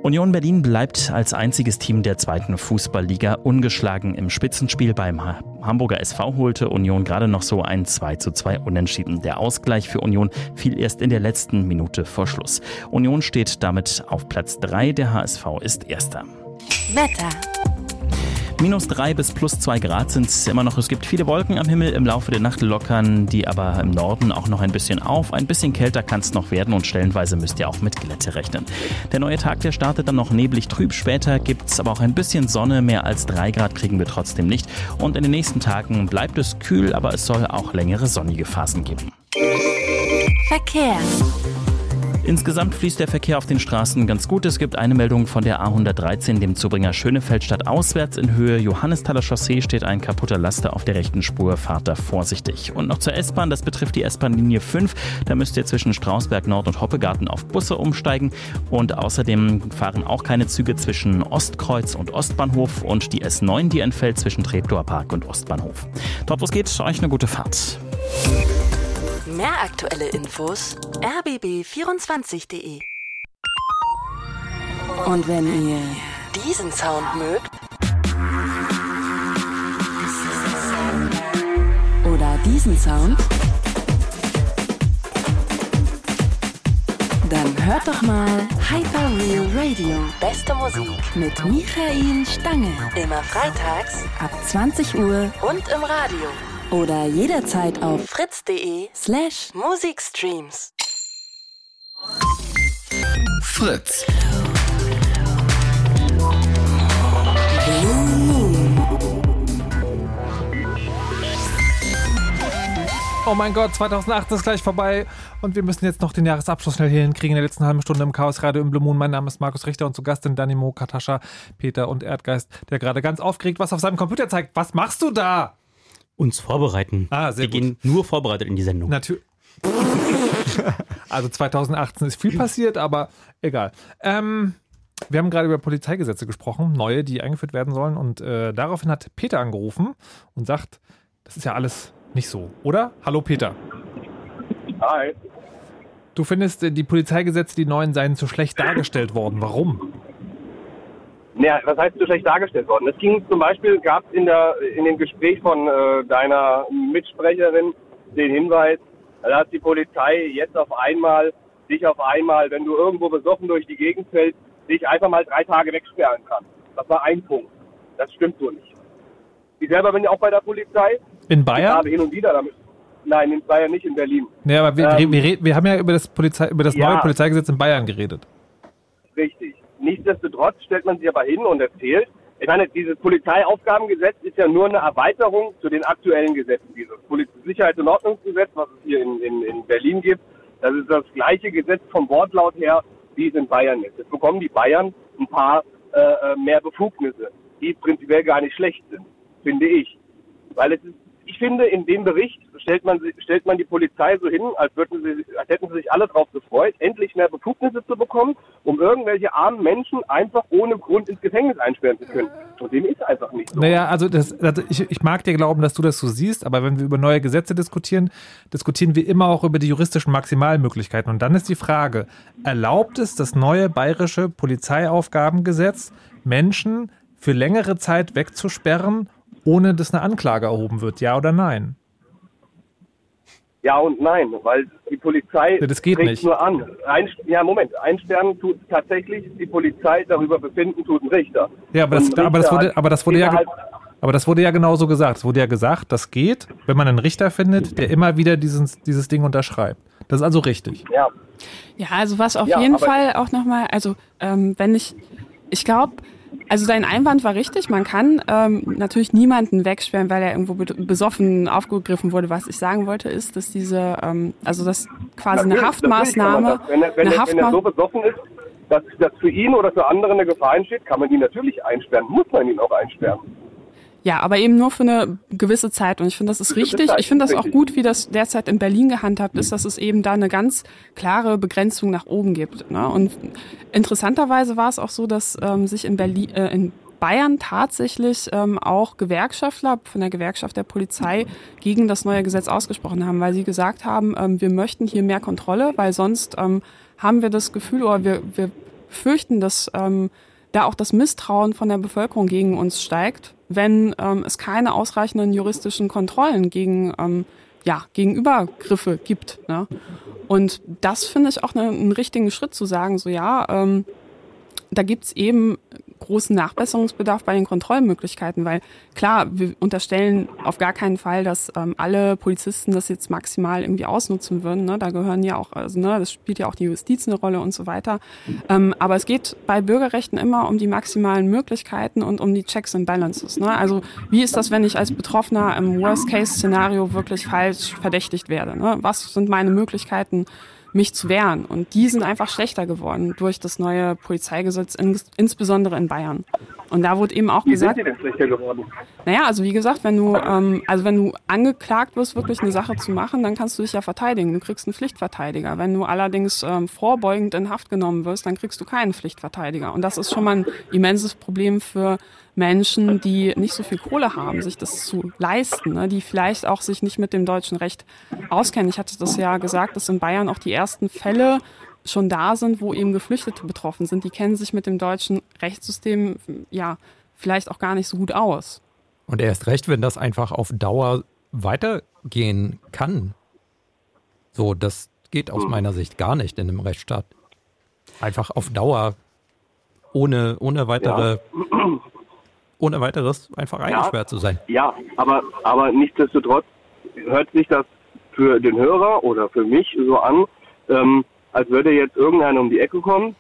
Union Berlin bleibt als einziges Team der zweiten Fußballliga ungeschlagen im Spitzenspiel beim Ha- Hamburger SV holte Union gerade noch so ein 2 zu 2 Unentschieden. Der Ausgleich für Union fiel erst in der letzten Minute vor Schluss. Union steht damit auf Platz 3, der HSV ist erster. Wetter. Minus 3 bis plus 2 Grad sind es immer noch. Es gibt viele Wolken am Himmel. Im Laufe der Nacht lockern die aber im Norden auch noch ein bisschen auf. Ein bisschen kälter kann es noch werden und stellenweise müsst ihr auch mit Glätte rechnen. Der neue Tag, der startet dann noch neblig trüb. Später gibt es aber auch ein bisschen Sonne. Mehr als 3 Grad kriegen wir trotzdem nicht. Und in den nächsten Tagen bleibt es kühl, aber es soll auch längere sonnige Phasen geben. Verkehr. Insgesamt fließt der Verkehr auf den Straßen ganz gut. Es gibt eine Meldung von der A113, dem Zubringer Schönefeldstadt auswärts in Höhe Johannesthaler Chaussee steht ein kaputter Laster auf der rechten Spur. Fahrt da vorsichtig. Und noch zur S-Bahn, das betrifft die S-Bahn-Linie 5. Da müsst ihr zwischen Strausberg Nord und Hoppegarten auf Busse umsteigen. Und außerdem fahren auch keine Züge zwischen Ostkreuz und Ostbahnhof und die S9, die entfällt zwischen Treptower Park und Ostbahnhof. Dort, wo es geht, euch eine gute Fahrt. Mehr aktuelle Infos rbb24.de. Und wenn ihr diesen Sound mögt oder diesen Sound, dann hört doch mal Hyper Real Radio. Beste Musik mit Michael Stange. Immer freitags ab 20 Uhr und im Radio. Oder jederzeit auf fritz.de slash Musikstreams. Fritz. Oh mein Gott, 2018 ist gleich vorbei und wir müssen jetzt noch den Jahresabschluss schnell hier hinkriegen. In der letzten halben Stunde im Chaos Radio im Blue Moon. Mein Name ist Markus Richter und zu Gast sind Danimo, Katascha, Peter und Erdgeist, der gerade ganz aufgeregt was auf seinem Computer zeigt. Was machst du da? Uns vorbereiten. Ah, sehr Wir gut. gehen nur vorbereitet in die Sendung. Natürlich. also 2018 ist viel passiert, aber egal. Ähm, wir haben gerade über Polizeigesetze gesprochen, neue, die eingeführt werden sollen. Und äh, daraufhin hat Peter angerufen und sagt, das ist ja alles nicht so, oder? Hallo Peter. Hi. Du findest, äh, die Polizeigesetze, die neuen, seien zu schlecht dargestellt worden. Warum? Naja, was heißt so schlecht dargestellt worden? Es ging zum Beispiel, gab es in, der, in dem Gespräch von äh, deiner Mitsprecherin den Hinweis, dass die Polizei jetzt auf einmal, dich auf einmal, wenn du irgendwo besoffen durch die Gegend fällst, dich einfach mal drei Tage wegsperren kann. Das war ein Punkt. Das stimmt so nicht. Ich selber bin ja auch bei der Polizei. In Ich Bayern? habe hin und wieder damit. Nein, in Bayern nicht, in Berlin. Nee, aber wir, Ähm, wir, wir, wir haben ja über das, Polizei, über das Ja. neue Polizeigesetz in Bayern geredet. Richtig. Nichtsdestotrotz stellt man sich aber hin und erzählt, ich meine, dieses Polizeiaufgabengesetz ist ja nur eine Erweiterung zu den aktuellen Gesetzen. Dieses Poliz Sicherheits- und Ordnungsgesetz, was es hier in, in, in Berlin gibt, das ist das gleiche Gesetz vom Wortlaut her, wie es in Bayern ist. Jetzt bekommen die Bayern ein paar äh, äh, mehr Befugnisse, die prinzipiell gar nicht schlecht sind, finde ich. Weil es ist, ich finde, in dem Bericht stellt man, stellt man die Polizei so hin, als, würden sie, als hätten sie sich alle darauf gefreut, endlich mehr Befugnisse zu bekommen, um irgendwelche armen Menschen einfach ohne Grund ins Gefängnis einsperren zu können. Und dem ist einfach nicht so. Naja, also, das, also ich, ich mag dir glauben, dass du das so siehst, aber wenn wir über neue Gesetze diskutieren, diskutieren wir immer auch über die juristischen Maximalmöglichkeiten. Und dann ist die Frage, erlaubt es das neue bayerische Polizeiaufgabengesetz, Menschen für längere Zeit wegzusperren, ohne dass eine Anklage erhoben wird, ja oder nein? Ja und nein, weil die Polizei Ja, das geht nicht. nur an. Ein, ja, Moment, einsperren tut tatsächlich die Polizei, darüber befinden tut ein Richter. Ja, aber das, aber das wurde, aber das wurde ja, aber das wurde ja genauso gesagt. Es wurde ja gesagt, das geht, wenn man einen Richter findet, der immer wieder dieses, dieses Ding unterschreibt. Das ist also richtig. Ja. Ja, also was auf Ja, jeden Fall auch nochmal, also ähm, wenn ich, ich glaube, also dein Einwand war richtig, man kann ähm, natürlich niemanden wegsperren, weil er irgendwo be besoffen aufgegriffen wurde. Was ich sagen wollte, ist, dass diese, ähm, also das quasi eine Natürlich, Haftmaßnahme, das. Wenn er, wenn, eine er, wenn er so besoffen ist, dass, dass für ihn oder für andere eine Gefahr entsteht, kann man ihn natürlich einsperren, muss man ihn auch einsperren. Ja, aber eben nur für eine gewisse Zeit. Und ich finde, das ist richtig. Ich finde das auch gut, wie das derzeit in Berlin gehandhabt ist, dass es eben da eine ganz klare Begrenzung nach oben gibt. Ne? Und interessanterweise war es auch so, dass ähm, sich in Berlin, äh, in Bayern tatsächlich ähm, auch Gewerkschaftler von der Gewerkschaft der Polizei gegen das neue Gesetz ausgesprochen haben, weil sie gesagt haben, ähm, wir möchten hier mehr Kontrolle, weil sonst ähm, haben wir das Gefühl oder wir, wir fürchten, dass ähm, da auch das Misstrauen von der Bevölkerung gegen uns steigt, wenn ähm, es keine ausreichenden juristischen Kontrollen gegen, ähm, ja, gegen Übergriffe gibt. Ne? Und das finde ich auch ne, einen richtigen Schritt zu sagen, so ja, ähm, da gibt's eben großen Nachbesserungsbedarf bei den Kontrollmöglichkeiten, weil klar, wir unterstellen auf gar keinen Fall, dass ähm, alle Polizisten das jetzt maximal irgendwie ausnutzen würden. Ne? Da gehören ja auch, also ne, das spielt ja auch die Justiz eine Rolle und so weiter. Ähm, aber es geht bei Bürgerrechten immer um die maximalen Möglichkeiten und um die Checks and Balances. Ne? Also wie ist das, wenn ich als Betroffener im Worst-Case-Szenario wirklich falsch verdächtigt werde? Ne? Was sind meine Möglichkeiten? Mich zu wehren. Und die sind einfach schlechter geworden durch das neue Polizeigesetz, ins, insbesondere in Bayern. Und da wurde eben auch Wie sind gesagt, die denn schlechter geworden? naja, also wie gesagt, wenn du, ähm, also wenn du angeklagt wirst, wirklich eine Sache zu machen, dann kannst du dich ja verteidigen. Du kriegst einen Pflichtverteidiger. Wenn du allerdings ähm, vorbeugend in Haft genommen wirst, dann kriegst du keinen Pflichtverteidiger. Und das ist schon mal ein immenses Problem für Menschen, die nicht so viel Kohle haben, sich das zu leisten, ne? die vielleicht auch sich nicht mit dem deutschen Recht auskennen. Ich hatte das ja gesagt, dass in Bayern auch die ersten Fälle schon da sind, wo eben Geflüchtete betroffen sind. Die kennen sich mit dem deutschen Rechtssystem ja vielleicht auch gar nicht so gut aus. Und erst recht, wenn das einfach auf Dauer weitergehen kann. So, das geht aus meiner Sicht gar nicht in einem Rechtsstaat. Einfach auf Dauer ohne, ohne weitere, ohne weiteres einfach eingesperrt zu sein. Ja, aber, aber nichtsdestotrotz hört sich das für den Hörer oder für mich so an, ähm, als würde jetzt irgendeiner um die Ecke kommen,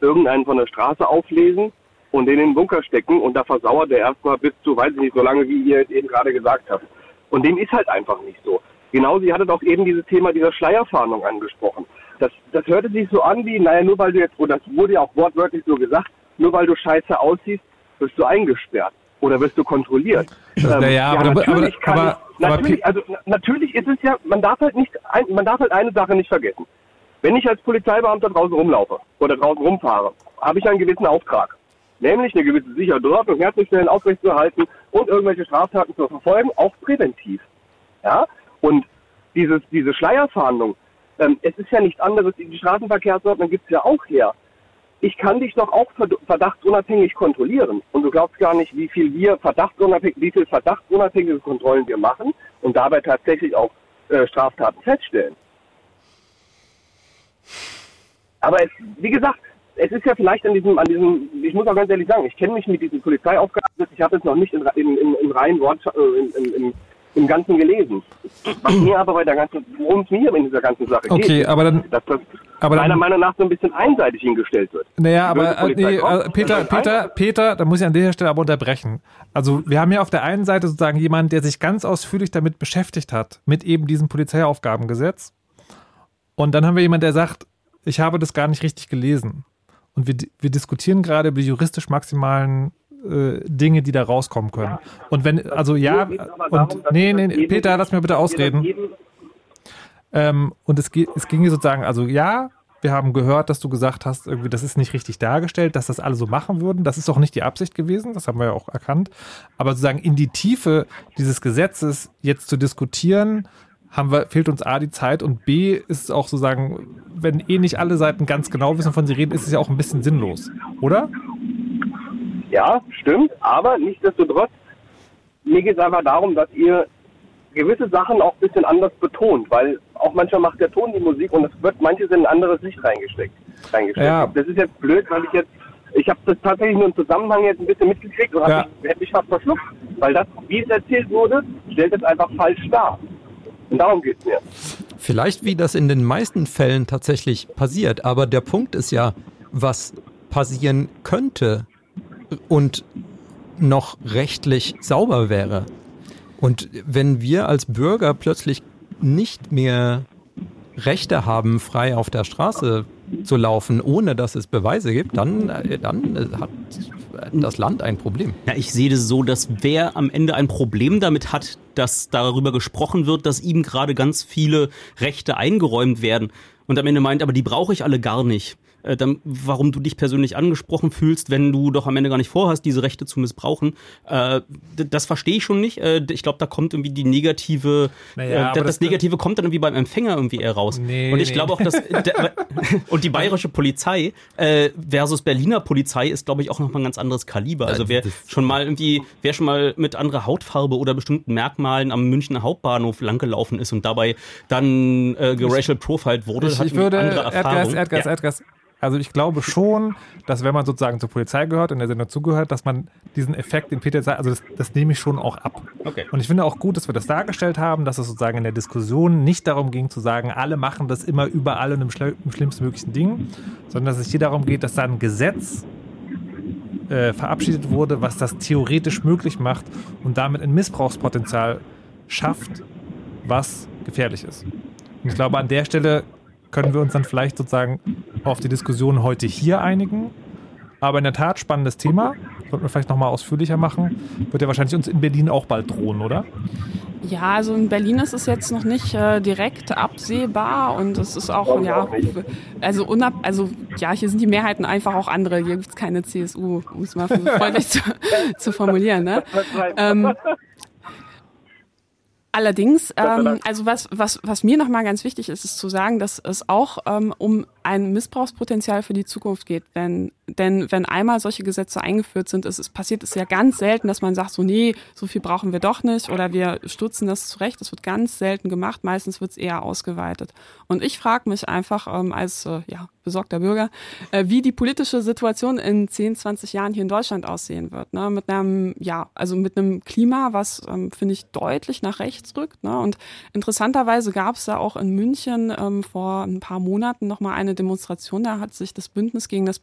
irgendeinen von der Straße auflesen und den in den Bunker stecken und da versauert der erstmal bis zu, weiß ich nicht, so lange, wie ihr eben gerade gesagt habt. Und dem ist halt einfach nicht so. Genauso, ihr hattet auch eben dieses Thema dieser Schleierfahndung angesprochen. Das, das hörte sich so an wie, naja, nur weil du jetzt, oder das wurde ja auch wortwörtlich so gesagt, nur weil du scheiße aussiehst, wirst du eingesperrt oder wirst du kontrolliert. Naja, aber- natürlich aber- kann aber- ich, aber- natürlich, also na- natürlich ist es ja, man darf halt nicht, man darf halt eine Sache nicht vergessen. Wenn ich als Polizeibeamter draußen rumlaufe oder draußen rumfahre, habe ich einen gewissen Auftrag. Nämlich eine gewisse Sicherheit Ordnung herzustellen, aufrechtzuerhalten und irgendwelche Straftaten zu verfolgen, auch präventiv. Ja? Und dieses, diese Schleierfahndung, Ähm, es ist ja nichts anderes, die Straßenverkehrsordnung gibt es ja auch her. Ich kann dich doch auch verdachtsunabhängig kontrollieren. Und du glaubst gar nicht, wie viel wir verdachtsunabhängig, wie viel verdachtsunabhängige Kontrollen wir machen und dabei tatsächlich auch äh, Straftaten feststellen. Aber es, wie gesagt, es ist ja vielleicht an diesem, an diesem, ich muss auch ganz ehrlich sagen, ich kenne mich mit diesen Polizeiaufgaben, ich habe es noch nicht in, in, in, in reinen Wort, äh, in, in, im Ganzen gelesen. Was mir aber bei der ganzen, worum es mir in dieser ganzen Sache okay, geht, aber dann, dass das aber meiner dann, Meinung nach so ein bisschen einseitig hingestellt wird. Naja, aber nee, kommt, äh, Peter, Peter, Peter, da muss ich an dieser Stelle aber unterbrechen. Also wir haben ja auf der einen Seite sozusagen jemanden, der sich ganz ausführlich damit beschäftigt hat, mit eben diesem Polizeiaufgabengesetz. Und dann haben wir jemanden, der sagt, ich habe das gar nicht richtig gelesen. Und wir, wir diskutieren gerade über die juristisch maximalen äh, Dinge, die da rauskommen können. Und wenn, also ja, und nee, nee, nee, Peter, lass mir bitte ausreden. Ähm, und es, geht, es ging sozusagen, also ja, wir haben gehört, dass du gesagt hast, irgendwie, das ist nicht richtig dargestellt, dass das alle so machen würden. Das ist auch nicht die Absicht gewesen, das haben wir ja auch erkannt. Aber sozusagen in die Tiefe dieses Gesetzes jetzt zu diskutieren, haben wir, fehlt uns A die Zeit und B ist es auch sozusagen, wenn eh nicht alle Seiten ganz genau wissen, wovon sie reden, ist es ja auch ein bisschen sinnlos, oder? Ja, stimmt, aber nichtsdestotrotz, mir geht es einfach darum, dass ihr gewisse Sachen auch ein bisschen anders betont, weil auch manchmal macht der Ton die Musik und es wird manches in ein anderes Licht reingesteckt. reingesteckt. Ja. Das ist jetzt blöd, weil ich jetzt, ich habe das tatsächlich nur im Zusammenhang jetzt ein bisschen mitgekriegt und Ja. hätte mich fast verschluckt, weil das, wie es erzählt wurde, stellt es einfach falsch dar. Und darum geht es mir. Vielleicht wie das in den meisten Fällen tatsächlich passiert, aber der Punkt ist ja, was passieren könnte und noch rechtlich sauber wäre. Und wenn wir als Bürger plötzlich nicht mehr Rechte haben, frei auf der Straße zu laufen, ohne dass es Beweise gibt, dann, äh, dann äh, hat das Land ein Problem. Ja, ich sehe das so, dass wer am Ende ein Problem damit hat, dass darüber gesprochen wird, dass ihm gerade ganz viele Rechte eingeräumt werden und am Ende meint, aber die brauche ich alle gar nicht. Äh, dann, warum du dich persönlich angesprochen fühlst, wenn du doch am Ende gar nicht vorhast, diese Rechte zu missbrauchen, äh, das verstehe ich schon nicht. Äh, ich glaube, da kommt irgendwie die negative, Naja, äh, das, das- Negative kommt dann irgendwie beim Empfänger irgendwie eher raus. Nee, und ich nee. glaube auch, dass der, und die bayerische Polizei äh, versus Berliner Polizei ist, glaube ich, auch nochmal ein ganz anderes Kaliber. Also wer schon mal irgendwie, wer schon mal mit anderer Hautfarbe oder bestimmten Merkmalen am Münchner Hauptbahnhof langgelaufen ist und dabei dann äh, geracial profiled wurde, Ich, hat ich eine würde, andere Erdgas. Erdgas, Ja. Erdgas. Also ich glaube schon, dass wenn man sozusagen zur Polizei gehört und der Sender zugehört, dass man diesen Effekt, den Peter also das, das nehme ich schon auch ab. Okay. Und ich finde auch gut, dass wir das dargestellt haben, dass es sozusagen in der Diskussion nicht darum ging zu sagen, alle machen das immer überall und im, schl im schlimmstmöglichen Ding, sondern dass es hier darum geht, dass da ein Gesetz äh, verabschiedet wurde, was das theoretisch möglich macht und damit ein Missbrauchspotenzial schafft, was gefährlich ist. Und ich glaube, an der Stelle können wir uns dann vielleicht sozusagen auf die Diskussion heute hier einigen. Aber in der Tat spannendes Thema. Sollten wir vielleicht nochmal ausführlicher machen. Wird ja wahrscheinlich uns in Berlin auch bald drohen, oder? Ja, also in Berlin ist es jetzt noch nicht äh, direkt absehbar und es ist auch, ja, also unab, also ja, hier sind die Mehrheiten einfach auch andere. Hier gibt es keine CSU, um es mal freundlich zu, zu formulieren. Ne? Ähm, Allerdings, ähm, also was, was, was mir nochmal ganz wichtig ist, ist zu sagen, dass es auch ähm, um ein Missbrauchspotenzial für die Zukunft geht. Wenn, denn wenn einmal solche Gesetze eingeführt sind, ist es passiert es ja ganz selten, dass man sagt, so nee, so viel brauchen wir doch nicht oder wir stutzen das zurecht. Das wird ganz selten gemacht. Meistens wird es eher ausgeweitet. Und ich frage mich einfach ähm, als äh, ja, besorgter Bürger, äh, wie die politische Situation in 10, 20 Jahren hier in Deutschland aussehen wird. Ne? Mit einem, ja, also mit einem Klima, was, ähm, finde ich, deutlich nach rechts rückt. Ne? Und interessanterweise gab es da auch in München ähm, vor ein paar Monaten nochmal eine Demonstration. Da hat sich das Bündnis gegen das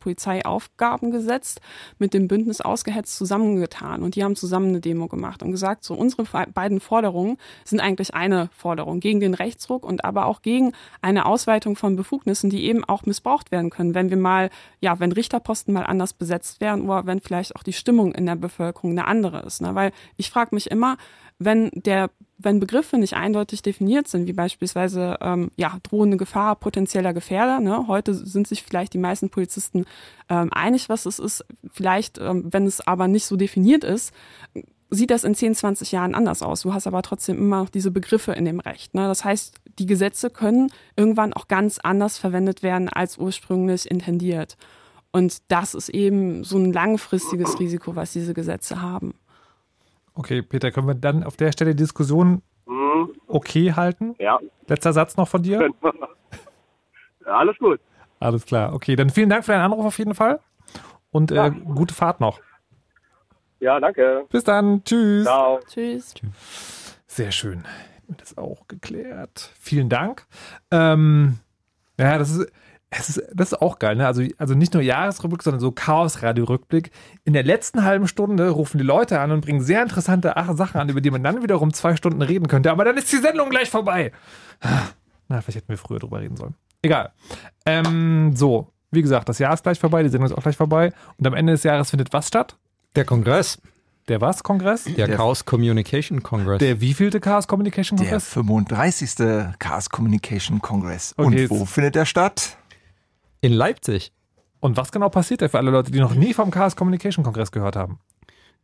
Polizeiaufgabengesetz mit dem Bündnis ausgehetzt zusammengetan. Und die haben zusammen eine Demo gemacht und gesagt, so unsere beiden Forderungen sind eigentlich eine Forderung gegen den Rechtsruck und aber auch gegen eine Ausweitung von Befugnissen, die eben auch missbraucht werden können, wenn wir mal, ja, wenn Richterposten mal anders besetzt werden oder wenn vielleicht auch die Stimmung in der Bevölkerung eine andere ist. Ne? Weil ich frage mich immer, wenn der wenn Begriffe nicht eindeutig definiert sind, wie beispielsweise ähm, ja, drohende Gefahr, potenzieller Gefährder, ne? heute sind sich vielleicht die meisten Polizisten ähm, einig, was es ist, vielleicht, ähm, wenn es aber nicht so definiert ist, sieht das in 10, 20 Jahren anders aus. Du hast aber trotzdem immer noch diese Begriffe in dem Recht. Ne? Das heißt, die Gesetze können irgendwann auch ganz anders verwendet werden als ursprünglich intendiert. Und das ist eben so ein langfristiges Risiko, was diese Gesetze haben. Okay, Peter, können wir dann auf der Stelle die Diskussion Mhm. okay halten? Ja. Letzter Satz noch von dir? Alles gut. Alles klar. Okay, dann vielen Dank für deinen Anruf auf jeden Fall. Und äh, gute Fahrt noch. Ja, danke. Bis dann. Tschüss. Ciao. Tschüss. Sehr schön. Das auch geklärt. Vielen Dank. Ähm, ja, das ist, es ist, das ist auch geil. Ne? Also, also nicht nur Jahresrückblick, sondern so Chaos-Radio-Rückblick. In der letzten halben Stunde rufen die Leute an und bringen sehr interessante Ach- Sachen an, über die man dann wiederum zwei Stunden reden könnte. Aber dann ist die Sendung gleich vorbei. Na, vielleicht hätten wir früher drüber reden sollen. Egal. Ähm, so, wie gesagt, das Jahr ist gleich vorbei, die Sendung ist auch gleich vorbei. Und am Ende des Jahres findet was statt? Der Kongress. Der was Kongress? Der, Chaos Communication Congress. Der wievielte Chaos Communication Der Kongress? 35. Chaos Communication Congress. Okay, Und wo findet der statt? In Leipzig. Und was genau passiert da für alle Leute, die noch nie vom Chaos Communication Kongress gehört haben?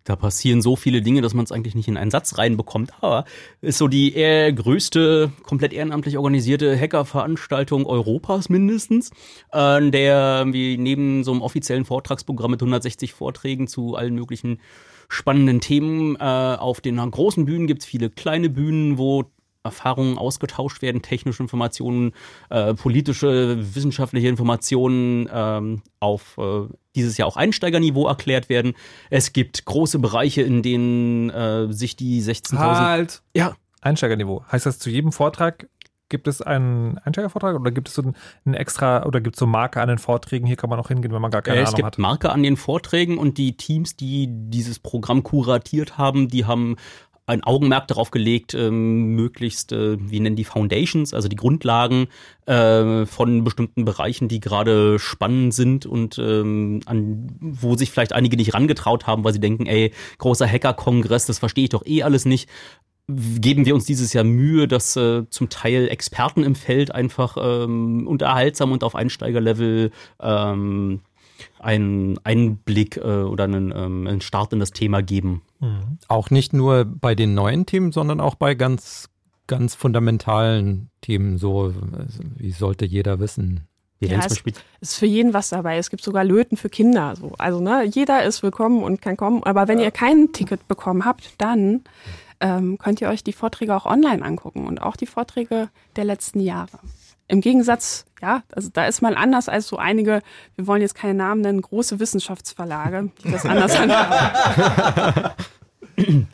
Da passieren so viele Dinge, dass man es eigentlich nicht in einen Satz reinbekommt. Aber ist so die eher größte, komplett ehrenamtlich organisierte Hackerveranstaltung Europas mindestens. Äh, der wie neben so einem offiziellen Vortragsprogramm mit 160 Vorträgen zu allen möglichen spannenden Themen. Äh, auf den großen Bühnen gibt es viele kleine Bühnen, wo Erfahrungen ausgetauscht werden, technische Informationen, äh, politische, wissenschaftliche Informationen ähm, auf äh, dieses Jahr auch Einsteigerniveau erklärt werden. Es gibt große Bereiche, in denen äh, sich die 16.000 Halt! Ja. Einsteigerniveau. Heißt das, zu jedem Vortrag gibt es einen Einsteigervortrag oder gibt es so einen, extra oder gibt es so Marker an den Vorträgen? Hier kann man auch hingehen, wenn man gar keine Äh, es Ahnung gibt hat. Marker an den Vorträgen und die Teams, die dieses Programm kuratiert haben, die haben ein Augenmerk darauf gelegt, ähm, möglichst, äh, wie nennen die Foundations, also die Grundlagen äh, von bestimmten Bereichen, die gerade spannend sind und ähm, an wo sich vielleicht einige nicht rangetraut haben, weil sie denken, ey, großer Hacker-Kongress, das verstehe ich doch eh alles nicht. Geben wir uns dieses Jahr Mühe, dass äh, zum Teil Experten im Feld einfach ähm, unterhaltsam und auf Einsteigerlevel ähm, einen Einblick äh, oder einen, ähm, einen Start in das Thema geben. Mhm. Auch nicht nur bei den neuen Themen, sondern auch bei ganz, ganz fundamentalen Themen, so also, wie sollte jeder wissen. Wie Ja, es ist für jeden was dabei. Es gibt sogar Löten für Kinder. So. Also ne, jeder ist willkommen und kann kommen. Aber wenn ihr kein Ticket bekommen habt, dann ähm, könnt ihr euch die Vorträge auch online angucken und auch die Vorträge der letzten Jahre. Im Gegensatz, ja, also da ist mal anders als so einige, wir wollen jetzt keine Namen nennen, große Wissenschaftsverlage, die das anders handhaben.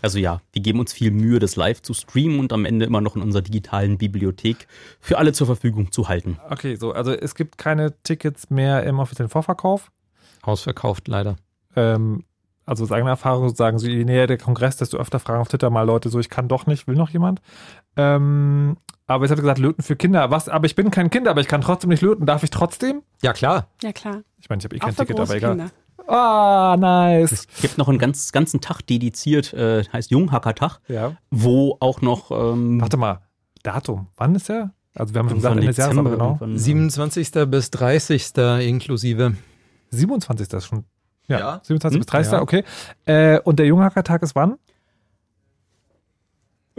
Also ja, wir geben uns viel Mühe, das live zu streamen und am Ende immer noch in unserer digitalen Bibliothek für alle zur Verfügung zu halten. Okay, so, also es gibt keine Tickets mehr im offiziellen Vorverkauf. Ausverkauft, leider. Ähm, also aus eigener Erfahrung sagen sie, je näher der Kongress, desto öfter fragen auf Twitter mal Leute so, ich kann doch nicht, will noch jemand. Ähm, aber jetzt hat er gesagt, löten für Kinder. Was? Aber ich bin kein Kind, aber ich kann trotzdem nicht löten. Darf ich trotzdem? Ja, klar. Ja, klar. Ich meine, ich habe eh Auch kein Ticket, aber egal. Kinder. Ah, nice. Es gibt noch einen ganz, ganzen Tag dediziert, äh, heißt Junghackertag, Ja. wo auch noch. Ähm, Warte mal, Datum. Wann ist der? Also wir haben schon gesagt, Ende des Jahres, aber Dezember, genau. irgendwann. 27. bis 30. inklusive. 27. ist schon. Ja, Ja. 27 Hm? bis 30. Ja. Okay. Äh, und der Junghackertag ist wann?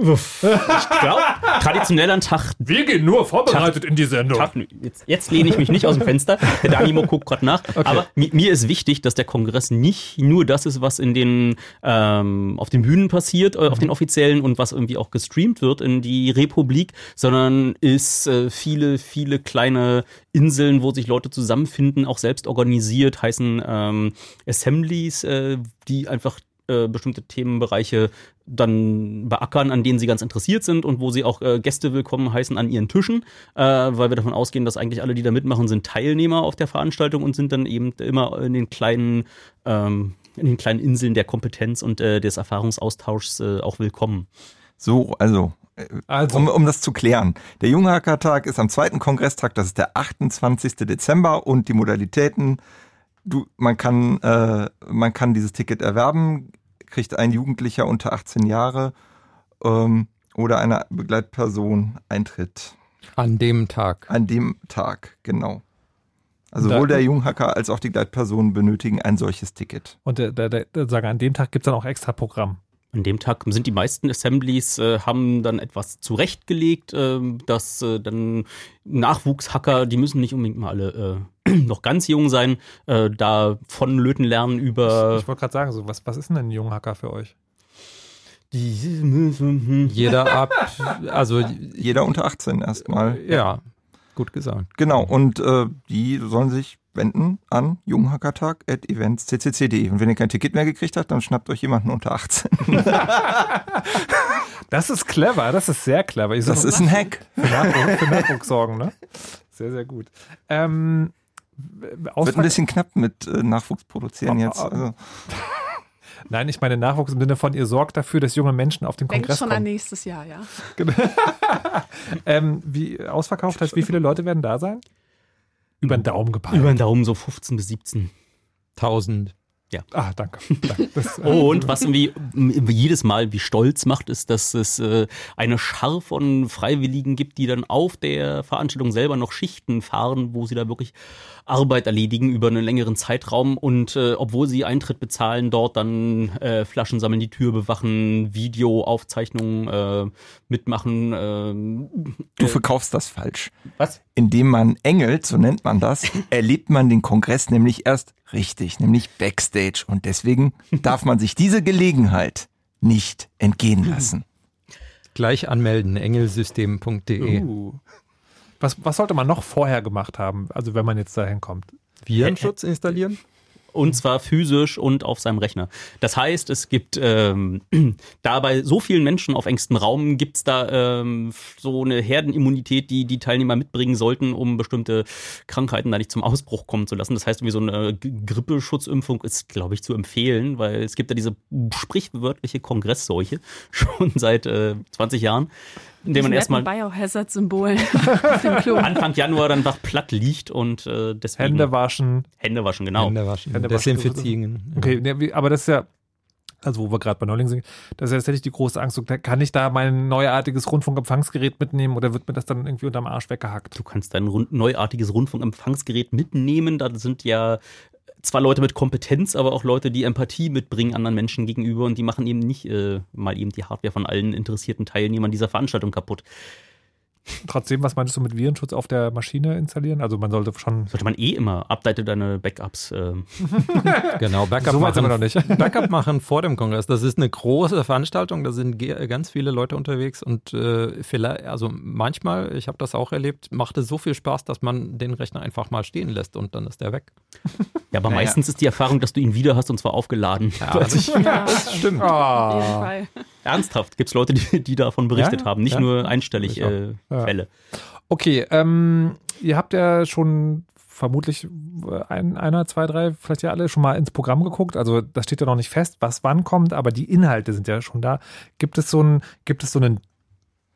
Ich glaube, traditionell ein Tag. Wir gehen nur vorbereitet in die Sendung. Tag jetzt, jetzt lehne ich mich nicht aus dem Fenster. Der Danimo guckt gerade nach. Aber mi, mir ist wichtig, dass der Kongress nicht nur das ist, was in den ähm, auf den Bühnen passiert, äh, auf den offiziellen und was irgendwie auch gestreamt wird in die Republik, sondern ist äh, viele, viele kleine Inseln, wo sich Leute zusammenfinden, auch selbst organisiert, heißen ähm, Assemblies, äh, die einfach äh, bestimmte Themenbereiche dann beackern, an denen sie ganz interessiert sind und wo sie auch äh, Gäste willkommen heißen an ihren Tischen, äh, weil wir davon ausgehen, dass eigentlich alle, die da mitmachen, sind Teilnehmer auf der Veranstaltung und sind dann eben immer in den kleinen, ähm, in den kleinen Inseln der Kompetenz und äh, des Erfahrungsaustauschs äh, auch willkommen. So, also, Also. Um, um das zu klären. Der Junghackertag ist am zweiten Kongresstag, das ist der 28. Dezember und die Modalitäten, du, man kann, äh, man kann dieses Ticket erwerben, kriegt ein Jugendlicher unter 18 Jahre ähm, oder eine Begleitperson Eintritt. An dem Tag. An dem Tag, genau. Also sowohl der Junghacker als auch die Begleitperson benötigen ein solches Ticket. Und der, der, der, der sagen, an dem Tag gibt es dann auch extra Programm. An dem Tag sind die meisten Assemblies, äh, haben dann etwas zurechtgelegt, äh, dass äh, dann Nachwuchshacker, die müssen nicht unbedingt mal alle äh, noch ganz jung sein, äh, da von Löten lernen über. Ich wollte gerade sagen, so, was, was ist denn ein Junghacker für euch? Jeder ab, also Jeder unter 18 erstmal. ja, gut gesagt. Genau, und äh, die sollen sich wenden an junghackertag.eventsccc.de. Und wenn ihr kein Ticket mehr gekriegt habt, dann schnappt euch jemanden unter 18. Das ist clever, das ist sehr clever. Ich Das ist ein Hack. Für Nachwuchs, für Nachwuchs sorgen, ne? Sehr, sehr gut. Ähm, Wird ein bisschen knapp mit äh, Nachwuchs produzieren jetzt. Also, Nein, ich meine Nachwuchs im Sinne von, ihr sorgt dafür, dass junge Menschen auf den Denk Kongress schon an kommen. nächstes Jahr, ja. ähm, wie ausverkauft heißt, wie viele Leute werden da sein? Über den Daumen gepeilt. Über den Daumen so 15 bis 17. 1000. Ja. Ah, danke. danke. Das, äh, Und was irgendwie jedes Mal wie stolz macht, ist, dass es äh, eine Schar von Freiwilligen gibt, die dann auf der Veranstaltung selber noch Schichten fahren, wo sie da wirklich Arbeit erledigen über einen längeren Zeitraum und äh, obwohl sie Eintritt bezahlen, dort dann äh, Flaschen sammeln, die Tür bewachen, Videoaufzeichnungen äh, mitmachen. ähm, du verkaufst das falsch. Was? Indem man engelt, so nennt man das, erlebt man den Kongress nämlich erst richtig, nämlich Backstage. Und deswegen darf man sich diese Gelegenheit nicht entgehen lassen. Gleich anmelden, engelsystem.de. Uh. Was, was sollte man noch vorher gemacht haben, also wenn man jetzt dahin kommt? Virenschutz installieren? Und zwar physisch und auf seinem Rechner. Das heißt, es gibt ähm, da bei so vielen Menschen auf engstem Raum gibt es da ähm, so eine Herdenimmunität, die die Teilnehmer mitbringen sollten, um bestimmte Krankheiten da nicht zum Ausbruch kommen zu lassen. Das heißt, wie so eine Grippeschutzimpfung ist, glaube ich, zu empfehlen, weil es gibt ja diese sprichwörtliche Kongressseuche schon seit äh, 20 Jahren, in der man erstmal Biohazard-Symbolen. Anfang Januar dann einfach platt liegt und äh, deswegen Hände waschen. Hände waschen, genau. Hände waschen, Hände desinfizieren. Okay, ne, aber das ist ja, also wo wir gerade bei Neulingen sind, das ist ja tatsächlich die große Angst. So, Kann ich da mein neuartiges Rundfunkempfangsgerät mitnehmen oder wird mir das dann irgendwie unterm Arsch weggehackt? Du kannst dein rund, neuartiges Rundfunkempfangsgerät mitnehmen. Da sind ja zwar Leute mit Kompetenz, aber auch Leute, die Empathie mitbringen anderen Menschen gegenüber und die machen eben nicht äh, mal eben die Hardware von allen interessierten Teilnehmern dieser Veranstaltung kaputt. Trotzdem, was meinst du mit Virenschutz auf der Maschine installieren? Also man sollte schon. Sollte man eh immer, update deine Backups. Äh. Genau, Backup So weit sind machen, wir noch nicht. Backup machen vor dem Kongress. Das ist eine große Veranstaltung, da sind ganz viele Leute unterwegs und äh, vielleicht, also manchmal, ich habe das auch erlebt, macht es so viel Spaß, dass man den Rechner einfach mal stehen lässt und dann ist der weg. Ja, aber Naja. meistens ist die Erfahrung, dass du ihn wieder hast und zwar aufgeladen. Ja, das, Ja, das stimmt. auf jeden Fall. Ernsthaft gibt es Leute, die, die davon berichtet Ja, haben, nicht ja. nur einstellig äh. Fälle. Okay, ähm, ihr habt ja schon vermutlich ein, einer, zwei, drei, vielleicht ja alle schon mal ins Programm geguckt. Also das steht ja noch nicht fest, was wann kommt, aber die Inhalte sind ja schon da. Gibt es so ein, gibt es so ein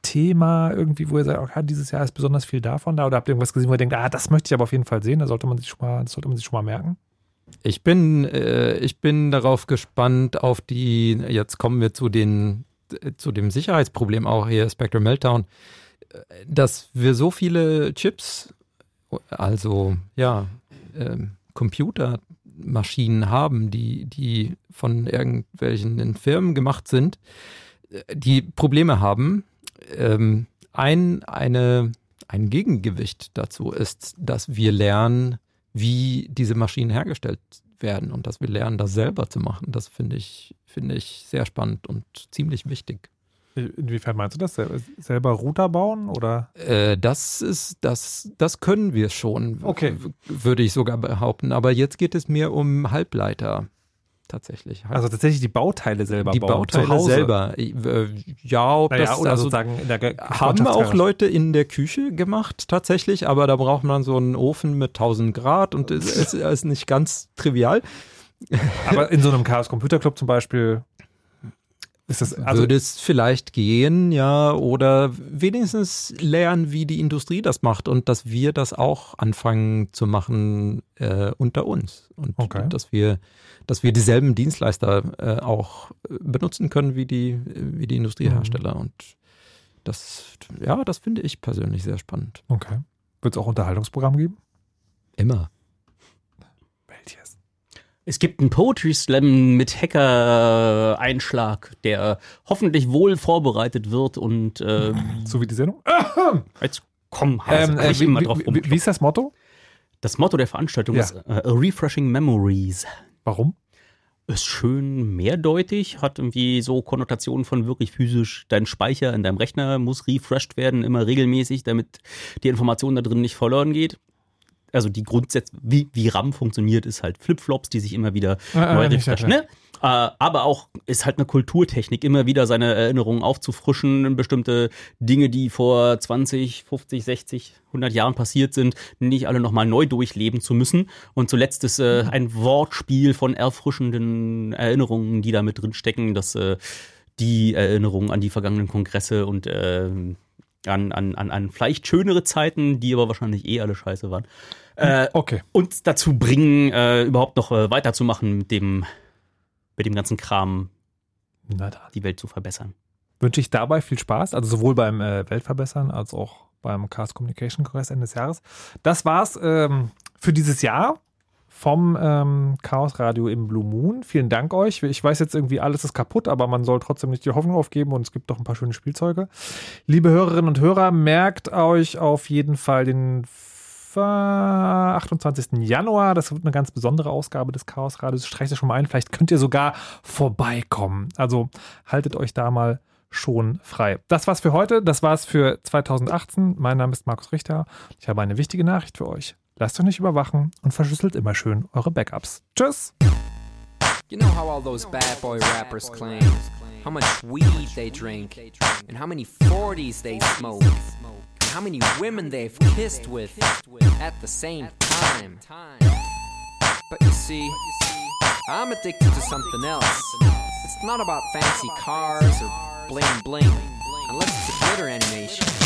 Thema irgendwie, wo ihr sagt, okay, dieses Jahr ist besonders viel davon da? Oder habt ihr irgendwas gesehen, wo ihr denkt, ah, das möchte ich aber auf jeden Fall sehen, da sollte man sich schon mal, das sollte man sich schon mal merken? Ich bin, äh, ich bin darauf gespannt auf die, jetzt kommen wir zu den, zu dem Sicherheitsproblem auch hier, Spectrum Meltdown, äh, dass wir so viele Chips, also ja, ähm, Computermaschinen haben, die, die von irgendwelchen Firmen gemacht sind, äh, die Probleme haben. Ähm, ein, eine, ein Gegengewicht dazu ist, dass wir lernen, wie diese Maschinen hergestellt werden und dass wir lernen, das selber zu machen. Das finde ich, finde ich sehr spannend und ziemlich wichtig. Inwiefern meinst du das? Sel- Selber Router bauen oder? Äh, das ist, das, das können wir schon, Okay. würde ich sogar behaupten. Aber jetzt geht es mir um Halbleiter tatsächlich. Also tatsächlich die Bauteile selber die bauen. Bauteile zu Hause. selber. Ja, ob Naja, das oder also, sozusagen in der haben auch. Leute in der Küche gemacht tatsächlich, aber da braucht man so einen Ofen mit 1000 Grad und es ist, ist nicht ganz trivial. Aber in so einem Chaos Computer Club zum Beispiel ist das also würde es vielleicht gehen, ja, oder wenigstens lernen, wie die Industrie das macht und dass wir das auch anfangen zu machen äh, unter uns und Okay. dass wir, dass wir dieselben Dienstleister äh, auch benutzen können wie die, wie die Industriehersteller und das, ja, das finde ich persönlich sehr spannend. okay. Wird es auch Unterhaltungsprogramm geben? Immer. Es gibt einen Poetry Slam mit Hacker-Einschlag, der hoffentlich wohl vorbereitet wird und äh, so wie die Sendung. Jetzt komm, Hase, Ähm, äh, ich wie, immer drauf wie, wie ist das Motto? Das Motto der Veranstaltung Ja. ist äh, A Refreshing Memories. Warum? Ist schön mehrdeutig, hat irgendwie so Konnotationen von wirklich physisch, dein Speicher in deinem Rechner muss refreshed werden, immer regelmäßig, damit die Information da drin nicht verloren geht. Also die Grundsätze, wie, wie RAM funktioniert, ist halt Flipflops, die sich immer wieder Ah, ah, neu refreshen. Ne? Äh, aber auch ist halt eine Kulturtechnik, immer wieder seine Erinnerungen aufzufrischen, bestimmte Dinge, die vor 20, 50, 60, 100 Jahren passiert sind, nicht alle nochmal neu durchleben zu müssen. Und zuletzt ist äh, ein Wortspiel von erfrischenden Erinnerungen, die da mit drin stecken, dass äh, die Erinnerungen an die vergangenen Kongresse und äh, an, an, an, an vielleicht schönere Zeiten, die aber wahrscheinlich eh alle scheiße waren, äh, okay. uns dazu bringen, äh, überhaupt noch äh, weiterzumachen mit dem, mit dem ganzen Kram, die Welt zu verbessern. Wünsche ich dabei viel Spaß, also sowohl beim äh, Weltverbessern als auch beim Chaos Communication Kongress Ende des Jahres. Das war's ähm, für dieses Jahr vom ähm, Chaos Radio im Blue Moon. Vielen Dank euch. Ich weiß jetzt irgendwie, alles ist kaputt, aber man soll trotzdem nicht die Hoffnung aufgeben und es gibt doch ein paar schöne Spielzeuge. Liebe Hörerinnen und Hörer, merkt euch auf jeden Fall den f- 28. Januar. Das wird eine ganz besondere Ausgabe des Chaos Radios. Streicht es schon mal ein. Vielleicht könnt ihr sogar vorbeikommen. Also haltet euch da mal schon frei. Das war's für heute. Das war's für 2018. Mein Name ist Markus Richter. Ich habe eine wichtige Nachricht für euch. Lasst euch nicht überwachen und verschlüsselt immer schön eure Backups. Tschüss. You know how all those bad boy rappers claim how much weed they drink, and how many 40s they smoke, and how many women they've kissed with at the same time. But you see, I'm addicted to something else. It's not about fancy cars or bling bling, unless it's a glitter animation.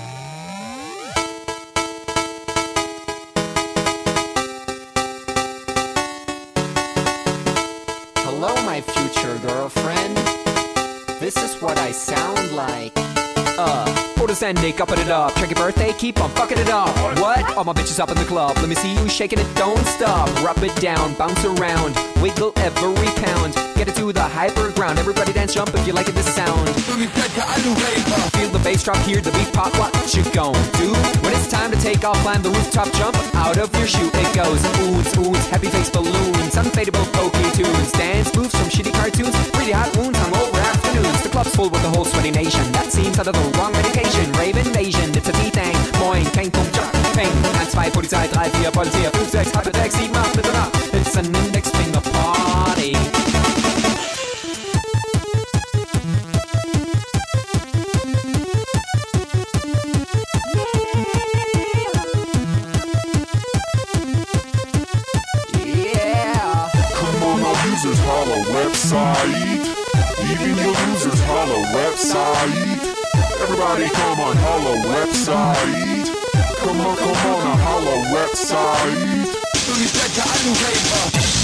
Future girlfriend. This is what I sound like. Uh, orders ending, upping it up. Check your birthday, keep on fucking it up. What? All my bitches up in the club. Let me see you shaking it, don't stop. Rub it down, bounce around, wiggle every pound. Get it to the hyper ground. Everybody dance, jump if you like it, this sound. Feel the bass drop, hear the beat pop. What you gon' do? When it's time to take off, climb the rooftop, jump out of your shoe. It goes oohs, oohs, happy face balloons, unfadable pokey tunes, dance moves from shitty cartoons, pretty hot wounds, hungover afternoons. The club's full with the whole sweaty nation. That seems out of the wrong medication. Rave invasion, it's a D-Thing. Moin, kein Punkt, Jock, Peng. 1, 2, Polizei, 3, 4, Polizei, 5, 6, halbe 6, 7, 8, bitte nach. It's an Index Finger Party. Yeah. Come on, our users holla website. Even your losers holla website. Everybody come on, holla website. Come on, come on, holla website. Come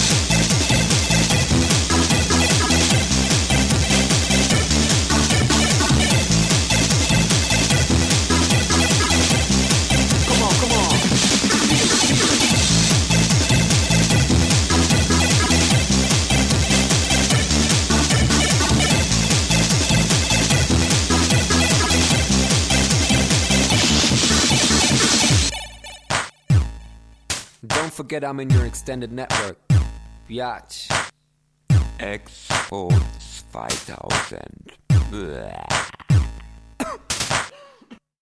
forget I'm in your extended network. Biatch. Export 2000. Bäh.